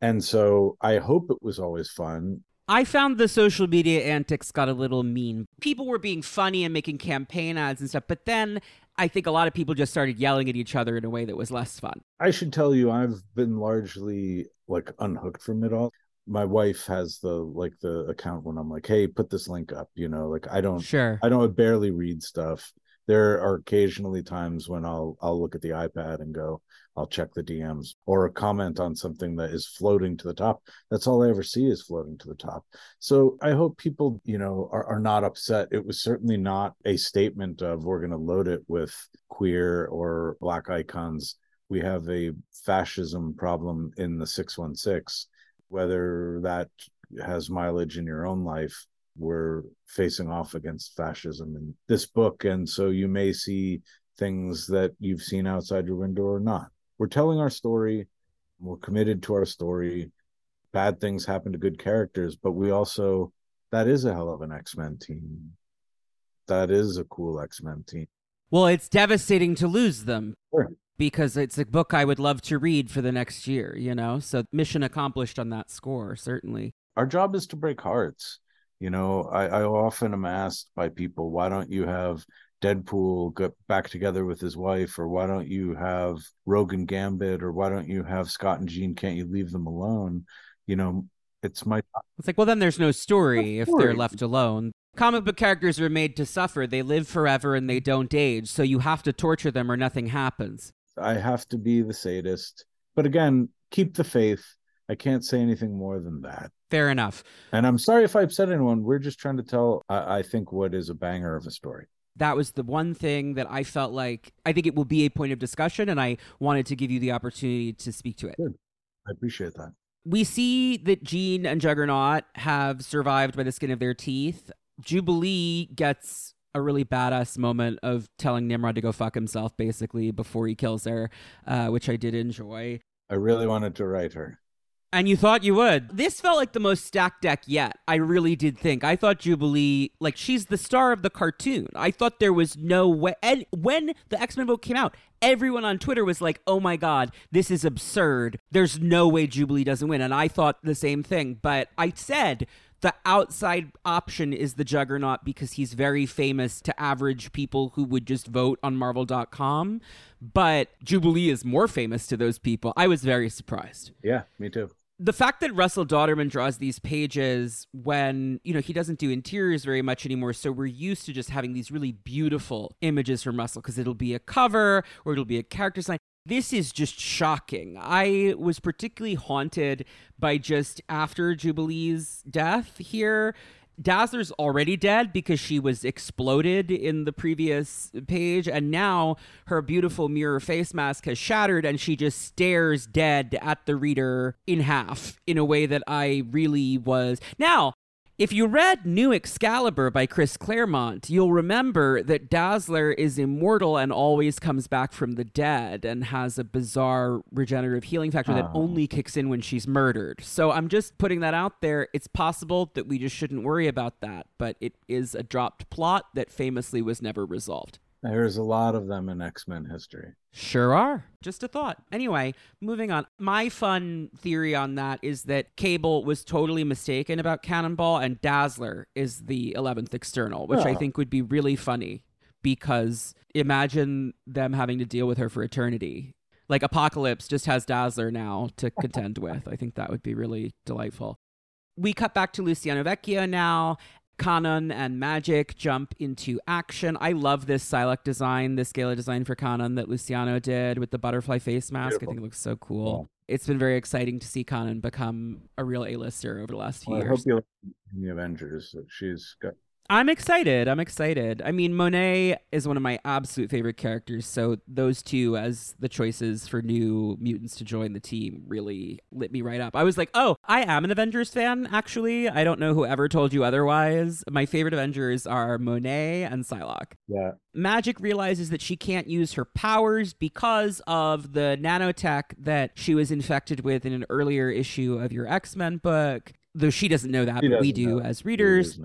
And so i hope it was always fun I found the social media antics got a little mean. People were being funny and making campaign ads and stuff, but then I think a lot of people just started yelling at each other in a way that was less fun. I should tell you, I've been largely like unhooked from it all. My wife has the like the account when I'm like, hey, put this link up. You know, like I don't, Sure. I don't barely read stuff. There are occasionally times when I'll I'll look at the iPad and go, I'll check the DMs or a comment on something that is floating to the top. That's all I ever see is floating to the top. So I hope people, you know, are, are not upset. It was certainly not a statement of we're going to load it with queer or black icons. We have a fascism problem in the 616. Whether that has mileage in your own life, we're facing off against fascism in this book. And so you may see things that you've seen outside your window or not. We're telling our story. We're committed to our story. Bad things happen to good characters, but we also, that is a hell of an X Men team. That is a cool X Men team. Well, it's devastating to lose them Sure. because it's a book I would love to read for the next year, you know? So mission accomplished on that score, certainly. Our job is to break hearts. You know, I, I often am asked by people, why don't you have Deadpool get back together with his wife, or why don't you have Rogan Gambit, or why don't you have Scott and Jean? Can't you leave them alone? You know, it's my It's like, well, then there's no story No if they're left alone. Comic book characters are made to suffer. They live forever and they don't age. So you have to torture them or nothing happens. I have to be the sadist. But again, keep the faith. I can't say anything more than that. Fair enough. And I'm sorry if I upset anyone. We're just trying to tell, I, I think, what is a banger of a story. That was the one thing that I felt like I think it will be a point of discussion, and I wanted to give you the opportunity to speak to it. I appreciate that. We see that Jean and Juggernaut have survived by the skin of their teeth. Jubilee gets a really badass moment of telling Nimrod to go fuck himself, basically, before he kills her, uh, which I did enjoy. I really wanted to write her. And you thought you would. This felt like the most stacked deck yet. I really did think. I thought Jubilee, like, she's the star of the cartoon. I thought there was no way. And when the X Men book came out, everyone on Twitter was like, oh my God, this is absurd. There's no way Jubilee doesn't win. And I thought the same thing. But I said, the outside option is the Juggernaut because he's very famous to average people who would just vote on Marvel.com. But Jubilee is more famous to those people. I was very surprised Yeah, me too. The fact that Russell Dauterman draws these pages when, you know, he doesn't do interiors very much anymore, so we're used to just having these really beautiful images from Russell because it'll be a cover or it'll be a character design. This is just shocking. I was particularly haunted by just after Jubilee's death here. Dazzler's already dead because she was exploded in the previous page, and now her beautiful mirror face mask has shattered, and she just stares dead at the reader in half in a way that I really was. Now, if you read New Excalibur by Chris Claremont, you'll remember that Dazzler is immortal and always comes back from the dead and has a bizarre regenerative healing factor that Oh. only kicks in when she's murdered. So I'm just putting that out there. It's possible that we just shouldn't worry about that, but it is a dropped plot that famously was never resolved. There's a lot of them in X Men history. Sure are. Just a thought. Anyway, moving on. My fun theory on that is that Cable was totally mistaken about Cannonball and Dazzler is the 11th external, which I Oh. think would be really funny because imagine them having to deal with her for eternity. Like Apocalypse just has Dazzler now to contend with. I think that would be really delightful. We cut back to Luciano Vecchio now. Kwannon and Magik jump into action. I love this Psylocke design, this Gala design for Kwannon that Luciano did with the butterfly face mask. I think it looks so cool. It's been very exciting to see Kwannon become a real A-lister over the last few Well, I hope you like the Avengers. She's got. I'm excited. I'm excited. I mean, Monet is one of my absolute favorite characters, so those two as the choices for new mutants to join the team really lit me right up. I was like, oh, I am an Avengers fan, actually. I don't know who ever told you otherwise. My favorite Avengers are Monet and Psylocke. Yeah, Magik realizes that she can't use her powers because of the nanotech that she was infected with in an earlier issue of your X Men book. Though she doesn't know that, She but we do know. as readers.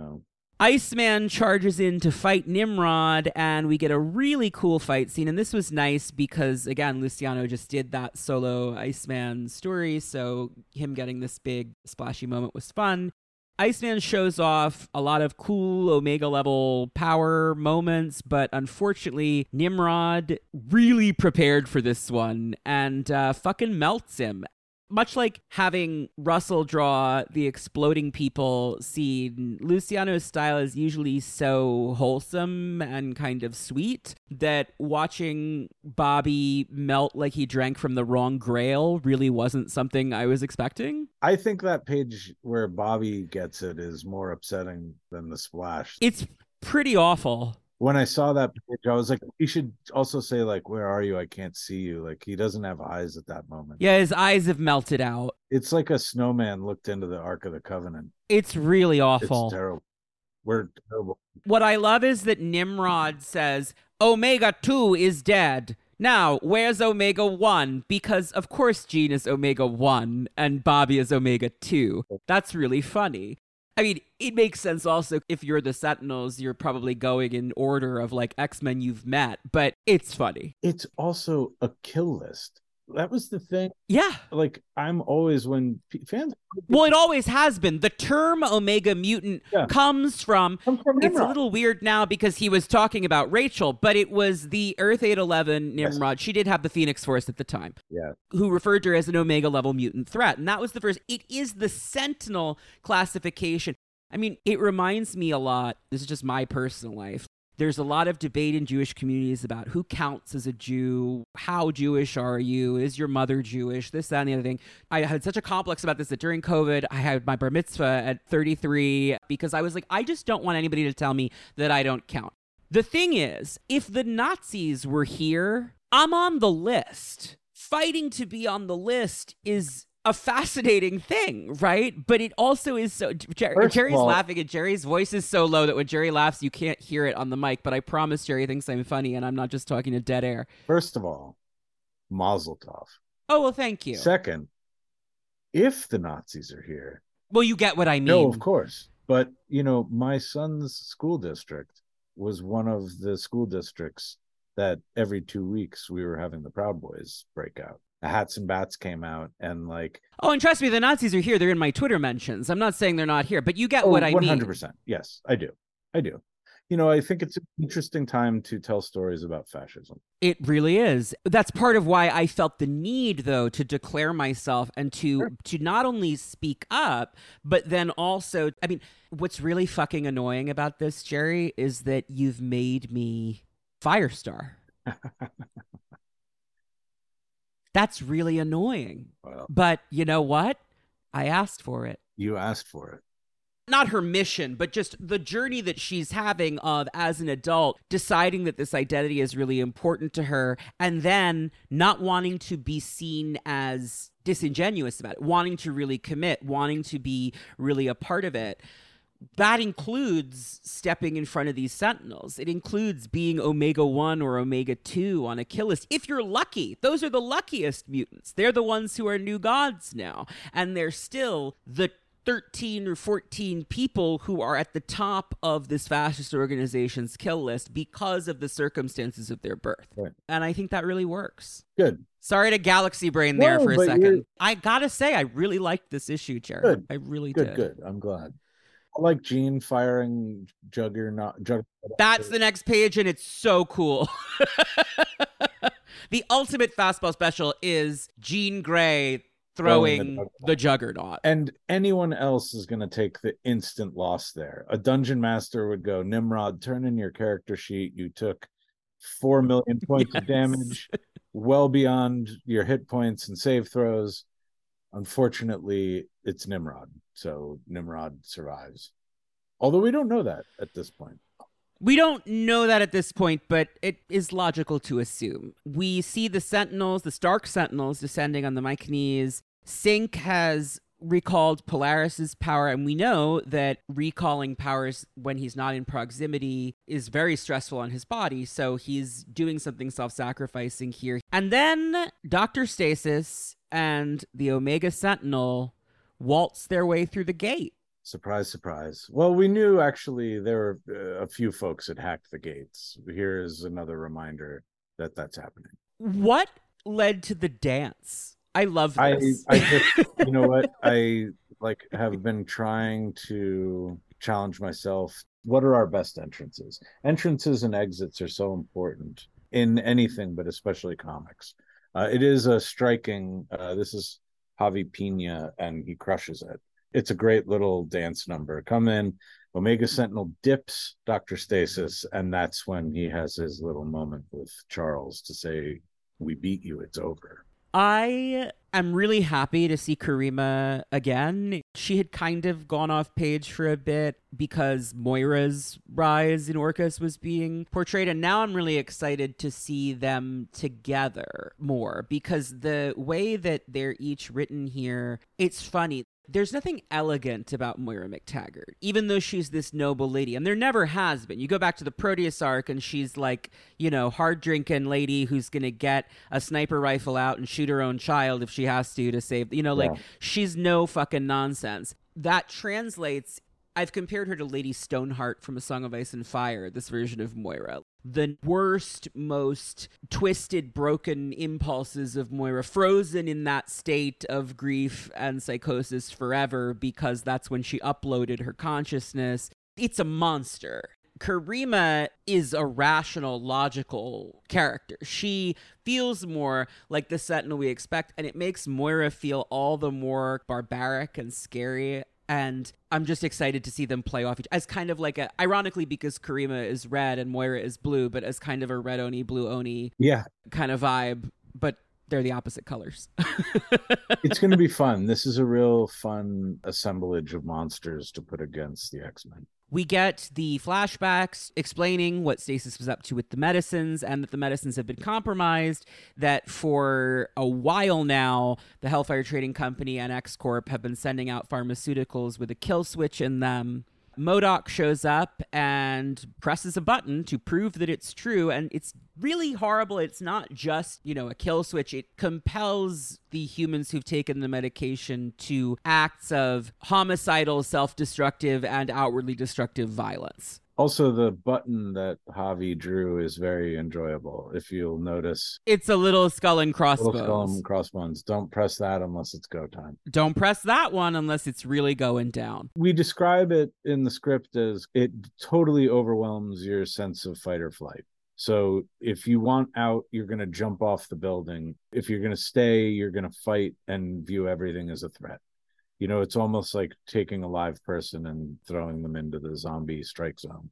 Iceman charges in to fight Nimrod, and we get a really cool fight scene. And this was nice because, again, Luciano just did that solo Iceman story, so him getting this big splashy moment was fun. Iceman shows off a lot of cool Omega level power moments, but unfortunately, Nimrod really prepared for this one and uh, fucking melts him much like having Russell draw the exploding people scene, Luciano's style is usually so wholesome and kind of sweet that watching Bobby melt like he drank from the wrong grail really wasn't something I was expecting. I think that page where Bobby gets it is more upsetting than the splash. It's pretty awful. When I saw that page, I was like, he should also say like, "Where are you? I can't see you." Like he doesn't have eyes at that moment. Yeah, his eyes have melted out. It's like a snowman looked into the Ark of the Covenant. It's really awful. It's terrible. We're terrible. What I love is that Nimrod says Omega 2 is dead. Now, where's Omega 1? Because, of course, Jean is Omega 1 and Bobby is Omega 2. That's really funny. I mean, it makes sense also if you're the Sentinels, you're probably going in order of like X Men you've met, but it's funny. It's also a kill list. That was the thing. Yeah. Like I'm always when fans Well, it always has been. The term Omega Mutant Yeah. comes from from It's a little weird now because he was talking about Rachel, but it was the Earth 811 Yes. Nimrod. She did have the Phoenix Force at the time, yeah. who referred to her as an Omega level mutant threat. And that was the first. It is the Sentinel classification. I mean, it reminds me a lot. This is just my personal life. There's a lot of debate in Jewish communities about who counts as a Jew. How Jewish are you? Is your mother Jewish? This, that, and the other thing. I had such a complex about this that during COVID, I had my bar mitzvah at 33 because I was like, I just don't want anybody to tell me that I don't count. The thing is, if the Nazis were here, I'm on the list. Fighting to be on the list is a fascinating thing, right? But it also is so. Jer- Gerry's all- laughing, and Gerry's voice is so low that when Gerry laughs, you can't hear it on the mic. But I promise Gerry thinks I'm funny, and I'm not just talking to dead air. First of all, Mazel Tov. Oh well, thank you. Second, if the Nazis are here, well, you get what I mean. no, of course. But you know, my son's school district was one of the school districts that every two weeks we were having the Proud Boys break out. The Hats and Bats came out, and like Oh, and trust me, the Nazis are here. They're in my Twitter mentions. I'm not saying they're not here, but you get what oh, I Oh, one mean. hundred percent. Yes, I do. I do. You know, I think it's an interesting time to tell stories about fascism. It really is. That's part of why I felt the need though to declare myself and to Sure. to not only speak up, but then also I mean, what's really fucking annoying about this, Gerry, is that you've made me Firestar. That's really annoying. But you know what? I asked for it. you asked for it. not her mission, but just the journey that she's having of as an adult deciding that this identity is really important to her and then not wanting to be seen as disingenuous about it, wanting to really commit, wanting to be really a part of it. That includes stepping in front of these sentinels. It includes being Omega 1 or Omega 2 on a kill list. If you're lucky, those are the luckiest mutants. They're the ones who are new gods now. And they're still the 13 or 14 people who are at the top of this fascist organization's kill list because of the circumstances of their birth. Right. And I think that really works. Good. Sorry to galaxy brain there No, for a but you're- second. I gotta say, I really liked this issue, Jared. Good. I really Good, did. good. I'm glad. I like Jean firing Juggernaut. Juggernaut That's the next page, and it's so cool. the ultimate fastball special is Jean Grey Throwing throwing the the juggernaut. and anyone else is going to take the instant loss there. A dungeon master would go, Nimrod, turn in your character sheet. You took four million points of damage, well beyond your hit points and save throws. Unfortunately, it's Nimrod, so Nimrod survives. Although we don't know that at this point. We don't know that at this point, but it is logical to assume. We see the Sentinels, the Stark Sentinels, descending on the Myconese. Synch has recalled Polaris's power, and we know that recalling powers when he's not in proximity is very stressful on his body, so he's doing something self sacrificing here. And then Dr. Stasis and the Omega Sentinel waltz their way through the gate. Surprise, surprise. Well, we knew actually there were uh, a few folks had hacked the gates. Here is another reminder that that's happening. What led to the dance? I love I, this. I just, you know what? I like have been trying to challenge myself. What are our best entrances? Entrances and exits are so important in anything, but especially comics. Uh, it is a striking. Uh, this is Javi Pina, and he crushes it. It's a great little dance number. Come in, Omega Sentinel dips Doctor Stasis, and that's when he has his little moment with Charles to say, "We beat you. It's over." I am really happy to see Karima again. She had kind of gone off page for a bit because Moira's rise in Orchis was being portrayed, and now I'm really excited to see them together more because the way that they're each written here, it's funny. There's nothing elegant about Moira McTaggart, even though she's this noble lady, and there never has been. You go back to the Proteus arc, and she's like, you know, hard drinking lady who's gonna get a sniper rifle out and shoot her own child if she has to to save, you know, like Yeah. she's no fucking nonsense. That translates. I've compared her to Lady Stoneheart from A Song of Ice and Fire, this version of Moira. The worst, most twisted, broken impulses of Moira, frozen in that state of grief and psychosis forever because that's when she uploaded her consciousness. It's a monster. Karima is a rational, logical character. She feels more like the Sentinel we expect, and it makes Moira feel all the more barbaric and scary. And I'm just excited to see them play off each as kind of like a ironically because Karima is red and Moira is blue, but as kind of a red oni, blue oni Yeah, kind of vibe, but they're the opposite colors. it's going to be fun. This is a real fun assemblage of monsters to put against the X Men. We get the flashbacks explaining what Stasis was up to with the medicines and that the medicines have been compromised. That for a while now, the Hellfire Trading Company and X Corp have been sending out pharmaceuticals with a kill switch in them. MODOK shows up and presses a button to prove that it's true. And it's really horrible. It's not just, you know, a kill switch. It compels the humans who've taken the medication to acts of homicidal, self destructive, and outwardly destructive violence. Also, the button that Javi drew is very enjoyable. If you'll notice, It's a little skull and crossbones. little skull and crossbones. Don't press that unless it's go time. Don't press that one unless it's really going down. We describe it in the script as it totally overwhelms your sense of fight or flight. So if you want out, you're going to jump off the building. If you're going to stay, you're going to fight and view everything as a threat. You know, it's almost like taking a live person and throwing them into the zombie strike zone.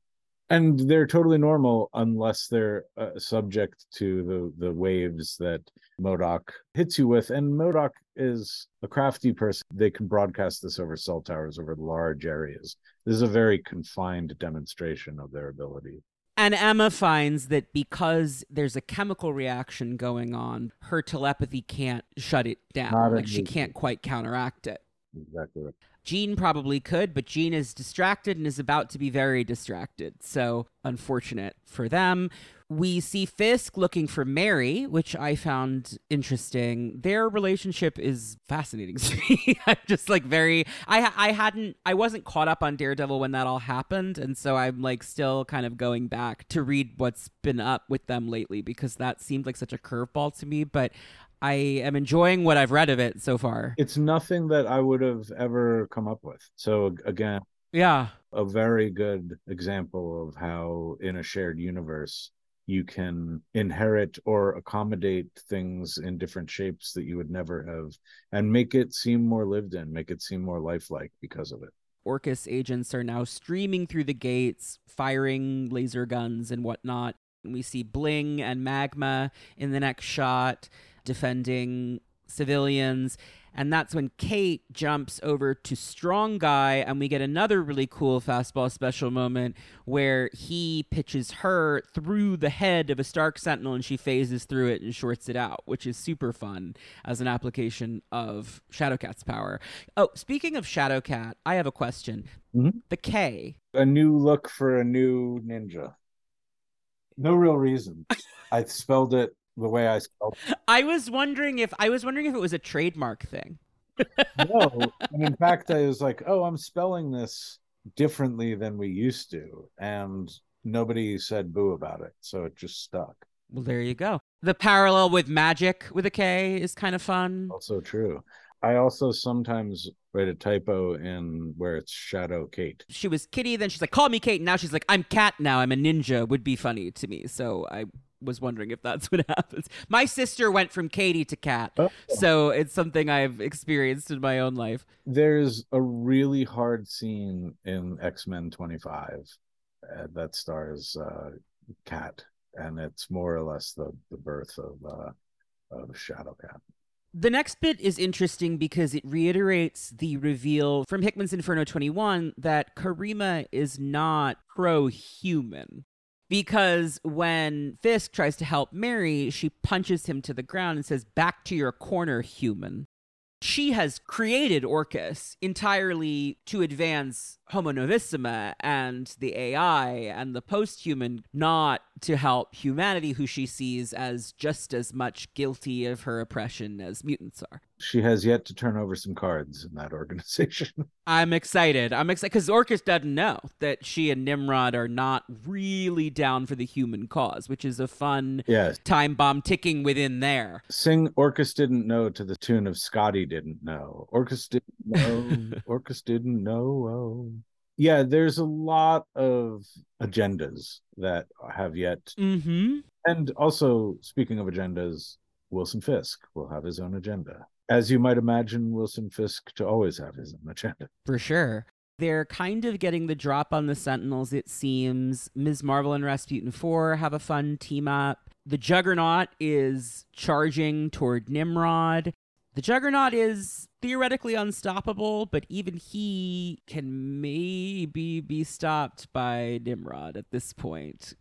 And they're totally normal unless they're uh, subject to the the waves that MODOK hits you with. And MODOK is a crafty person. They can broadcast this over cell towers over large areas. This is a very confined demonstration of their ability. And Emma finds that because there's a chemical reaction going on, her telepathy can't shut it down. Not like she can't quite counteract it. Exactly. Right. Jean probably could, but Jean is distracted and is about to be very distracted. So, unfortunate for them. We see Fisk looking for Mary, which I found interesting. Their relationship is fascinating to me. I'm just like very I I hadn't I wasn't caught up on Daredevil when that all happened, and so I'm like still kind of going back to read what's been up with them lately because that seemed like such a curveball to me, but I am enjoying what I've read of it so far. It's nothing that I would have ever come up with. So again, Yeah. a very good example of how in a shared universe you can inherit or accommodate things in different shapes that you would never have and make it seem more lived in make it seem more lifelike because of it Orchis agents are now streaming through the gates, firing laser guns and whatnot. And we see Bling and Magma in the next shot defending civilians. And that's when Kate jumps over to Strong Guy, and we get another really cool fastball special moment where he pitches her through the head of a Stark Sentinel and she phases through it and shorts it out, which is super fun as an application of Shadowcat's power. Oh, speaking of Shadowcat, I have a question. Mhm. The K, a new look for a new ninja no real reason i spelled it the way i spelled I was wondering if I was wondering if it was a trademark thing. no and in fact i was like oh i'm spelling this differently than we used to and nobody said boo about it so it just stuck Well, there you go. The parallel with magic with a K is kind of fun. Also true. I also sometimes write a typo in where it's Shadow Kate. She was Kitty, then she's like, "Call me Kate." And now she's like, "I'm Cat now. I'm a ninja." Would be funny to me. So I was wondering if that's what happens. My sister went from Katie to Cat, Oh. so it's something I've experienced in my own life. There's a really hard scene in X Men 25 uh, that stars uh, Cat, and it's more or less the the birth of uh, of Shadow Cat. The next bit is interesting because it reiterates the reveal from Hickman's Inferno 21 that Karima is not pro human. Because when Fisk tries to help Mary, she punches him to the ground and says, Back to your corner, human. She has created Orchis entirely to advance Homo Novissima and the AI and the post human, not to help humanity, who she sees as just as much guilty of her oppression as mutants are. She has yet to turn over some cards in that organization. I'm excited. I'm excited because Orchis doesn't know that she and Nimrod are not really down for the human cause, which is a fun yes. time bomb ticking within there. Sing Orchis didn't know to the tune of Scotty didn't know. Orchis didn't know. Orchis didn't know. Oh. Yeah, there's a lot of agendas that have yet Mm-hmm. and also speaking of agendas, Wilson Fisk will have his own agenda. As you might imagine Wilson Fisk to always have his own agenda. For sure. They're kind of getting the drop on the Sentinels, it seems. Ms. Marvel and Rasputin 4 have a fun team up. The Juggernaut is charging toward Nimrod. The Juggernaut is theoretically unstoppable, but even he can maybe be stopped by Nimrod at this point.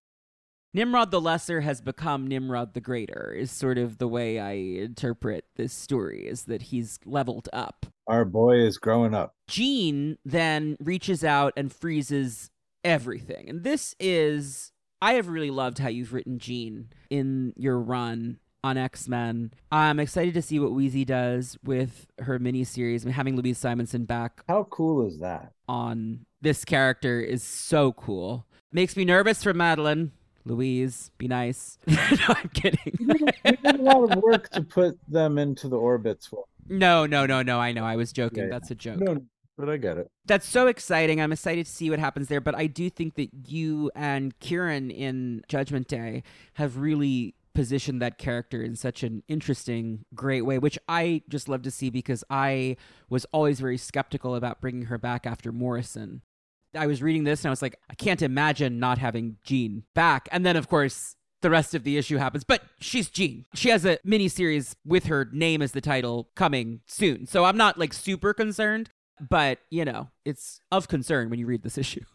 Nimrod the Lesser has become Nimrod the Greater, is sort of the way I interpret this story, is that he's leveled up. Our boy is growing up. Jean then reaches out and freezes everything. And this is, I have really loved how you've written Jean in your run on X Men. I'm excited to see what Wheezy does with her miniseries. I mean, having Louise Simonson back How cool is that? on this character is so cool. Makes me nervous for Madelyne. Louise, be nice. no, I'm kidding. We did, did a lot of work to put them into the orbits. For, no, no, no, no. I know. I was joking. Yeah, That's a joke. no, but I get it. That's so exciting. I'm excited to see what happens there. But I do think that you and Kieron in Judgment Day have really positioned that character in such an interesting, great way, which I just love to see because I was always very skeptical about bringing her back after Morrison. I was reading this and I was like, I can't imagine not having Jean back. And then, of course, the rest of the issue happens. But she's Jean. She has a miniseries with her name as the title coming soon. So I'm not like super concerned, but you know, it's of concern when you read this issue.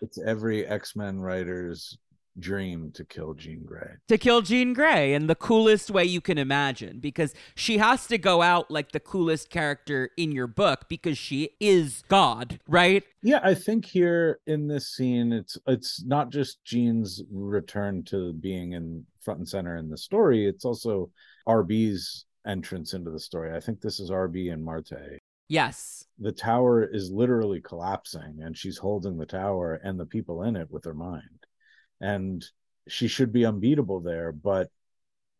It's every X Men writer's dream to kill Jean Grey. to kill Jean Grey in the coolest way you can imagine because she has to go out like the coolest character in your book because she is God, right? Yeah, I think here in this scene, it's it's not just Jean's return to being in front and center in the story. It's also RB's entrance into the story. I think this is RB and Marte. Yes. The tower is literally collapsing, and she's holding the tower and the people in it with her mind. And she should be unbeatable there, but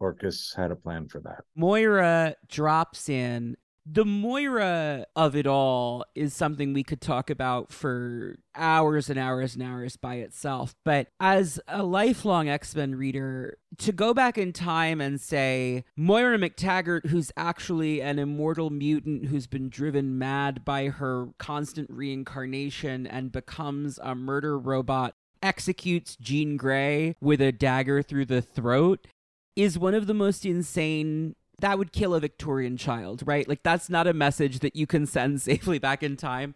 Orchis had a plan for that. Moira drops in. The Moira of it all is something we could talk about for hours and hours and hours by itself. But as a lifelong X Men reader, to go back in time and say Moira McTaggart, who's actually an immortal mutant who's been driven mad by her constant reincarnation and becomes a murder robot, executes Jean Grey with a dagger through the throat is one of the most insane that would kill a Victorian child, right? Like that's not a message that you can send safely back in time.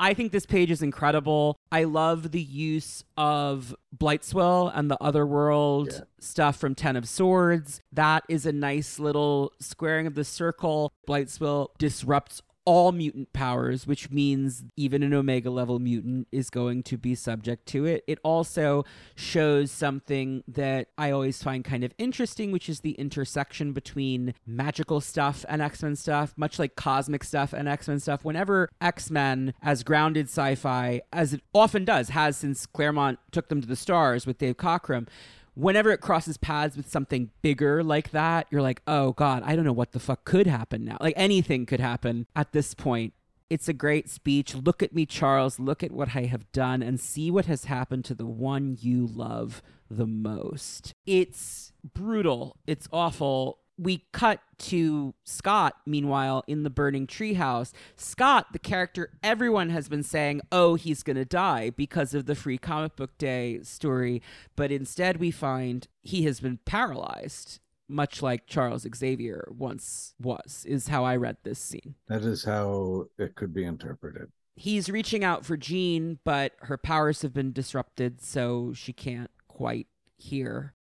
I think this page is incredible. I love the use of Blightswell and the Otherworld Yeah. stuff from Ten of Swords. That is a nice little squaring of the circle. Blightswell disrupts all mutant powers, which means even an Omega level mutant is going to be subject to it. It also shows something that I always find kind of interesting, which is the intersection between magical stuff and X Men stuff, much like cosmic stuff and X Men stuff. Whenever X Men, as grounded sci fi, as it often does, has since Claremont took them to the stars with Dave Cockrum, whenever it crosses paths with something bigger like that, you're like, oh God, I don't know what the fuck could happen now. Like anything could happen at this point. It's a great speech. Look at me, Charles. Look at what I have done and see what has happened to the one you love the most. It's brutal. It's awful. We cut to Scott, meanwhile, in the burning treehouse. Scott, the character everyone has been saying, oh, he's going to die because of the free comic book day story. But instead, we find he has been paralyzed, much like Charles Xavier once was, is how I read this scene. That is how it could be interpreted. He's reaching out for Jean, but her powers have been disrupted, so she can't quite hear.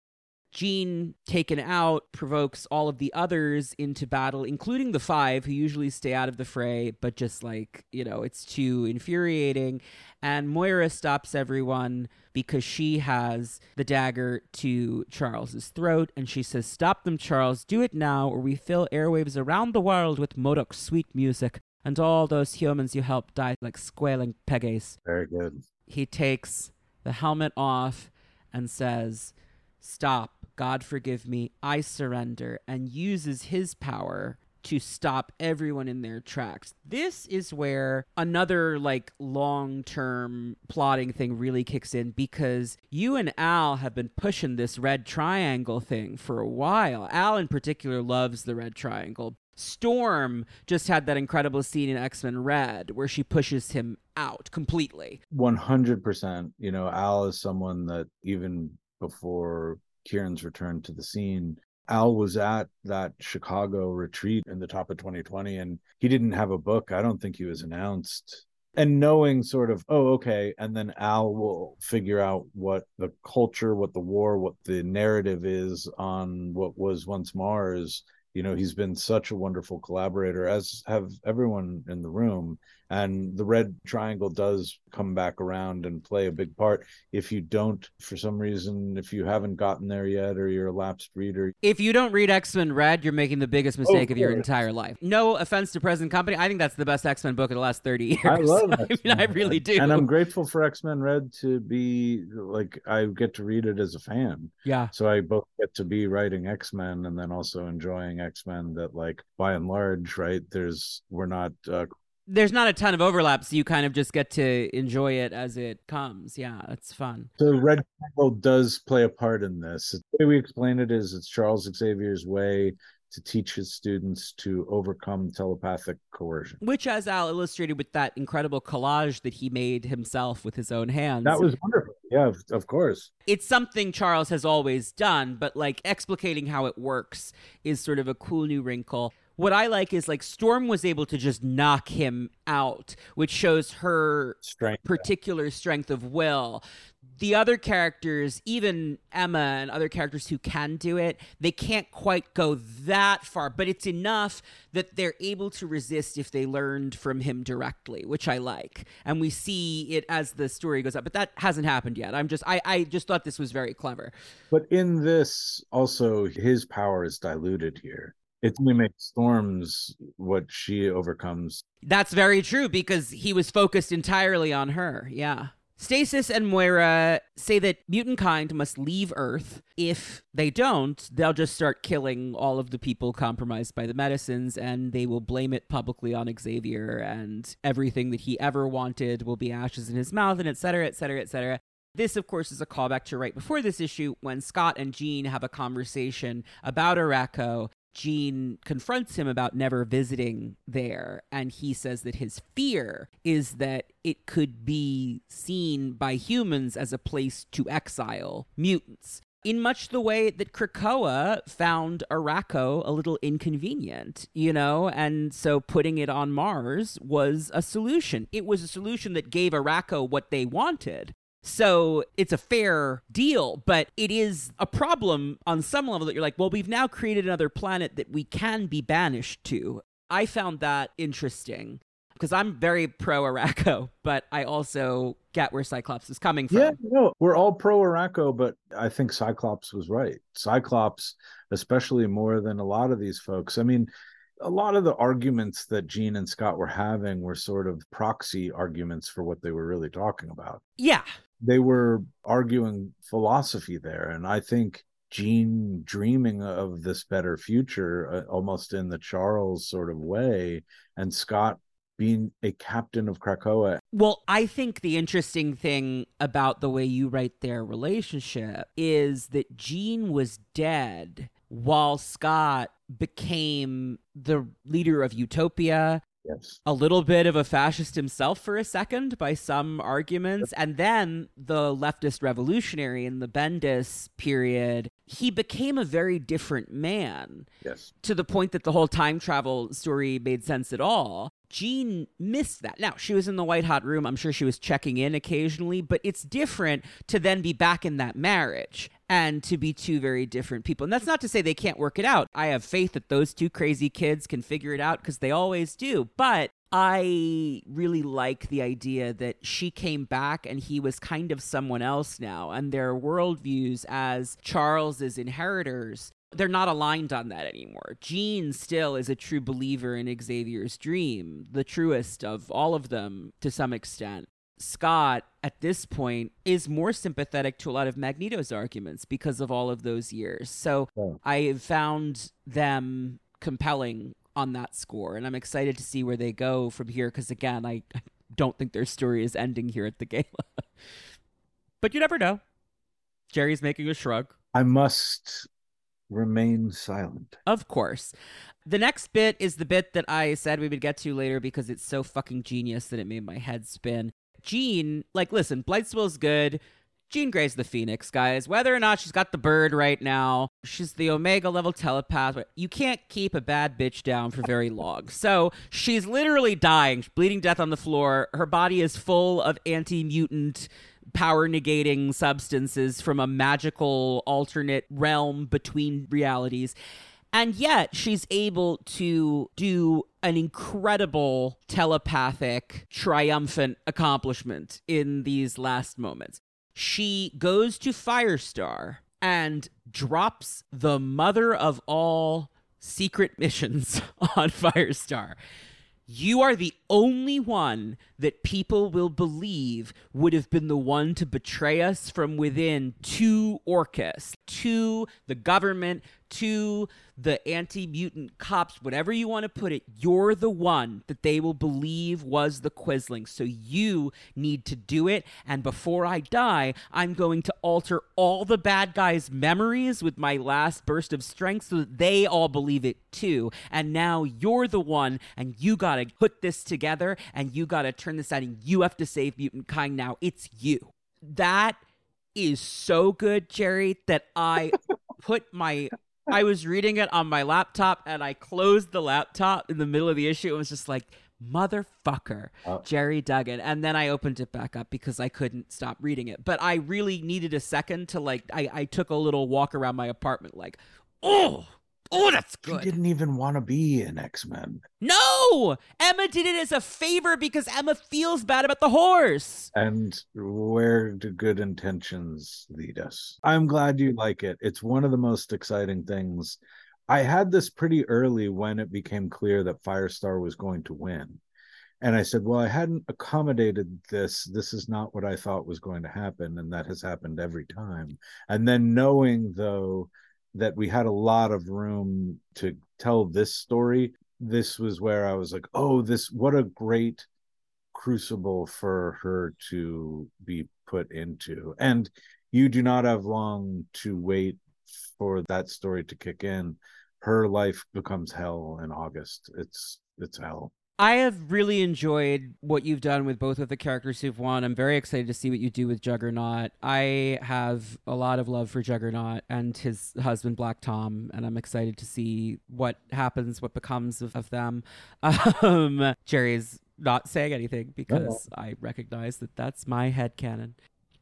Jean, taken out, provokes all of the others into battle, including the five who usually stay out of the fray, but just like, you know, it's too infuriating. And Moira stops everyone because she has the dagger to Charles's throat, and she says, Stop them, Charles, do it now, or we fill airwaves around the world with MODOK's sweet music, and all those humans you helped die like squealing peggies Very good. he takes the helmet off and says, Stop, God forgive me, I surrender, and uses his power to stop everyone in their tracks. This is where another like long-term plotting thing really kicks in because you and Al have been pushing this red triangle thing for a while. Al in particular loves the red triangle. Storm just had that incredible scene in X-Men Red where she pushes him out completely. 100%. You know, Al is someone that even before Kieron's return to the scene Al was at that Chicago retreat in the top of 2020 and he didn't have a book. I don't think he was announced. And knowing sort of, oh, okay. And then Al will figure out what the culture, what the war, what the narrative is on what was once Mars. You know, he's been such a wonderful collaborator, as have everyone in the room and the red triangle does come back around and play a big part if you don't for some reason if you haven't gotten there yet or you're a lapsed reader If you don't read X Men Red, you're making the biggest mistake of your entire life. No offense to present company, I think that's the best X Men book of the last thirty years. i love I mean, I really do. and i'm grateful for x-men red to be like i get to read it as a fan yeah, so i both get to be writing x-men and then also enjoying x-men that like by and large right there's we're not uh, there's not a ton of overlap, so you kind of just get to enjoy it as it comes. Yeah, it's fun. So the Red Triangle does play a part in this. The way we explain it is it's Charles Xavier's way to teach his students to overcome telepathic coercion. Which, as Al illustrated with that incredible collage that he made himself with his own hands, That was wonderful. Yeah, of course. it's something Charles has always done, but like explicating how it works is sort of a cool new wrinkle. What I like is like Storm was able to just knock him out, which shows her Strength. particular strength of will. The other characters, even Emma and other characters who can do it, they can't quite go that far, but it's enough that they're able to resist if they learned from him directly, which I like. And we see it as the story goes up, but that hasn't happened yet. I'm just I, I just thought this was very clever. But in this, also his power is diluted here. It only makes Storms what she overcomes. That's very true because he was focused entirely on her. Yeah. Stasis and Moira say that mutant kind must leave Earth. If they don't, they'll just start killing all of the people compromised by the medicines and they will blame it publicly on Xavier and everything that he ever wanted will be ashes in his mouth and et cetera, et cetera, et cetera. This, of course, is a callback to right before this issue when Scott and Jean have a conversation about Arakko. Jean confronts him about never visiting there, and he says that his fear is that it could be seen by humans as a place to exile mutants. In much the way that Krakoa found Arakko a little inconvenient, you know, and so putting it on Mars was a solution. It was a solution that gave Arakko what they wanted. So it's a fair deal, but it is a problem on some level that you're like, well, we've now created another planet that we can be banished to. I found that interesting because I'm very pro Arakko, but I also get where Cyclops is coming from. Yeah, no, we're all pro Arakko, but I think Cyclops was right. Cyclops, especially more than a lot of these folks. I mean, a lot of the arguments that Jean and Scott were having were sort of proxy arguments for what they were really talking about. Yeah. They were arguing philosophy there. And I think Jean dreaming of this better future, uh, almost in the Charles sort of way, and Scott being a captain of Krakoa Well, I think the interesting thing about the way you write their relationship is that Jean was dead while Scott became the leader of Utopia, Yes. a little bit of a fascist himself for a second by some arguments, and then the leftist revolutionary in the Bendis period, he became a very different man Yes. to the point that the whole time travel story made sense at all. Jean missed that. Now, she was in the white hot room. I'm sure she was checking in occasionally, but it's different to then be back in that marriage and to be two very different people. And that's not to say they can't work it out. I have faith that those two crazy kids can figure it out because they always do. But I really like the idea that she came back and he was kind of someone else now, and their worldviews as Charles's inheritors they're not aligned on that anymore. Jean still is a true believer in Xavier's dream, the truest of all of them to some extent. Scott, at this point, is more sympathetic to a lot of Magneto's arguments because of all of those years. So. I found them compelling on that score, and I'm excited to see where they go from here because, again, I I don't think their story is ending here at the gala. but you never know. Gerry's making a shrug. I must remain silent. Of course. The next bit is the bit that I said we would get to later because it's so fucking genius that it made my head spin. Jean, like, listen, Blightswell's good. Jean Grey's the Phoenix, guys. Whether or not she's got the bird right now, she's the Omega level telepath. You can't keep a bad bitch down for very long. So she's literally dying, bleeding death on the floor. Her body is full of anti mutant power negating substances from a magical alternate realm between realities. And yet she's able to do an incredible telepathic, triumphant accomplishment in these last moments. She goes to Firestar and drops the mother of all secret missions on Firestar. You are the only one that people will believe would have been the one to betray us from within to Orchis, to the government, to the anti mutant cops, whatever you want to put it, you're the one that they will believe was the Quisling. So you need to do it. And before I die, I'm going to alter all the bad guys' memories with my last burst of strength so that they all believe it too. And now you're the one, and you got to put this together, and you got to turn this out, and you have to save mutant kind now. It's you. That is so good, Gerry, that I put my I was reading it on my laptop and I closed the laptop in the middle of the issue. It was just like, motherfucker, Oh. Gerry Duggan. And then I opened it back up because I couldn't stop reading it. But I really needed a second to like, I, I took a little walk around my apartment, like, oh, oh, that's She good. didn't even want to be an X-Men. No, Emma did it as a favor because Emma feels bad about the horse. And where do good intentions lead us? I'm glad you like it. It's one of the most exciting things. I had this pretty early when it became clear that Firestar was going to win. And I said, Well, I hadn't accommodated this. This is not what I thought was going to happen. And that has happened every time. And then knowing, though, that we had a lot of room to tell this story, this was where I was like, Oh, this, what a great crucible for her to be put into. And you do not have long to wait for that story to kick in. Her life becomes hell in August. It's it's hell. I have really enjoyed what you've done with both of the characters you've won. I'm very excited to see what you do with Juggernaut. I have a lot of love for Juggernaut and his husband Black Tom, and I'm excited to see what happens, what becomes of, of them. Um, Gerry's not saying anything because I recognize that that's my head canon.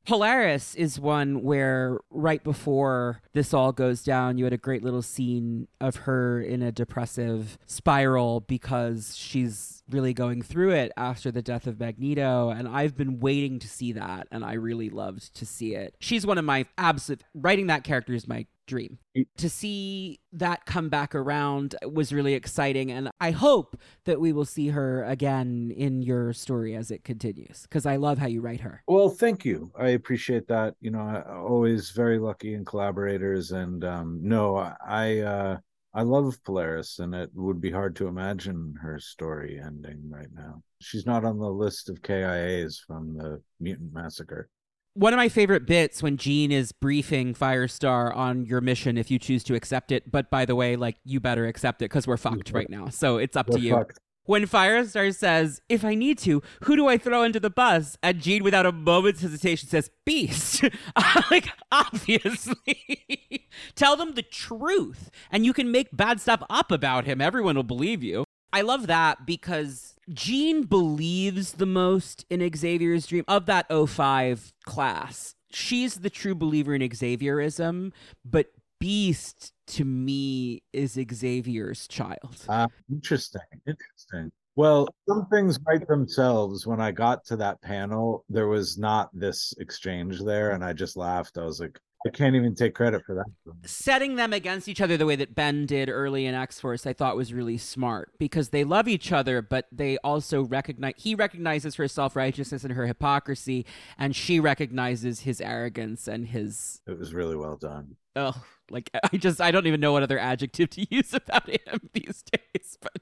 Polaris is one where right before this all goes down, you had a great little scene of her in a depressive spiral because she's really going through it after the death of Magneto. And I've been waiting to see that, and I really loved to see it. She's one of my absolute, writing that character is my dream. To see that come back around was really exciting, and I hope that we will see her again in your story as it continues because I love how you write her. Well, thank you. I appreciate that. You know, I always very lucky in collaborators and um no, I- I uh I love Polaris and it would be hard to imagine her story ending right now. She's not on the list of KIAs from the Mutant Massacre. One of my favorite bits when Jean is briefing Firestar on your mission if you choose to accept it. But by the way, like you better accept it because we're fucked right now. So it's up to We're you. fucked. When Firestar says, "If I need to, who do I throw into the bus?" and Jean, without a moment's hesitation, says, "Beast." Like, obviously, tell them the truth, and you can make bad stuff up about him. Everyone will believe you. I love that because Jean believes the most in Xavier's dream of that 05 class. She's the true believer in Xavierism, but Beast to me is Xavier's child. Ah, interesting. Interesting. Well, some things write themselves. When I got to that panel, there was not this exchange there, and I just laughed. I was like, I can't even take credit for that. setting them against each other the way that Ben did early in X Force, I thought was really smart because they love each other, but they also recognize he recognizes her self righteousness and her hypocrisy, and she recognizes his arrogance and his It was really well done. oh, like I just I don't even know what other adjective to use about him these days. But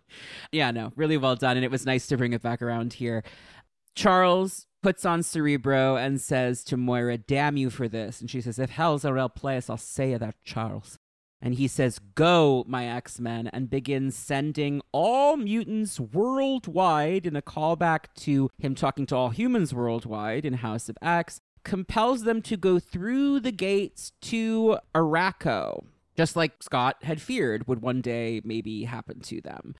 yeah, no, really well done, and it was nice to bring it back around here. Charles puts on Cerebro and says to Moira, Damn you for this. And she says, If hell's a real place, I'll say that, Charles. And he says, Go, my X Men, and begins sending all mutants worldwide in a callback to him talking to all humans worldwide in House of X. compels them to go through the gates to Arakko, just like Scott had feared would one day maybe happen to them.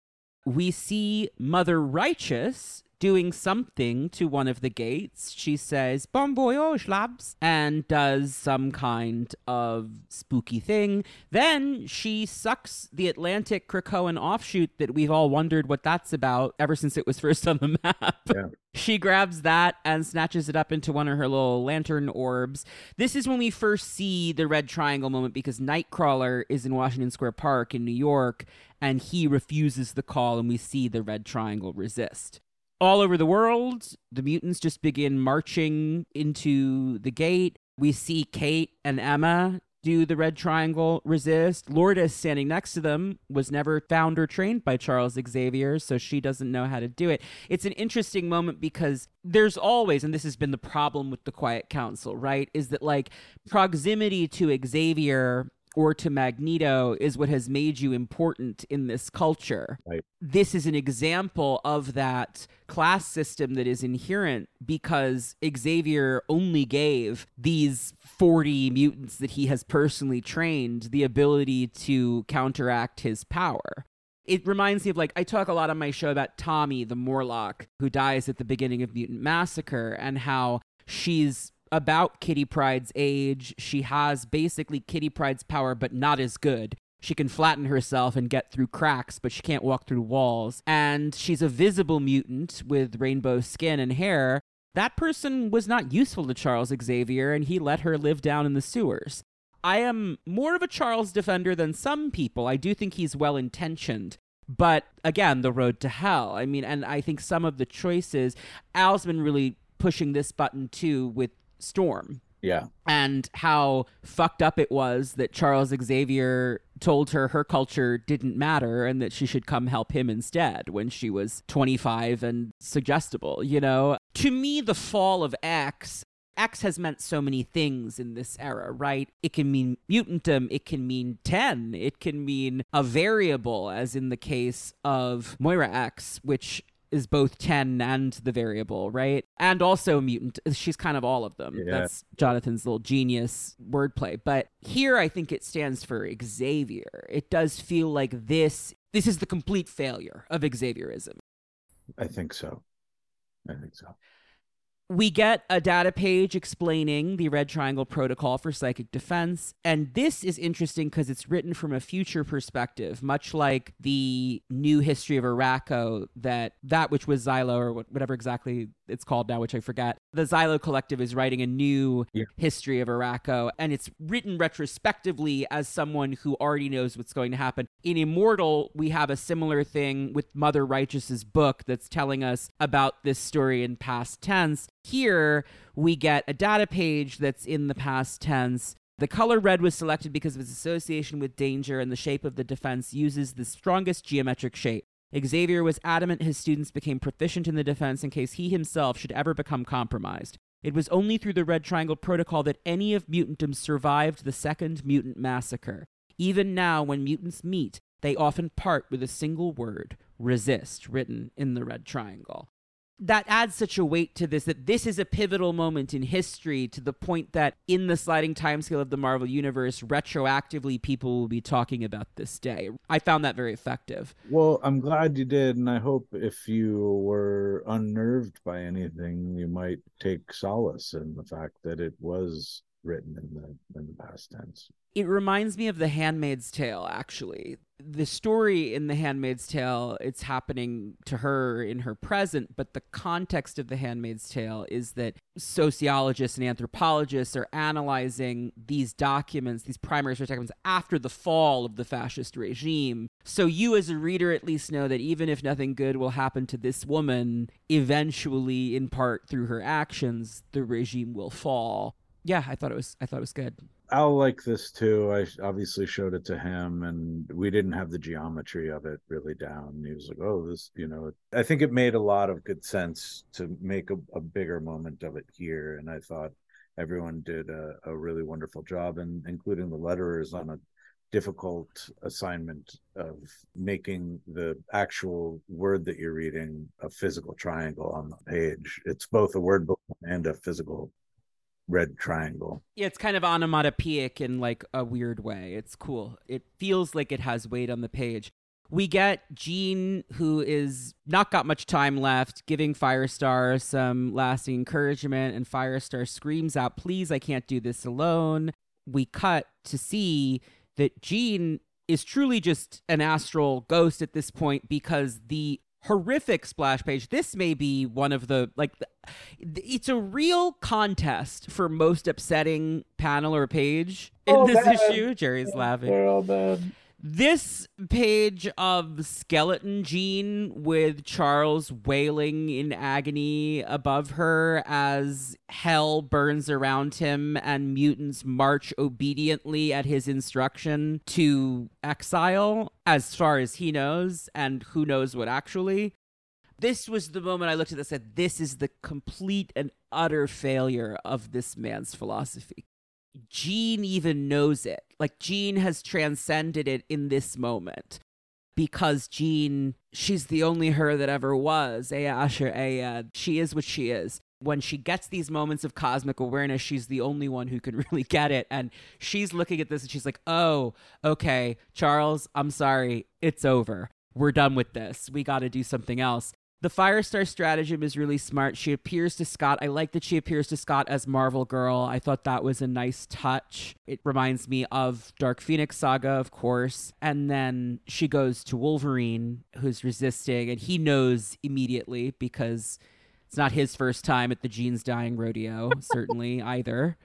We see Mother Righteous doing something to one of the gates. She says, Bon voyage, labs, and does some kind of spooky thing. Then she sucks the Atlantic Krakoan offshoot that we've all wondered what that's about ever since it was first on the map. Yeah. She grabs that and snatches it up into one of her little lantern orbs. This is when we first see the red triangle moment because Nightcrawler is in Washington Square Park in New York and he refuses the call, and we see the red triangle resist all over the world, the mutants just begin marching into the gate. We see Kate and Emma do the red triangle resist. Lourdes standing next to them was never found or trained by Charles Xavier, so she doesn't know how to do it. It's an interesting moment because there's always, and this has been the problem with the Quiet Council, right? Is that like proximity to Xavier or to Magneto is what has made you important in this culture. Right. This is an example of that class system that is inherent because Xavier only gave these 40 mutants that he has personally trained the ability to counteract his power. It reminds me of like I talk a lot on my show about Tommy the Morlock who dies at the beginning of Mutant Massacre and how she's about Kitty Pryde's age. She has basically Kitty Pryde's power, but not as good. She can flatten herself and get through cracks, but she can't walk through walls. And she's a visible mutant with rainbow skin and hair. That person was not useful to Charles Xavier, and he let her live down in the sewers. I am more of a Charles defender than some people. I do think he's well intentioned. But again, the road to hell. I mean, and I think some of the choices, Al's been really pushing this button too with Storm Yeah. and how fucked up it was that Charles Xavier told her her culture didn't matter and that she should come help him instead when she was 25 and suggestible, you know? To me, the fall of X. X has meant so many things in this era, right? It can mean mutantum, it can mean 10, it can mean a variable, as in the case of Moira X, which is both 10 and the variable, right? And also mutant. She's kind of all of them. Yeah. That's Jonathan's little genius wordplay. But here I think it stands for Xavier. It does feel like this this is the complete failure of Xavierism. I think so. I think so. We get a data page explaining the red triangle protocol for psychic defense and this is interesting because it's written from a future perspective much like the new history of Arakko that that which was xylo or whatever exactly it's called now which i forget the xylo collective is writing a new Yeah. history of Arakko and it's written retrospectively as someone who already knows what's going to happen. In immortal we have a similar thing with mother righteous's book that's telling us about this story in past tense. Here we get a data page that's in the past tense. The color red was selected because of its association with danger and the shape of the defense uses the strongest geometric shape Xavier was adamant his students became proficient in the defense in case he himself should ever become compromised. It was only through the Red Triangle Protocol that any of mutantum survived the second mutant massacre. Even now, when mutants meet, they often part with a single word resist written in the Red Triangle. That adds such a weight to this that this is a pivotal moment in history to the point that in the sliding timescale of the Marvel Universe, retroactively people will be talking about this day. I found that very effective. Well, I'm glad you did, and I hope if you were unnerved by anything, you might take solace in the fact that it was written in the in the past tense. It reminds me of The Handmaid's Tale, actually. The story in The Handmaid's Tale, it's happening to her in her present, but the context of The Handmaid's Tale is that sociologists and anthropologists are analyzing these documents, these primary source documents, after the fall of the fascist regime. So you, as a reader, at least know that even if nothing good will happen to this woman, eventually, in part through her actions, the regime will fall. Yeah, I thought it was I thought it was good. Al like this too. I obviously showed it to him, and we didn't have the geometry of it really down. He was like, "Oh, this," you know. I think it made a lot of good sense to make a, a bigger moment of it here, and I thought everyone did a, a really wonderful job, and including the letterers on a difficult assignment of making the actual word that you're reading a physical triangle on the page. It's both a word book and a physical red triangle. Yeah, it's kind of onomatopoeic in like a weird way. It's cool. It feels like it has weight on the page. We get Jean, who is not got much time left, giving Firestar some lasting encouragement, and Firestar screams out, Please, I can't do this alone. We cut to see that Jean is truly just an astral ghost at this point because the horrific splash page this may be one of the like the, it's a real contest for most upsetting panel or page in Oh, this bad. issue gerry's laughing They're all bad. This page of skeleton Jean with Charles wailing in agony above her as hell burns around him and mutants march obediently at his instruction to exile, as far as he knows, and who knows what actually. This was the moment I looked at this and said, This is the complete and utter failure of this man's philosophy. Jean even knows it. Like Jean has transcended it in this moment because Jean, she's the only her that ever was. Aya Asher Aya, she is what she is. When she gets these moments of cosmic awareness, she's the only one who can really get it. And she's looking at this and she's like, oh, okay, Charles, I'm sorry. It's over. We're done with this. We got to do something else. The Firestar stratagem is really smart. She appears to Scott. I like that she appears to Scott as Marvel Girl. I thought that was a nice touch. It reminds me of Dark Phoenix Saga, of course. And then she goes to Wolverine, who's resisting, and he knows immediately because it's not his first time at the Jeans Dying Rodeo, certainly either.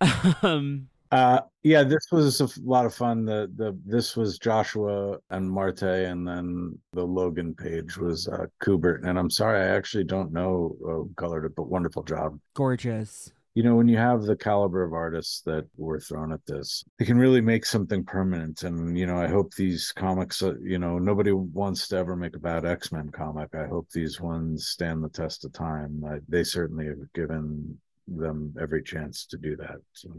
Um, uh yeah, this was a lot of fun. The the this was Joshua and Marte, and then the Logan page was uh Kubert. And I'm sorry, I actually don't know uh, colored it, but wonderful job. gorgeous. You know, when you have the caliber of artists that were thrown at this, they can really make something permanent. And you know, I hope these comics. Uh, you know, nobody wants to ever make a bad X Men comic. I hope these ones stand the test of time. I, they certainly have given them every chance to do that. So.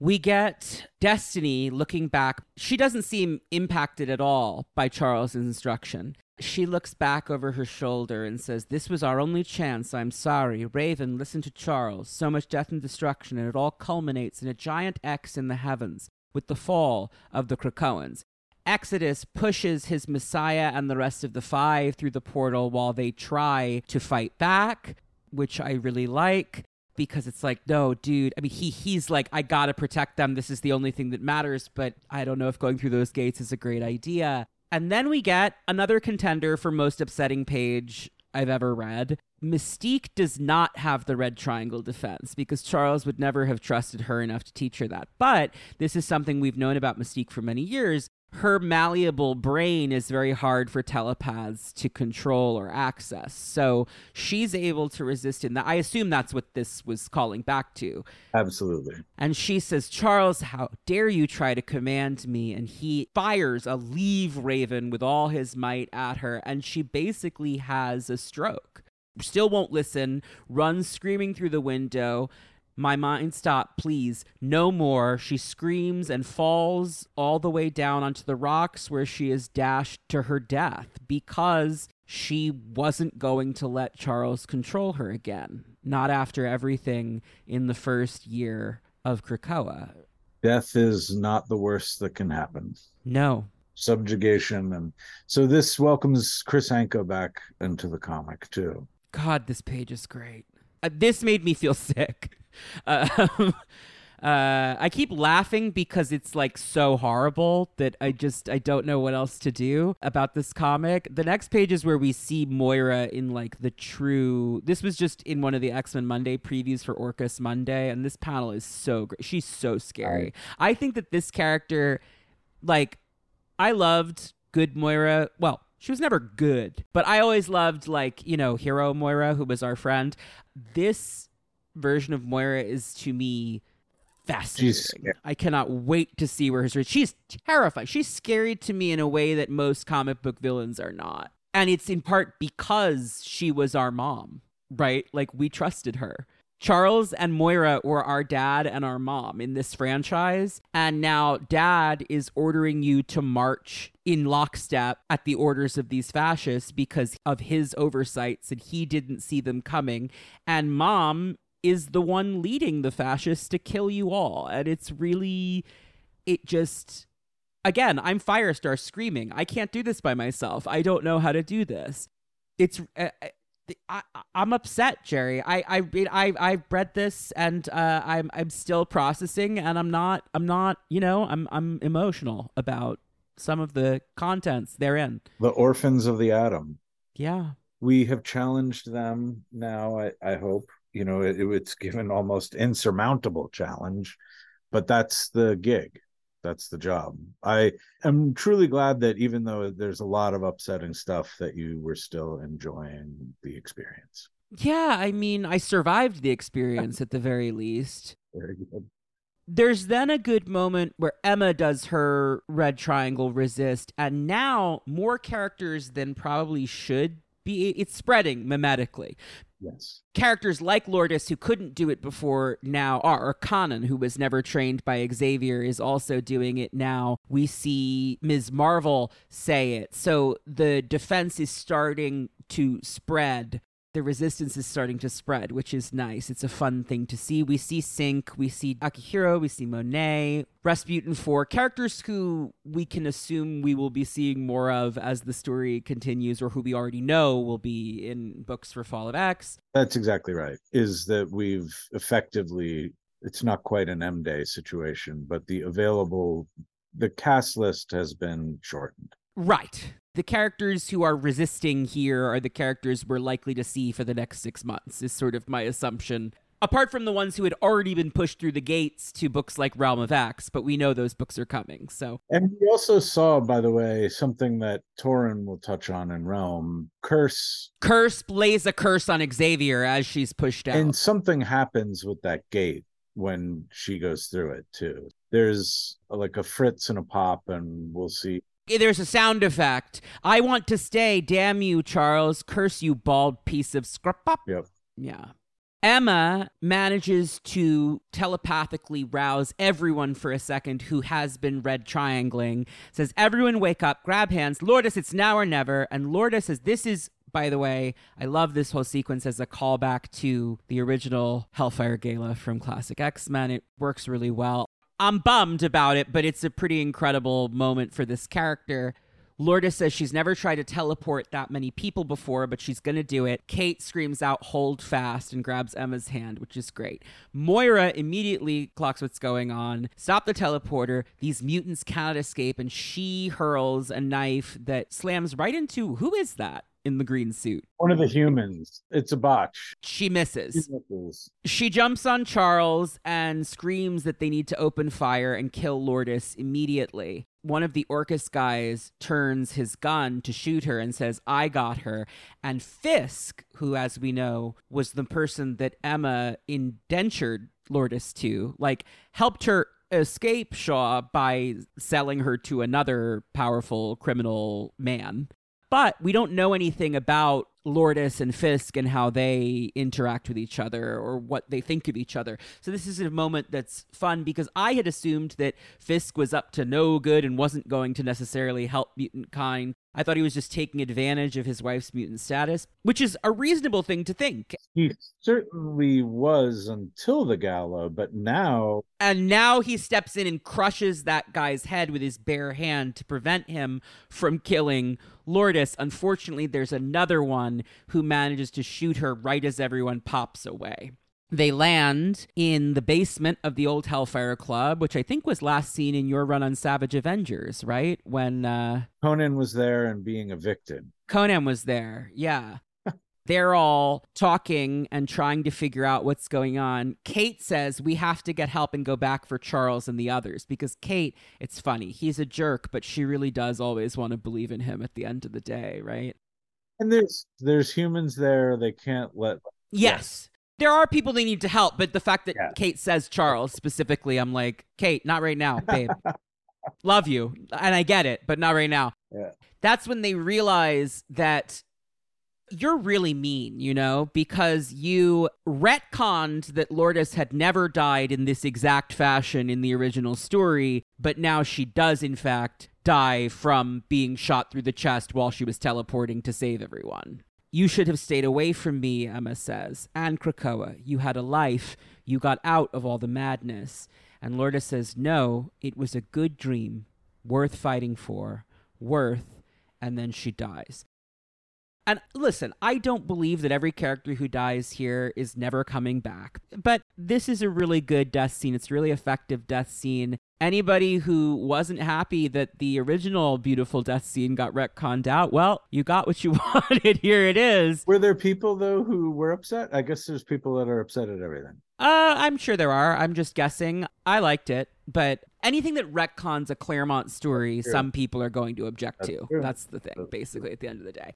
We get Destiny looking back. She doesn't seem impacted at all by Charles' instruction. She looks back over her shoulder and says, This was our only chance. I'm sorry. Raven, listen to Charles. So much death and destruction, and it all culminates in a giant X in the heavens with the fall of the Krakoans. Exodus pushes his Messiah and the rest of the five through the portal while they try to fight back, which I really like because it's like no dude i mean he he's like i gotta protect them. This is the only thing that matters but i don't know if going through those gates is a great idea. And then we get another contender for most upsetting page i've ever read. Mystique does not have the red triangle defense because charles would never have trusted her enough to teach her that. But this is something we've known about mystique for many years her malleable brain is very hard for telepaths to control or access. So she's able to resist in that. I assume that's what this was calling back to. Absolutely. And she says, Charles, how dare you try to command me? And he fires a leave raven with all his might at her. And she basically has a stroke. Still won't listen, runs screaming through the window. My mind stop, please. No more. She screams and falls all the way down onto the rocks where she is dashed to her death because she wasn't going to let Charles control her again. Not after everything in the first year of Krakoa. Death is not the worst that can happen. No. Subjugation and so this welcomes Kris Anka back into the comic too. God, this page is great. Uh, this made me feel sick. Uh, uh, I keep laughing because it's like so horrible that I just I don't know what else to do about this comic. The next page is where we see Moira in like the true. This was just in one of the X Men Monday previews for Orchis Monday, and this panel is so great. She's so scary. I think that this character, like, I loved good Moira. Well, she was never good, but I always loved like, you know, hero Moira, who was our friend. This version of Moira is to me fascinating. I cannot wait to see where her story. she's terrifying. She's scary to me in a way that most comic book villains are not. And it's in part because she was our mom, right? Like we trusted her. Charles and Moira were our dad and our mom in this franchise. And now dad is ordering you to march in lockstep at the orders of these fascists because of his oversights and he didn't see them coming. And mom is the one leading the fascists to kill you all. And it's really, it just, again, I'm Firestar screaming, I can't do this by myself. I don't know how to do this. It's, uh, I, I'm upset, Gerry. I, I, I, I've read this and uh, I'm, I'm still processing, and I'm not, I'm not, you know, I'm, I'm emotional about some of the contents therein. The orphans of the atom. Yeah, we have challenged them now. I, I hope you know it, it's given almost insurmountable challenge, but that's the gig. That's the job. I am truly glad that even though there's a lot of upsetting stuff, that you were still enjoying the experience. Yeah, I mean, I survived the experience at the very least. Very good. There's then a good moment where Emma does her red triangle resist, and now more characters than probably should be. It's spreading mimetically. Yes. Characters like Lourdes, who couldn't do it before now, are. Or Conan, who was never trained by Xavier, is also doing it now. We see Ms. Marvel say it. So the defense is starting to spread the resistance is starting to spread, which is nice. It's a fun thing to see. We see Synch, we see Akihiro, we see Monet, Rasputin 4, characters who we can assume we will be seeing more of as the story continues, or who we already know will be in books for Fall of X. That's exactly right. Is that we've effectively, it's not quite an M Day situation, but the available, the cast list has been shortened. Right the characters who are resisting here are the characters we're likely to see for the next six months, is sort of my assumption. Apart from the ones who had already been pushed through the gates to books like Realm of X, but we know those books are coming. So, and we also saw, by the way, something that Torunn will touch on in Realm. Curse, Curse lays a curse on Xavier as she's pushed out, and something happens with that gate when she goes through it too. There's like a fritz and a pop, and we'll see Eh, there's a sound effect. I want to stay. Damn you, Charles. Curse you, bald piece of scrap up. Yep. Yeah. Emma manages to telepathically rouse everyone for a second who has been red triangling. Says, Everyone wake up, grab hands. Lourdes, it's now or never. And Lourdes says, This is, by the way, I love this whole sequence as a callback to the original Hellfire Gala from Classic X Men. It works really well. I'm bummed about it, but it's a pretty incredible moment for this character. Lourdes says she's never tried to teleport that many people before, but she's going to do it. Kate screams out, hold fast, and grabs Emma's hand, which is great. Moira immediately clocks what's going on. Stop the teleporter. These mutants cannot escape, and she hurls a knife that slams right into who is that? In the green suit. One of the humans. It's a botch. She misses. She misses. She jumps on Charles and screams that they need to open fire and kill Lourdes immediately. One of the Orchis guys turns his gun to shoot her and says, I got her. And Fisk, who, as we know, was the person that Emma indentured Lourdes to, like, helped her escape Shaw by selling her to another powerful criminal man. But we don't know anything about Lourdes and Fisk and how they interact with each other or what they think of each other. So this is a moment that's fun because I had assumed that Fisk was up to no good and wasn't going to necessarily help mutant kind. I thought he was just taking advantage of his wife's mutant status, which is a reasonable thing to think. He certainly was until the gala, but now. And now he steps in and crushes that guy's head with his bare hand to prevent him from killing Lourdes. Unfortunately, there's another one who manages to shoot her right as everyone pops away. They land in the basement of the old Hellfire Club, which I think was last seen in your run on Savage Avengers, right? When uh Conan was there and being evicted. Conan was there, yeah. They're all talking and trying to figure out what's going on. Kate says we have to get help and go back for Charles and the others because Kate, it's funny, he's a jerk, but she really does always want to believe in him at the end of the day, right? And there's there's humans there they can't let Yes there are people they need to help, but the fact that yeah. Kate says Charles specifically, I'm like, Kate, not right now, babe. Love you. And I get it, but not right now. Yeah. That's when they realize that you're really mean, you know, because you retconned that Lourdes had never died in this exact fashion in the original story, but now she does, in fact, die from being shot through the chest while she was teleporting to save everyone You should have stayed away from me, Emma says. And Krakoa, you had a life. You got out of all the madness. And Lourdes says, No, it was a good dream, worth fighting for, worth. And then she dies. And listen, I don't believe that every character who dies here is never coming back. But this is a really good death scene. It's a really effective death scene. Anybody who wasn't happy that the original beautiful death scene got retconned out, well, you got what you wanted. Here it is. Were there people though who were upset? I guess there's people that are upset at everything. Uh, I'm sure there are. I'm just guessing. I liked it, but anything that retcons a Claremont story, some people are going to object That's to. true. That's the thing, That's basically, at the end of the day.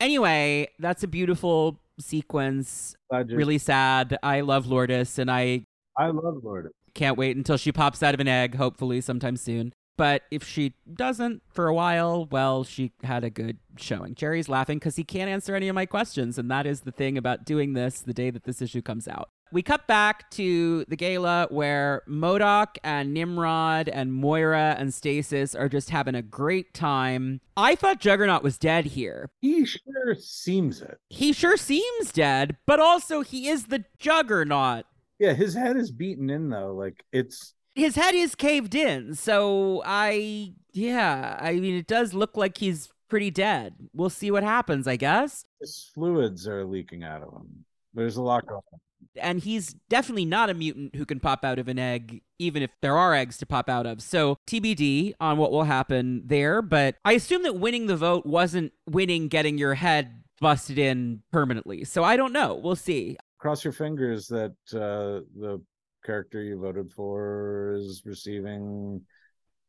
Anyway, that's a beautiful sequence. Really sad. I love Lourdes, and I I love Lord. can't wait until she pops out of an egg, hopefully sometime soon. But if she doesn't for a while, well, she had a good showing. Gerry's laughing because he can't answer any of my questions, and that is the thing about doing this the day that this issue comes out. We cut back to the gala where MODOK and Nimrod and Moira and Stasis are just having a great time. I thought Juggernaut was dead here. He sure seems it. He sure seems dead, but also he is the Juggernaut. Yeah, his head is beaten in though. Like it's his head is caved in so i yeah i mean it does look like he's pretty dead we'll see what happens i guess his fluids are leaking out of him. There's a lot going on. And he's definitely not a mutant who can pop out of an egg even if there are eggs to pop out of. So tbd on what will happen there but i assume that winning the vote wasn't winning getting your head busted in permanently. So i don't know. We'll see. Cross your fingers that uh, the character you voted for is receiving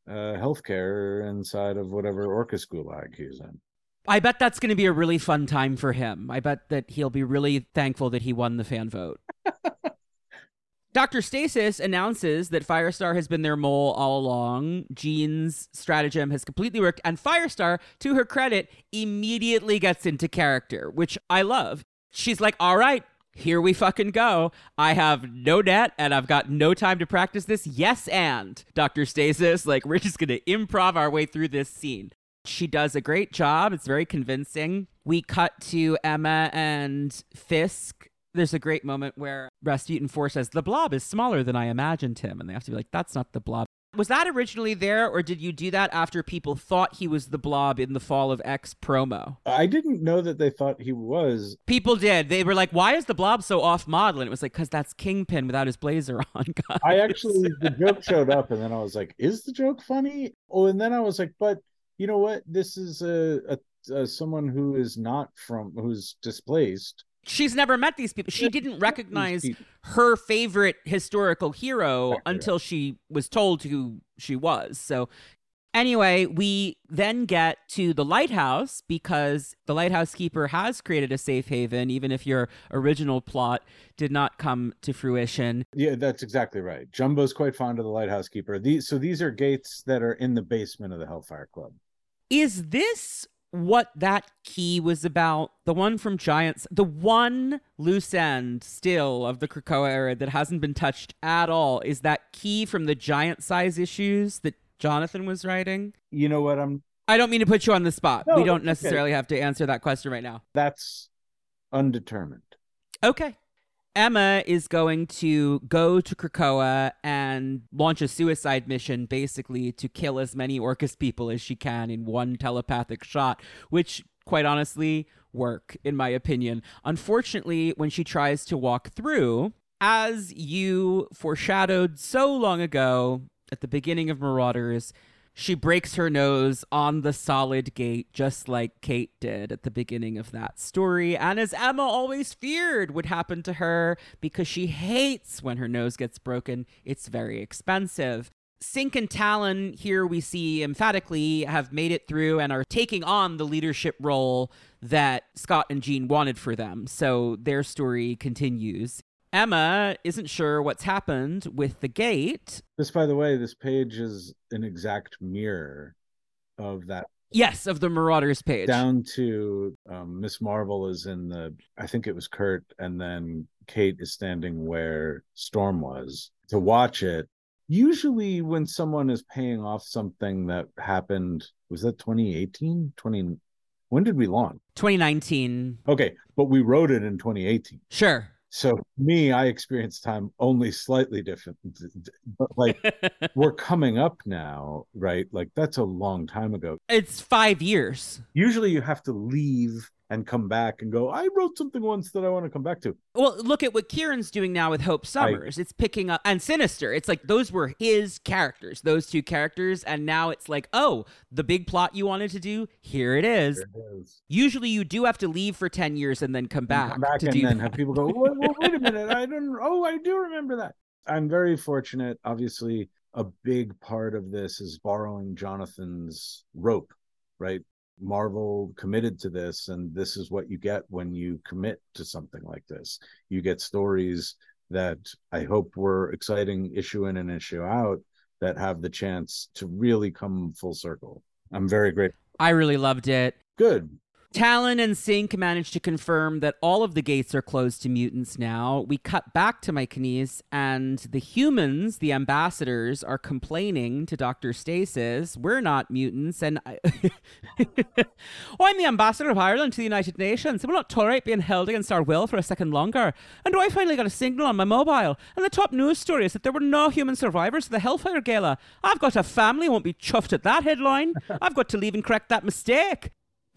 uh, health care inside of whatever Orchis gulag he's in. I bet that's going to be a really fun time for him. I bet that he'll be really thankful that he won the fan vote. Dr. Stasis announces that Firestar has been their mole all along. Jean's stratagem has completely worked, and Firestar, to her credit, immediately gets into character, which I love. She's like, all right, here we fucking go. I have no net and I've got no time to practice this. Yes, and Dr. Stasis, like, we're just going to improv our way through this scene. She does a great job. It's very convincing. We cut to Emma and Fisk. There's a great moment where Rasputin 4 says, The blob is smaller than I imagined him. And they have to be like, That's not the blob. Was that originally there, or did you do that after people thought he was the blob in the Fall of X promo? I didn't know that they thought he was. People did. They were like, Why is the blob so off model? And it was like, Because that's Kingpin without his blazer on. guys." I actually, the joke showed up, and then I was like, "Is the joke funny?" Oh, and then I was like, "But you know what? This is a, a, a someone who is not from who's displaced." She's never met these people. She didn't recognize her favorite historical hero until she was told who she was. So, anyway, we then get to the lighthouse because the lighthouse keeper has created a safe haven, even if your original plot did not come to fruition. Yeah, that's exactly right. Jumbo's quite fond of the lighthouse keeper. These, so these are gates that are in the basement of the Hellfire Club. Is this what that key was about? The one from Giants, the one loose end still of the Krakoa era that hasn't been touched at all is that key from the giant size issues that Jonathan was writing? You know what? I'm. I don't mean to put you on the spot. No, we don't that's okay. necessarily have to answer that question right now. That's undetermined. Okay. Emma is going to go to Krakoa and launch a suicide mission basically to kill as many Orchis people as she can in one telepathic shot, which, quite honestly, work, in my opinion. Unfortunately, when she tries to walk through, as you foreshadowed so long ago at the beginning of Marauders, she breaks her nose on the solid gate, just like Kate did at the beginning of that story. And as Emma always feared would happen to her because she hates when her nose gets broken, it's very expensive. Synch and Talon, here we see emphatically, have made it through and are taking on the leadership role that Scott and Jean wanted for them. So their story continues. Emma isn't sure what's happened with the gate. This, by the way, this page is an exact mirror of that Yes, of the Marauders page. down to um, Miss Marvel is in the I think it was Kurt and then Kate is standing where Storm was to watch it. Usually when someone is paying off something that happened was that 2018 20 When did we launch? 2019. Okay, but we wrote it in 2018. Sure. So me, I experience time only slightly different. But like we're coming up now, right? Like that's a long time ago. it's five years. Usually you have to leave and come back and go, I wrote something once that I want to come back to. Well, look at what Kieron's doing now with Hope Summers. it's picking up and Sinister. It's like those were his characters, those two characters, and now it's like, oh, the big plot you wanted to do, here it is. It is. Usually, you do have to leave for ten years and then come back, come back to and do then that. have people go, wait, wait, wait a minute, I don't, Oh, I do remember that. I'm very fortunate. Obviously, a big part of this is borrowing Jonathan's rope, right? Marvel committed to this, and this is what you get when you commit to something like this. You get stories that I hope were exciting issue in and issue out that have the chance to really come full circle. I'm very grateful. I really loved it. Good. Talon and Synch managed to confirm that all of the gates are closed to mutants now. We cut back to Myconese, and the humans, the ambassadors, are complaining to Dr. Stasis, we're not mutants, and I... I'm the ambassador of Ireland to the United Nations, we'll not tolerate being held against our will for a second longer. And I finally got a signal on my mobile, and the top news story is that there were no human survivors of the Hellfire Gala. I've got a family, won't be chuffed at that headline. I've got to leave and correct that mistake.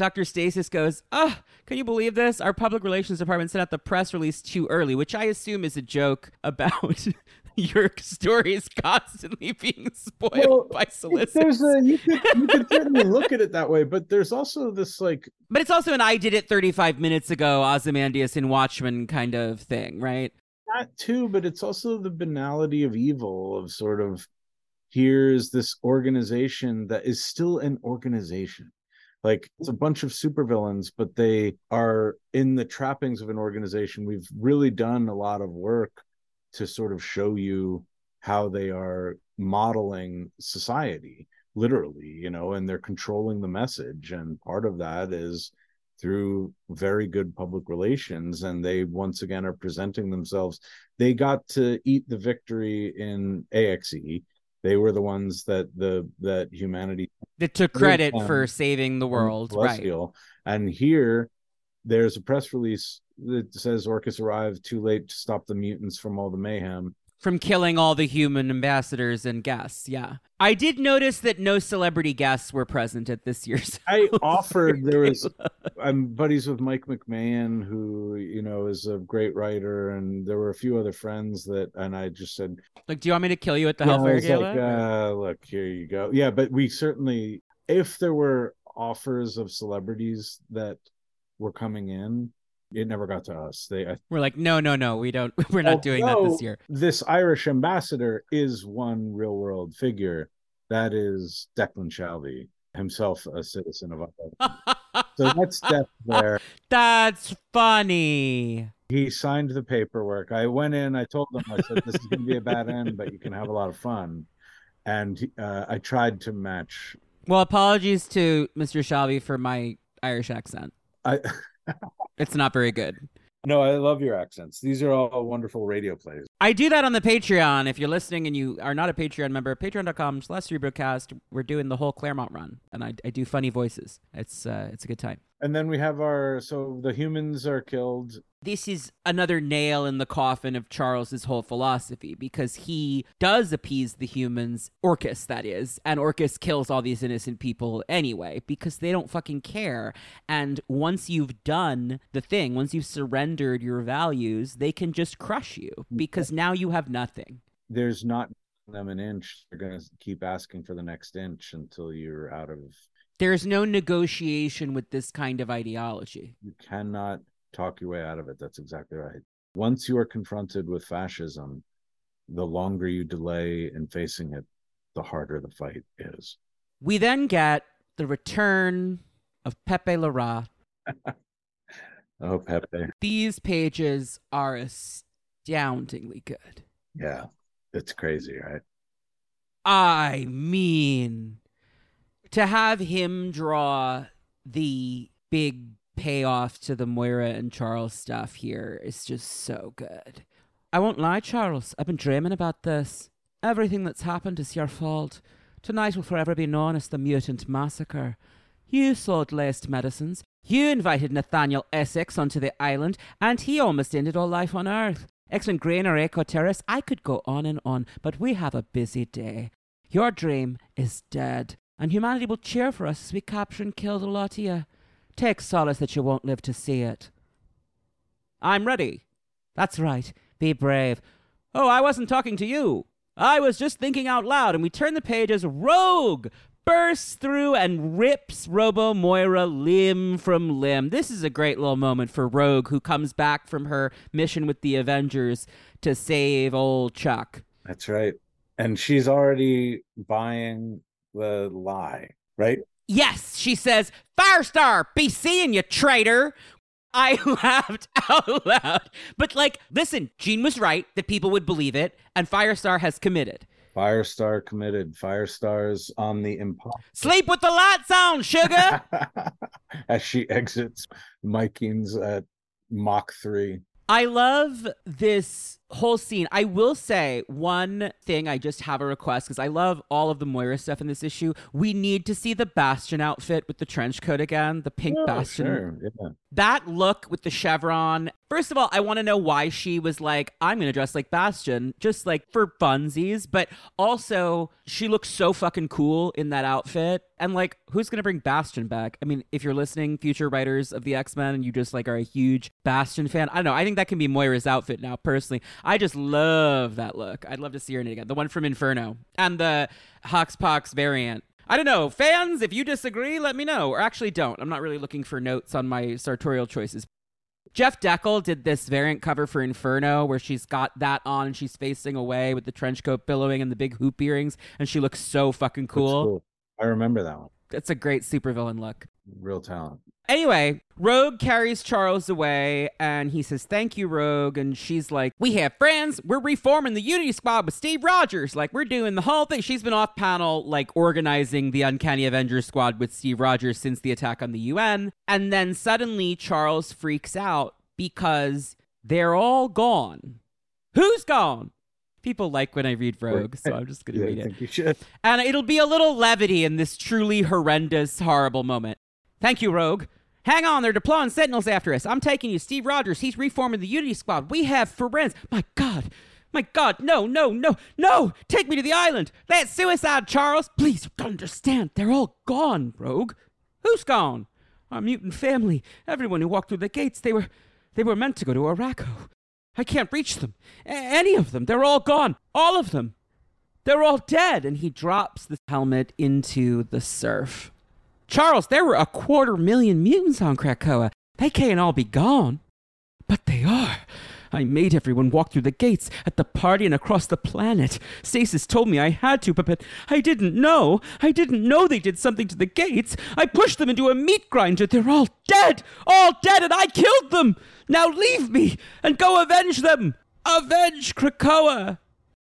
Dr. Stasis goes, Ah, can you believe this? Our public relations department sent out the press release too early, which I assume is a joke about your stories constantly being spoiled Well, by solicitors. There's a you could you could certainly look at it that way, but there's also this like But it's also an I did it 35 minutes ago, Ozymandias in Watchmen kind of thing, right? that too, but it's also the banality of evil of sort of here's this organization that is still an organization. Like it's a bunch of supervillains, but they are in the trappings of an organization. We've really done a lot of work to sort of show you how they are modeling society, literally, you know, and they're controlling the message. And part of that is through very good public relations and they once again are presenting themselves they got to eat the victory in axe they were the ones that the that humanity That took credit for saving the world, right? and here there's a press release that says Orchis arrived too late to stop the mutants from all the mayhem From killing all the human ambassadors and guests, yeah. I did notice that no celebrity guests were present at this year's. i offered there was i'm buddies with mike mcmahon who you know is a great writer and there were a few other friends that and i just said Like, do you want me to kill you at the Yeah, Hellfire Gala? like, uh, look, here you go. Yeah, but we certainly, if there were offers of celebrities that were coming in, it never got to us. They, I, We're like, no, no, no, we don't. We're not doing that this year. This Irish ambassador is one real world figure. That is Declan Shalvey, himself a citizen of Ireland. So that's Death there. That's funny. He signed the paperwork. I went in. I told them. I said, "This is going to be a bad end, but you can have a lot of fun." And uh, I tried to match. Well, apologies to Mr. Shalvey for my Irish accent. I It's not very good. no, I love your accents. These are all wonderful radio plays. I do that on the Patreon. If you're listening and you are not a Patreon member, patreon.com slash rebroadcast. We're doing the whole Claremont run, and I, I do funny voices. It's uh, it's a good time. And then we have our so the humans are killed. this is another nail in the coffin of Charles's whole philosophy because he does appease the humans, Orchis that is, and Orchis kills all these innocent people anyway because they don't fucking care. And once you've done the thing, once you've surrendered your values, they can just crush you because now you have nothing. There's not them an inch. They're going to keep asking for the next inch until you're out of. There's no negotiation with this kind of ideology. You cannot talk your way out of it. That's exactly right. Once you are confronted with fascism, the longer you delay in facing it, the harder the fight is. We then get the return of Pepe Larraz. Oh, Pepe. These pages are astoundingly good. Yeah, it's crazy, right? I mean, to have him draw the big payoff to the Moira and Charles stuff here is just so good. I won't lie, Charles. I've been dreaming about this. Everything that's happened is your fault. Tonight will forever be known as the Mutant Massacre. You sold laced medicines. You invited Nathaniel Essex onto the island, and he almost ended all life on Earth. X-Men or Echo Terrace, I could go on and on, but we have a busy day. Your dream is dead, and humanity will cheer for us as we capture and kill the lot of you. Take solace that you won't live to see it. I'm ready. That's right. Be brave. Oh, I wasn't talking to you. I was just thinking out loud, and we turn the page as Rogue bursts through and rips Robo Moira limb from limb. This is a great little moment for Rogue, who comes back from her mission with the Avengers to save old Chuck. That's right. And she's already buying the lie, right? Yes, she says, Firestar, be seeing you, traitor. I laughed out loud. But, like, listen, Jean was right that people would believe it, and Firestar has committed. Firestar committed. Firestar's on the impossible. Sleep with the lights on, sugar. As she exits Mikings at Mach 3. I love this whole scene. I will say one thing. I just have a request because I love all of the Moira stuff in this issue. We need to see the Bastion outfit with the trench coat again, the pink Oh, Bastion. sure, yeah. That look with the chevron. First of all, I want to know why she was like, I'm going to dress like Bastion, just like for funsies. But also, she looks so fucking cool in that outfit. And like, who's going to bring Bastion back? I mean, if you're listening, future writers of the X Men, and you just like are a huge Bastion fan, I don't know. I think that can be Moira's outfit now, personally. I just love that look. I'd love to see her in it again. The one from Inferno and the Hoxpox variant. I don't know. Fans, if you disagree, let me know. Or actually, don't. I'm not really looking for notes on my sartorial choices. Jeff Dekal did this variant cover for Inferno where she's got that on and she's facing away with the trench coat billowing and the big hoop earrings, and she looks so fucking That's cool. I remember that one. That's a great supervillain look. Real talent. Anyway, Rogue carries Charles away and he says, Thank you, Rogue. And she's like, We have friends. We're reforming the Unity Squad with Steve Rogers. Like, we're doing the whole thing. She's been off panel, like, organizing the Uncanny Avengers Squad with Steve Rogers since the attack on the UN. And then suddenly Charles freaks out because they're all gone. Who's gone? People like when I read Rogue, so I'm just going to Yeah, read it. you should. And it'll be a little levity in this truly horrendous, horrible moment. Thank you, Rogue. Hang on, they're deploying sentinels after us. I'm taking you, Steve Rogers. He's reforming the Unity Squad. We have friends. My God. My God. No, no, no, no. Take me to the island. That's suicide, Charles. Please don't understand. They're all gone, Rogue. Who's gone? Our mutant family. Everyone who walked through the gates. They were they were meant to go to Arakko. I can't reach them. A- any of them. They're all gone. All of them. They're all dead. And he drops the helmet into the surf. Charles, there were a quarter million mutants on Krakoa. They can't all be gone. But they are. I made everyone walk through the gates at the party and across the planet. Stasis told me I had to, but, but I didn't know. I didn't know they did something to the gates. I pushed them into a meat grinder. They're all dead. All dead, and I killed them. Now leave me and go avenge them. Avenge Krakoa.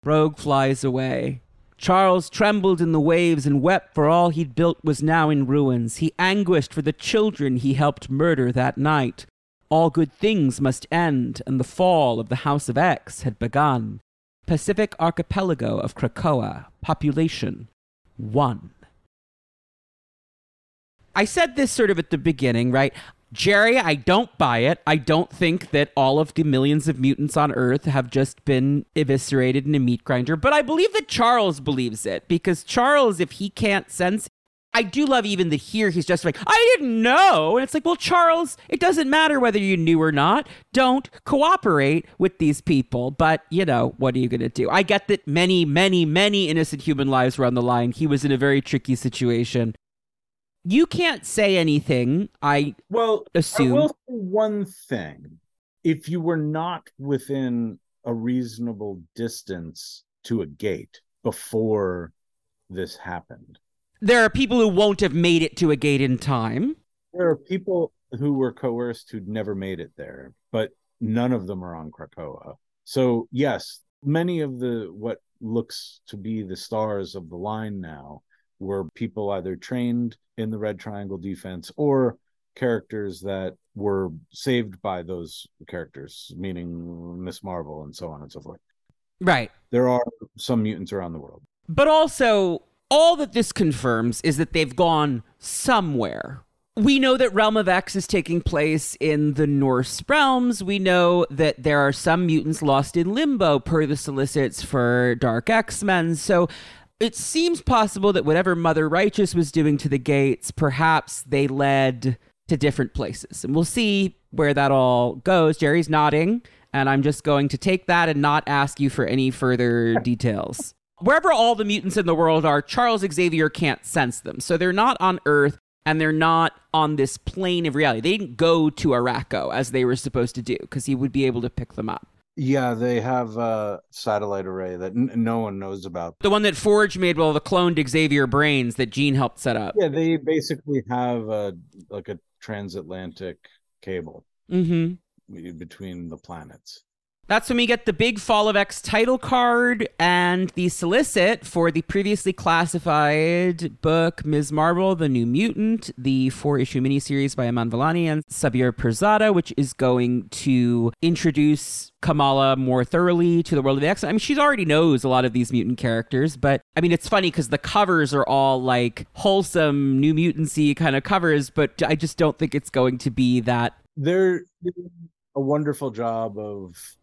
Rogue flies away. Charles trembled in the waves and wept, for all he'd built was now in ruins. He anguished for the children he helped murder that night. All good things must end, and the fall of the House of X had begun. Pacific Archipelago of Krakoa, population 1. I said this sort of at the beginning, right? Gerry, I don't buy it. I don't think that all of the millions of mutants on Earth have just been eviscerated in a meat grinder, but I believe that Charles believes it because Charles, if he can't sense, I do love even that here he's just like, I didn't know. And it's like, well, Charles, it doesn't matter whether you knew or not. Don't cooperate with these people. But, you know, what are you going to do? I get that many, many, many innocent human lives were on the line. He was in a very tricky situation. You can't say anything. I Well, Assume. I will say one thing. If you were not within a reasonable distance to a gate before this happened, there are people who won't have made it to a gate in time. there are people who were coerced who'd never made it there, but none of them are on Krakoa. So, yes, many of the what looks to be the stars of the line now were people either trained in the Red Triangle defense or characters that were saved by those characters, meaning Miss Marvel and so on and so forth. Right. There are some mutants around the world. But also, all that this confirms is that they've gone somewhere. We know that Realm of X is taking place in the Norse realms. We know that there are some mutants lost in limbo per the solicits for Dark X Men. So it seems possible that whatever Mother Righteous was doing to the gates, perhaps they led to different places. And we'll see where that all goes. Gerry's nodding, and I'm just going to take that and not ask you for any further details. Wherever all the mutants in the world are, Charles Xavier can't sense them. So they're not on Earth and they're not on this plane of reality. They didn't go to Arakko as they were supposed to do because he would be able to pick them up. Yeah, they have a satellite array that n- no one knows about. The one that Forge made with the cloned Xavier brains that Jean helped set up. Yeah, they basically have a like a transatlantic cable Mm-hmm. between the planets. That's when we get the big Fall of X title card and the solicit for the previously classified book Ms. Marvel, The New Mutant, the four issue miniseries by Iman Vellani and Sabir Pirzada, which is going to introduce Kamala more thoroughly to the world of the X. I mean, she already knows a lot of these mutant characters, but I mean, it's funny because the covers are all like wholesome, new mutancy kind of covers, but I just don't think it's going to be that. They're doing a wonderful job of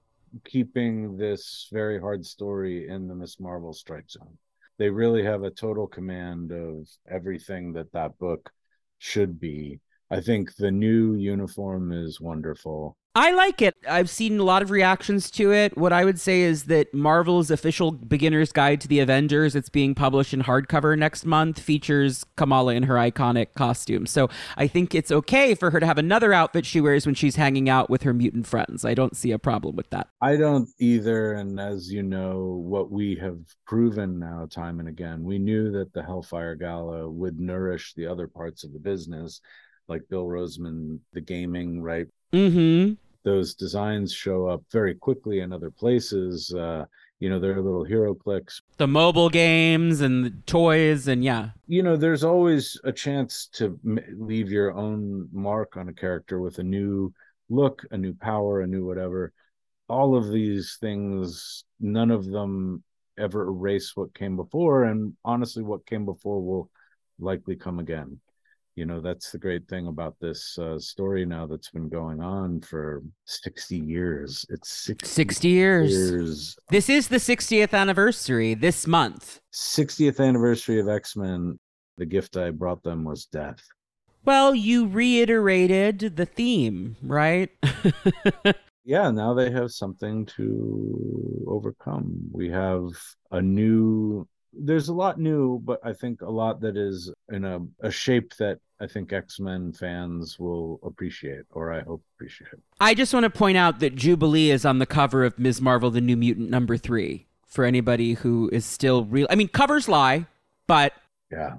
keeping this very hard story in the Miss Marvel strike zone. They really have a total command of everything that that book should be. I think the new uniform is wonderful. I like it. I've seen a lot of reactions to it. What I would say is that Marvel's official beginner's guide to the Avengers, it's being published in hardcover next month, features Kamala in her iconic costume. So I think it's okay for her to have another outfit she wears when she's hanging out with her mutant friends. I don't see a problem with that. I don't either. And as you know, what we have proven now time and again, we knew that the Hellfire Gala would nourish the other parts of the business, like Bill Rosemann, the gaming, right? Mm-hmm. Those designs show up very quickly in other places. Uh, you know, they're little HeroClix. The mobile games and the toys and yeah. You know, there's always a chance to m- leave your own mark on a character with a new look, a new power, a new whatever. All of these things, none of them ever erase what came before. And honestly, what came before will likely come again. You know, that's the great thing about this uh, story now that's been going on for 60 years. It's 60, 60 years. years. This is the 60th anniversary this month. 60th anniversary of X Men. The gift I brought them was death. Well, you reiterated the theme, right? yeah, now they have something to overcome. We have a new there's a lot new, but I think a lot that is in a, a shape that I think X Men fans will appreciate, or I hope appreciate. I just want to point out that Jubilee is on the cover of Ms. Marvel, the New Mutant number three. For anybody who is still real, I mean, covers lie, but Yeah.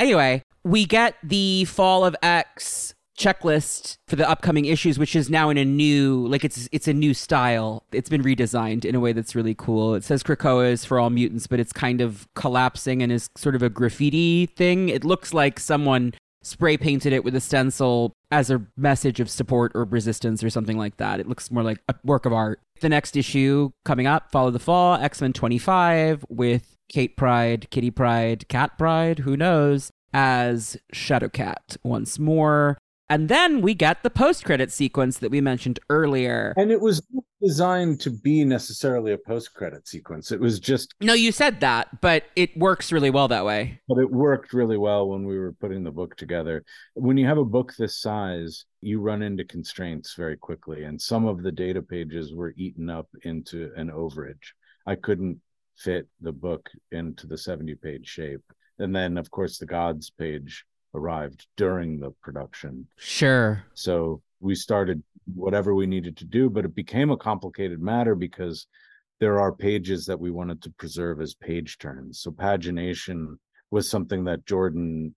anyway, we get the Fall of X checklist for the upcoming issues, which is now in a new, like it's it's a new style. It's been redesigned in a way that's really cool. It says Krakoa is for all mutants, but it's kind of collapsing and is sort of a graffiti thing. It looks like someone spray painted it with a stencil as a message of support or resistance or something like that. It looks more like a work of art. The next issue coming up, Follow the Fall, X Men 25, with Kate Pryde, Kitty Pryde, Cat Pryde, who knows, as Shadowcat once more. And then we get the post credit sequence that we mentioned earlier. And it was designed to be necessarily a post credit sequence. It was just, No, you said that, but it works really well that way. but it worked really well when we were putting the book together. When you have a book this size, you run into constraints very quickly. And some of the data pages were eaten up into an overage. I couldn't fit the book into the 70 page shape. And then, of course, the gods page arrived during the production. Sure. So we started whatever we needed to do, but it became a complicated matter because there are pages that we wanted to preserve as page turns. So pagination was something that Jordan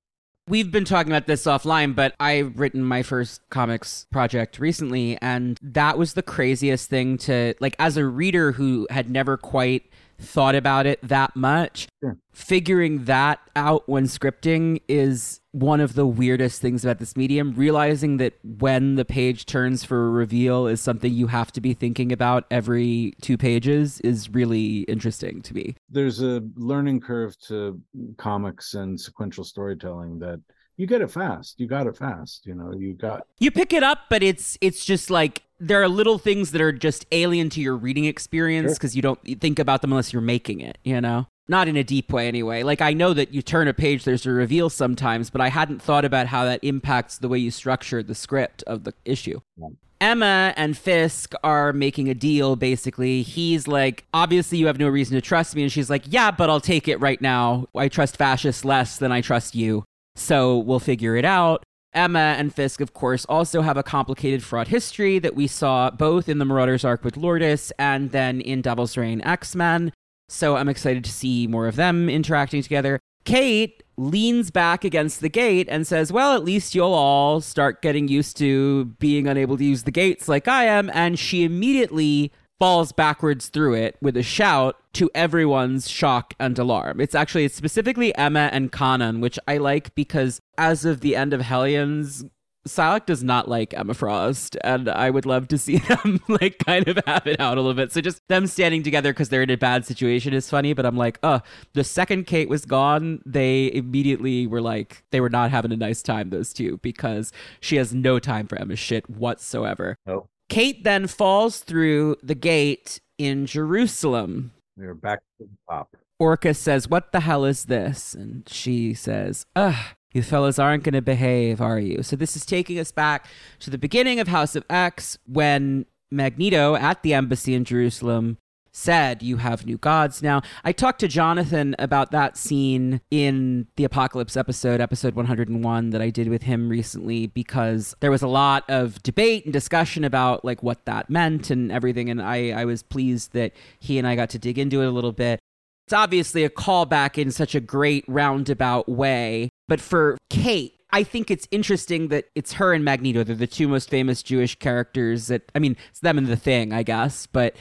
We've been talking about this offline, but I've written my first comics project recently, and that was the craziest thing to like as a reader who had never quite thought about it that much. Sure. Figuring that out when scripting is one of the weirdest things about this medium. Realizing that when the page turns for a reveal is something you have to be thinking about every two pages is really interesting to me. There's a learning curve to comics and sequential storytelling that you get it fast. You got it fast. You know, you got You pick it up, but it's it's just like there are little things that are just alien to your reading experience Sure. because you don't think about them unless you're making it, you know? Not in a deep way, anyway. Like, I know that you turn a page, there's a reveal sometimes, but I hadn't thought about how that impacts the way you structure the script of the issue. Yeah. Emma and Fisk are making a deal basically. He's like, obviously, you have no reason to trust me. And she's like, yeah, but I'll take it right now. I trust fascists less than I trust you. So we'll figure it out. Emma and Fisk, of course, also have a complicated fraud history that we saw both in the Marauders arc with Lourdes and then in Devil's Reign X Men. So I'm excited to see more of them interacting together. Kate leans back against the gate and says, Well, at least you'll all start getting used to being unable to use the gates like I am. And she immediately falls backwards through it with a shout to everyone's shock and alarm. It's actually it's specifically Emma and Kwannon, which I like because as of the end of Hellions, Psylocke does not like Emma Frost, and I would love to see them like kind of have it out a little bit. So just them standing together because they're in a bad situation is funny. But I'm like, uh, the second Kate was gone, they immediately were like, they were not having a nice time, those two, because she has no time for Emma's shit whatsoever. Nope. Kate then falls through the gate in Jerusalem. We're back to the top. Orca says, What the hell is this? And she says, Ugh, you fellas aren't going to behave, are you? So this is taking us back to the beginning of House of X when Magneto at the embassy in Jerusalem said, You have new gods now. I talked to Jonathan about that scene in the Apocalypse episode, episode 101, that I did with him recently, because there was a lot of debate and discussion about like what that meant and everything. And I, I was pleased that he and I got to dig into it a little bit. It's obviously a callback in such a great roundabout way. But for Kate, I think it's interesting that it's her and Magneto. They're the two most famous Jewish characters that, I mean, it's them and the thing, I guess. But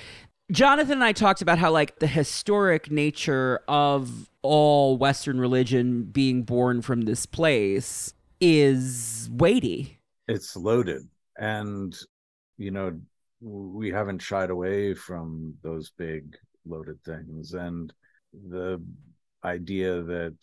Jonathan and I talked about how, like, the historic nature of all Western religion being born from this place is weighty. It's loaded. And, you know, we haven't shied away from those big loaded things. And the idea that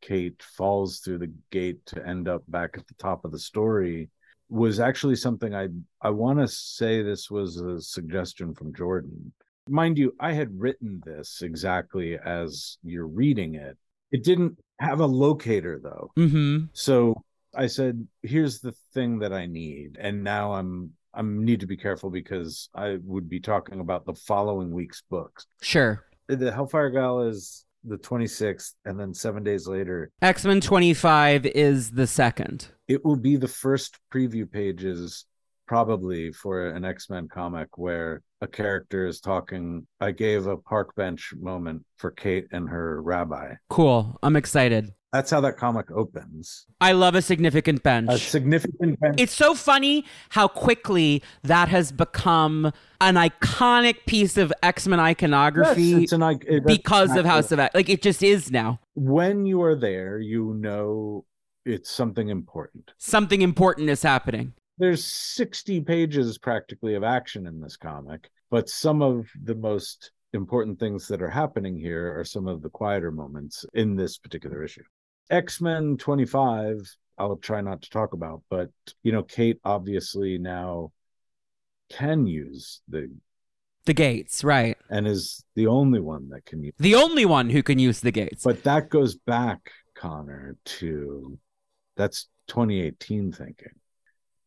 Kate falls through the gate to end up back at the top of the story was actually something I I want to say this was a suggestion from Jordan. Mind you, I had written this exactly as you're reading it. It didn't have a locator though. Mm-hmm. So I said, here's the thing that I need. And now I'm I need to be careful because I would be talking about the following week's books. Sure. The Hellfire Gala is the 26th, and then seven days later, X Men 25 is the second. it will be the first preview pages probably for an X-Men comic where a character is talking. I gave a park bench moment for Kate and her rabbi. Cool. I'm excited. That's how that comic opens. I love a significant bench. A significant bench. It's so funny how quickly that has become an iconic piece of X Men iconography Yes, it's an it- because of House of X. Like it just is now. when you are there, you know it's something important. Something important is happening. There's 60 pages practically of action in this comic, but some of the most important things that are happening here are some of the quieter moments in this particular issue. X-Men 25, I'll try not to talk about, but you know, Kate obviously now can use the The gates, right. and is the only one that can use The only one who can use the gates. But that goes back, Connor, to that's 2018 thinking.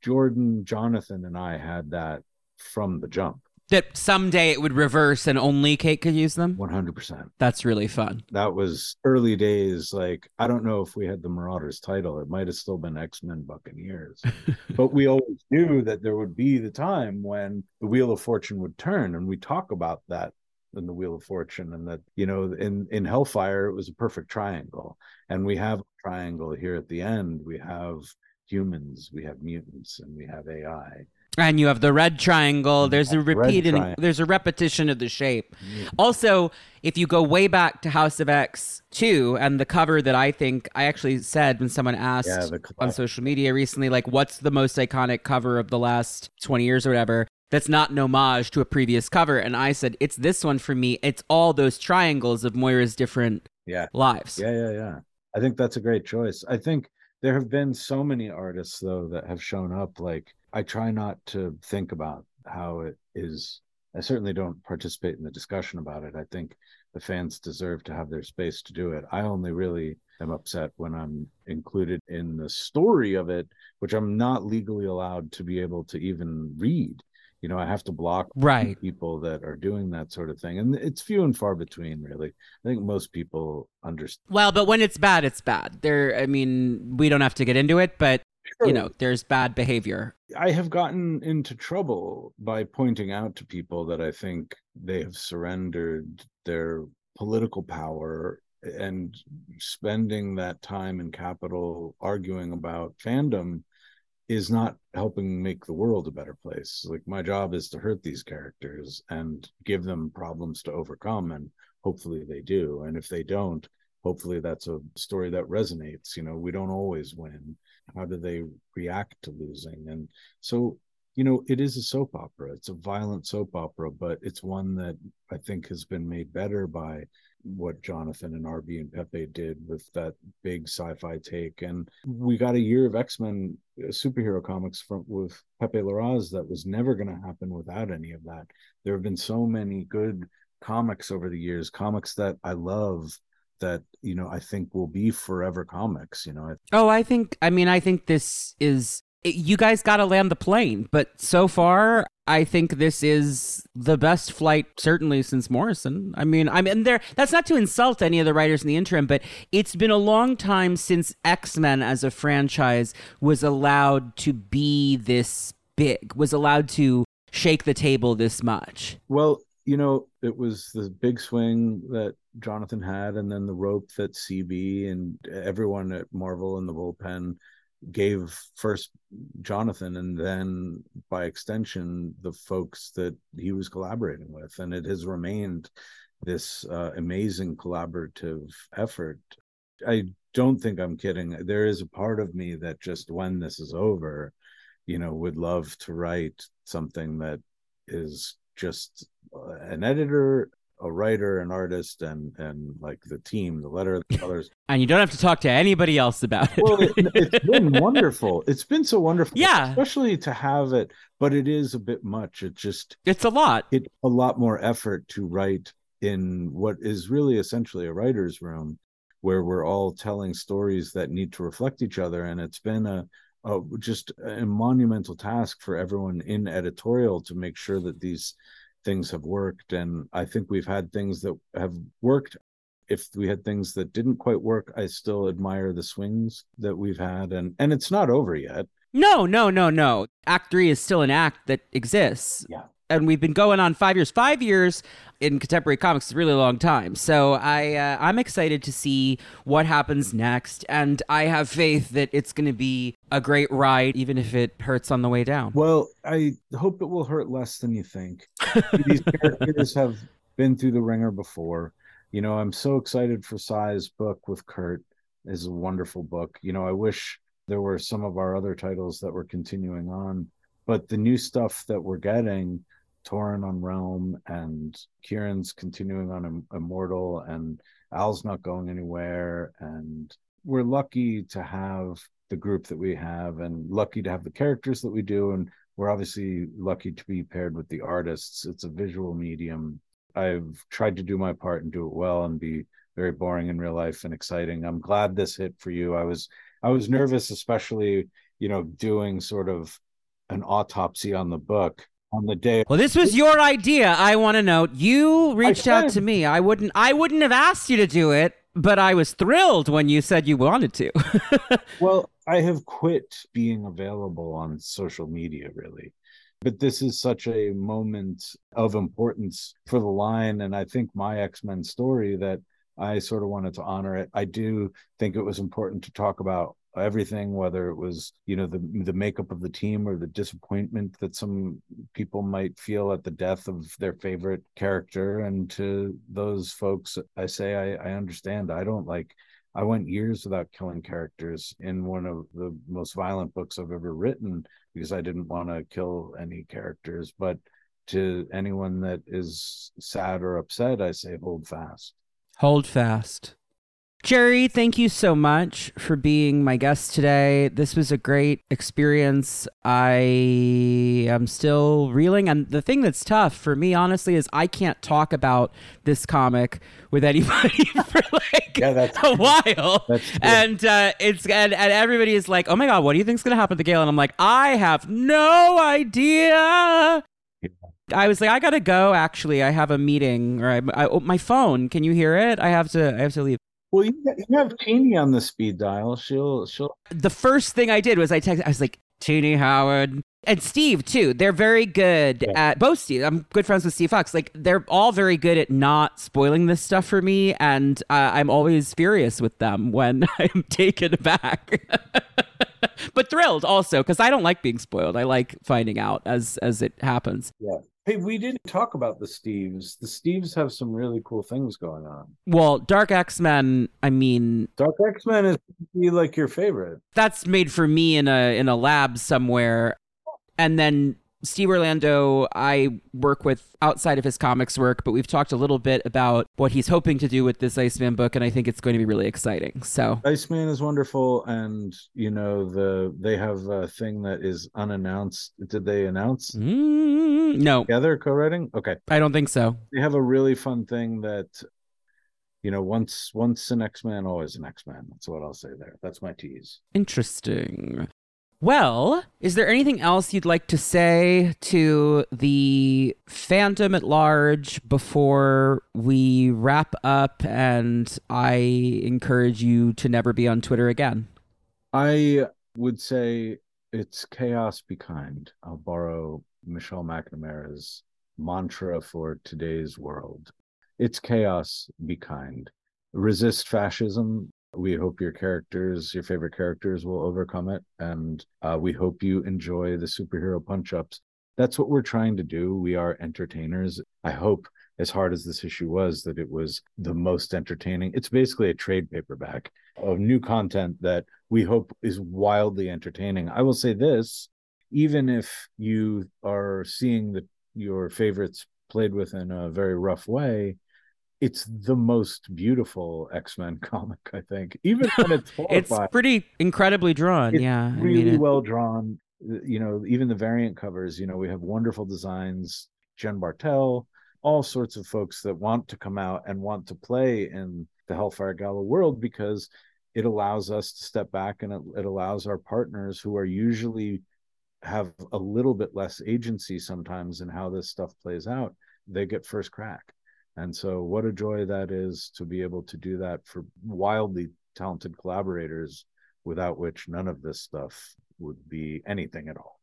Jordan, Jonathan, and I had that from the jump, that someday it would reverse and only Kate could use them. 100%. That's really fun. That was early days. Like, I don't know if we had the Marauders title, it might have still been X Men Buccaneers. but we always knew that there would be the time when the Wheel of Fortune would turn, and we talk about that in the Wheel of Fortune, and that you know, in in Hellfire, it was a perfect triangle, and we have a triangle here at the end. We have humans, we have mutants, and we have AI. And you have the red triangle. There's a Red repeat there's a repetition of the shape. Mm. Also, if you go way back to House of X 2 and the cover that I think I actually said when someone asked Yeah, on social media recently, like, what's the most iconic cover of the last 20 years or whatever? That's not an homage to a previous cover. And I said, it's this one for me. It's all those triangles of Moira's different Yeah. lives. Yeah, yeah, yeah. I think that's a great choice. I think there have been so many artists though that have shown up. Like I try not to think about how it is. I certainly don't participate in the discussion about it. I think the fans deserve to have their space to do it. I only really am upset when I'm included in the story of it, which I'm not legally allowed to be able to even read. You know, I have to block Right. people that are doing that sort of thing. And it's few and far between, really. I think most people understand. Well, but when it's bad, it's bad. There, I mean, we don't have to get into it, but you know, there's bad behavior. I have gotten into trouble by pointing out to people that I think they have surrendered their political power and spending that time and capital arguing about fandom is not helping make the world a better place. Like my job is to hurt these characters and give them problems to overcome and hopefully they do. And if they don't, hopefully that's a story that resonates. You know, we don't always win. How do they react to losing? And so, you know, it is a soap opera. It's a violent soap opera, but it's one that I think has been made better by what Jonathan and RB and Pepe did with that big sci-fi take. And we got a year of X-Men uh, superhero comics from with Pepe Larraz that was never going to happen without any of that. There have been so many good comics over the years, comics that I love that, you know, I think will be forever comics, you know. Oh, I think, I mean, I think this is, you guys got to land the plane, but so far, I think this is the best flight, certainly since Morrison. I mean, I mean, there, that's not to insult any of the writers in the interim, but it's been a long time since X Men as a franchise was allowed to be this big, was allowed to shake the table this much. Well, you know, it was the big swing that Jonathan had, and then the rope that CB and everyone at Marvel and the bullpen gave first Jonathan, and then by extension, the folks that he was collaborating with. And it has remained this uh, amazing collaborative effort. I don't think I'm kidding. There is a part of me that just when this is over, you know, would love to write something that is just uh, an editor, a writer, an artist, and and like the team, the letter of the colors. And you don't have to talk to anybody else about it. well, it, it's been wonderful. It's been so wonderful. Yeah. especially to have it, but it is a bit much. It just it's a lot. it a lot more effort to write in what is really essentially a writer's room where we're all telling stories that need to reflect each other and it's been a, a just a monumental task for everyone in editorial to make sure that these things have worked and i think we've had things that have worked if we had things that didn't quite work i still admire the swings that we've had and and it's not over yet No, no, no, no. Act three is still an act that exists. Yeah. And we've been going on five years. Five years in contemporary comics is a really long time. So I, uh, I'm excited to see what happens next, and I have faith that it's going to be a great ride, even if it hurts on the way down. Well, I hope it will hurt less than you think. These characters have been through the ringer before. You know, I'm so excited for Si's book with Kurt. is a wonderful book. You know, I wish there were some of our other titles that were continuing on, but the new stuff that we're getting, Torunn on Realm and Kieron's continuing on Im- Immortal and Al's not going anywhere and we're lucky to have the group that we have and lucky to have the characters that we do and we're obviously lucky to be paired with the artists it's a visual medium i've tried to do my part and do it well and be very boring in real life and exciting i'm glad this hit for you i was i was nervous especially you know doing sort of an autopsy on the book on the day Well, this was your idea. I want to note you reached out to me. I wouldn't. I wouldn't have asked you to do it, but I was thrilled when you said you wanted to. Well, I have quit being available on social media, really. But this is such a moment of importance for the line. And I think my X Men story that I sort of wanted to honor it. I do think it was important to talk about everything whether it was you know the the makeup of the team or the disappointment that some people might feel at the death of their favorite character. And to those folks i say i, I understand. I don't like i went years without killing characters in one of the most violent books i've ever written because i didn't want to kill any characters. But to anyone that is sad or upset i say hold fast. Hold fast. Gerry, thank you so much for being my guest today. This was a great experience. I am still reeling. And the thing that's tough for me, honestly, is I can't talk about this comic with anybody for like Yeah, that's- a while. that's and uh, it's and, and everybody is like, "Oh my god, what do you think's gonna happen to Gail?" And I'm like, "I have no idea." I was like, I gotta go. Actually, I have a meeting, or I, I, oh, my phone. Can you hear it? I have to. I have to leave. Well you, have Tini on the speed dial she'll she'll The first thing I did was I texted. I was like, Tini Howard and Steve too. They're very good Yeah. at both. Steve, I'm good friends with Steve Foxe. Like they're all very good at not spoiling this stuff for me, and uh, I'm always furious with them when I'm taken aback. but thrilled also because I don't like being spoiled. I like finding out as as it happens. Yeah. Hey, we didn't talk about the Steves. The Steves have some really cool things going on. Well, Dark X Men. I mean, Dark X Men is like your favorite. that's made for me in a in a lab somewhere and then steve orlando i work with outside of his comics work but we've talked a little bit about what he's hoping to do with this iceman book and i think it's going to be really exciting so Iceman is wonderful, and you know the they have a thing that is unannounced. Did they announce Mm, no together co-writing? Okay, i don't think so they have a really fun thing that you know once once an X-Man, always an X-Man. That's what I'll say there. That's my tease. interesting well is there anything else you'd like to say to the fandom at large before we wrap up and i encourage you to never be on twitter again I would say it's chaos be kind. I'll borrow Michelle McNamara's mantra for today's world. It's chaos be kind. Resist fascism. We hope your characters, your favorite characters, will overcome it. And uh, we hope you enjoy the superhero punch ups. That's what we're trying to do. We are entertainers. I hope, as hard as this issue was, that it was the most entertaining. It's basically a trade paperback of new content that we hope is wildly entertaining. I will say this, even if you are seeing the your favorites played with in a very rough way, it's the most beautiful X-Men comic, I think. Even when it's it's pretty incredibly drawn it's yeah I really mean, it- well drawn. Uh, you know, even the variant covers, you know, we have wonderful designs, Jen Bartel, all sorts of folks that want to come out and want to play in the Hellfire Gala world because it allows us to step back and it, it allows our partners who are usually have a little bit less agency sometimes in how this stuff plays out they get first crack and so what a joy that is to be able to do that for wildly talented collaborators without which none of this stuff would be anything at all.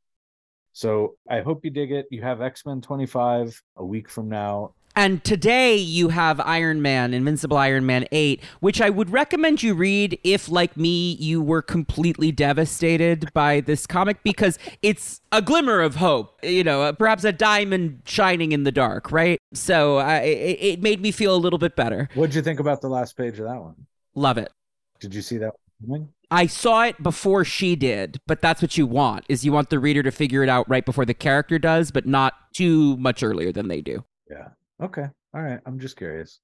So i hope you dig it. You have x-men 25 a week from now and today you have Iron Man, Invincible Iron Man 8, which I would recommend you read if, like me, you were completely devastated by this comic because it's a glimmer of hope, you know, uh, perhaps a diamond shining in the dark, right? So uh, it, it made me feel a little bit better. what'd you think about the last page of that one Love it. did you see that coming? I saw it before she did, but that's what you want is you want the reader to figure it out right before the character does, but not too much earlier than they do. Yeah. Okay. All right. I'm just curious.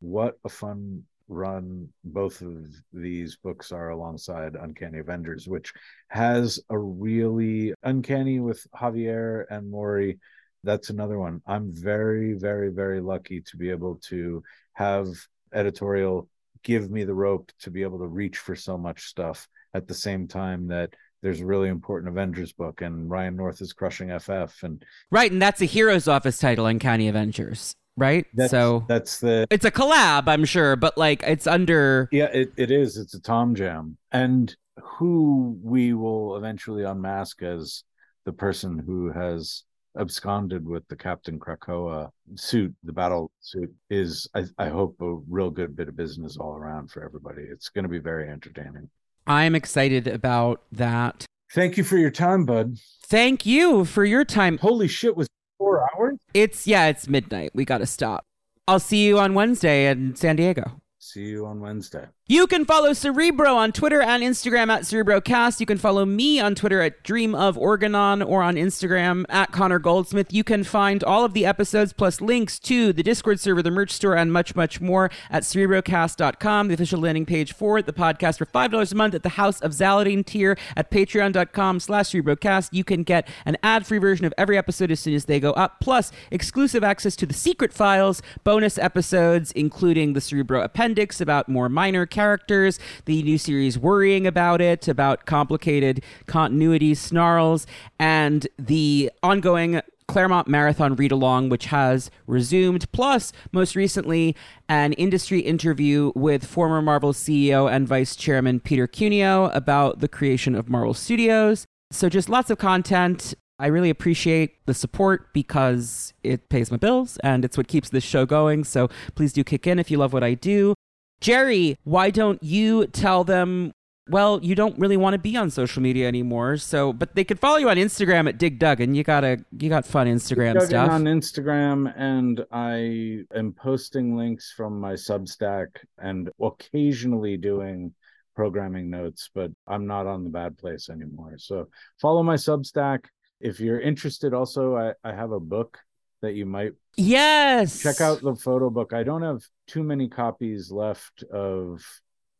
What a fun run both of these books are alongside Uncanny Avengers, which has a really uncanny with Javier and Morry. That's another one. I'm very, very, very lucky to be able to have editorial give me the rope to be able to reach for so much stuff at the same time that there's a really important Avengers book and Ryan North is crushing FF and Right, and that's a Heroes Office title, Uncanny Avengers, right? that's so that's the it's a collab, I'm sure, but like it's under. Yeah, it, it is. It's a Tom Jam. And who we will eventually unmask as the person who has absconded with the Captain Krakoa suit, the battle suit, is, I, I hope, a real good bit of business all around for everybody. It's going to be very entertaining. I'm excited about that. Thank you for your time, bud. Thank you for your time. Holy shit, was four hours? It's yeah, it's midnight. We got to stop. I'll see you on Wednesday in San Diego. See you on Wednesday. You can follow Cerebro on Twitter and Instagram at CerebroCast. You can follow me on Twitter at Dream of Organon or on Instagram at Connor Goldsmith. You can find all of the episodes plus links to the Discord server, the merch store, and much, much more at CerebroCast.com, the official landing page for the podcast for $5 a month at the House of Zaladin tier at Patreon.com slash CerebroCast. You can get an ad-free version of every episode as soon as they go up, plus exclusive access to the secret files, bonus episodes, including the Cerebro Appendix about more minor characters, the new series Worrying About It, about complicated continuity snarls, and the ongoing Claremont Marathon read along, which has resumed, plus, most recently, an industry interview with former Marvel CEO and Vice Chairman Peter Cuneo about the creation of Marvel Studios. So, just lots of content. I really appreciate the support because it pays my bills and it's what keeps this show going. So, please do kick in if you love what I do. Gerry, why don't you tell them? Well, you don't really want to be on social media anymore, so but they could follow you on Instagram at Dig Duggan. You got a you got fun Instagram Duggan stuff. on Instagram, and I am posting links from my Substack and occasionally doing programming notes, but I'm not on the bad place anymore. So follow my Substack. If you're interested, also, I, I have a book that you might yes. check out the photo book. I don't have too many copies left of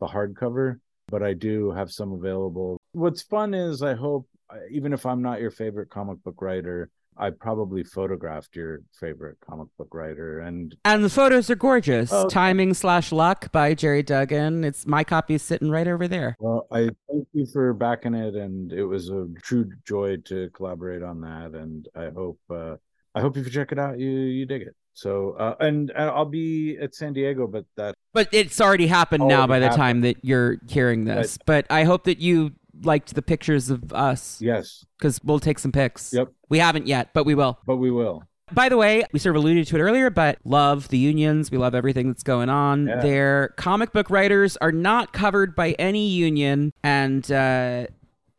the hardcover, but I do have some available. What's fun is I hope, even if I'm not your favorite comic book writer, I probably photographed your favorite comic book writer, and And the photos are gorgeous. Oh. Timing slash luck by Gerry Duggan. It's my copy sitting right over there. well, I thank you for backing it, and it was a true joy to collaborate on that. And I hope, uh, I hope if you check it out, you you dig it. So, uh, and, and I'll be at San Diego, but that But it's already happened now Already by the time that you're hearing this. But I hope that you liked the pictures of us yes, because we'll take some pics. Yep. We haven't yet, but we will. but we will. By the way, we sort of alluded to it earlier, but love the unions. We love everything that's going on Yeah. there. Comic book writers are not covered by any union, and uh,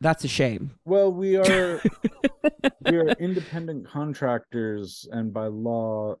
that's a shame. Well, we are we are independent contractors, and by law,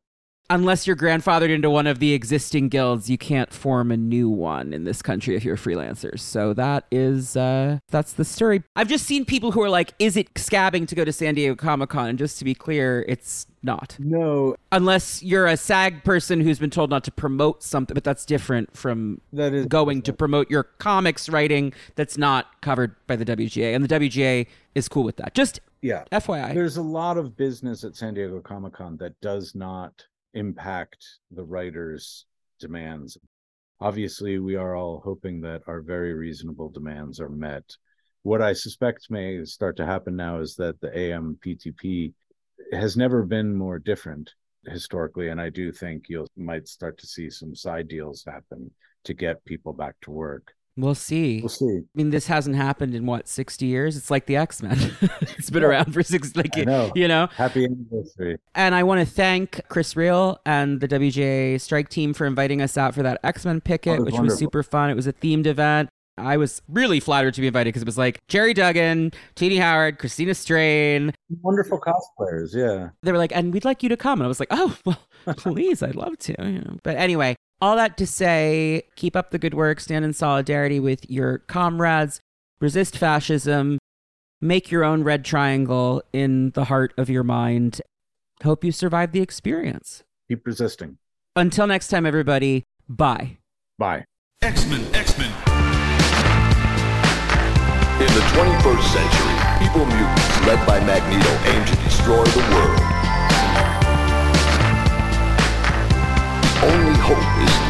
Unless you're grandfathered into one of the existing guilds, you can't form a new one in this country if you're freelancers. So that is uh that's the story. I've just seen people who are like, is it scabbing to go to San Diego Comic Con? And just to be clear, it's not. no, Unless you're a SAG person who's been told not to promote something, but that's different from that is going to promote your comics writing that's not covered by the WGA. And the WGA is cool with that. Just yeah. FYI. There's a lot of business at San Diego Comic Con that does not impact the writers' demands. Obviously, we are all hoping that our very reasonable demands are met. What I suspect may start to happen now is that the AMPTP has never been more different historically, and I do think you'll might start to see some side deals happen to get people back to work. We'll see. We'll see. I mean, this hasn't happened in what sixty years. It's like the X Men. it's been Yeah. around for six, like know. you know. Happy anniversary. And I want to thank Chris Real and the WGA strike team for inviting us out for that X Men picket, which was super fun. It was a themed event. I was really flattered to be invited because it was like Gerry Duggan, Tini Howard, Christina Strain. Wonderful cosplayers, yeah. They were like, and we'd like you to come. And I was like, oh, well, please, I'd love to. You know. But anyway, all that to say, keep up the good work, stand in solidarity with your comrades, resist fascism, make your own red triangle in the heart of your mind. Hope you survive the experience. Keep resisting. Until next time, everybody, bye. Bye. X-Men, X-Men, In the 21st century, evil mutants led by Magneto aim to destroy the world. Only hope is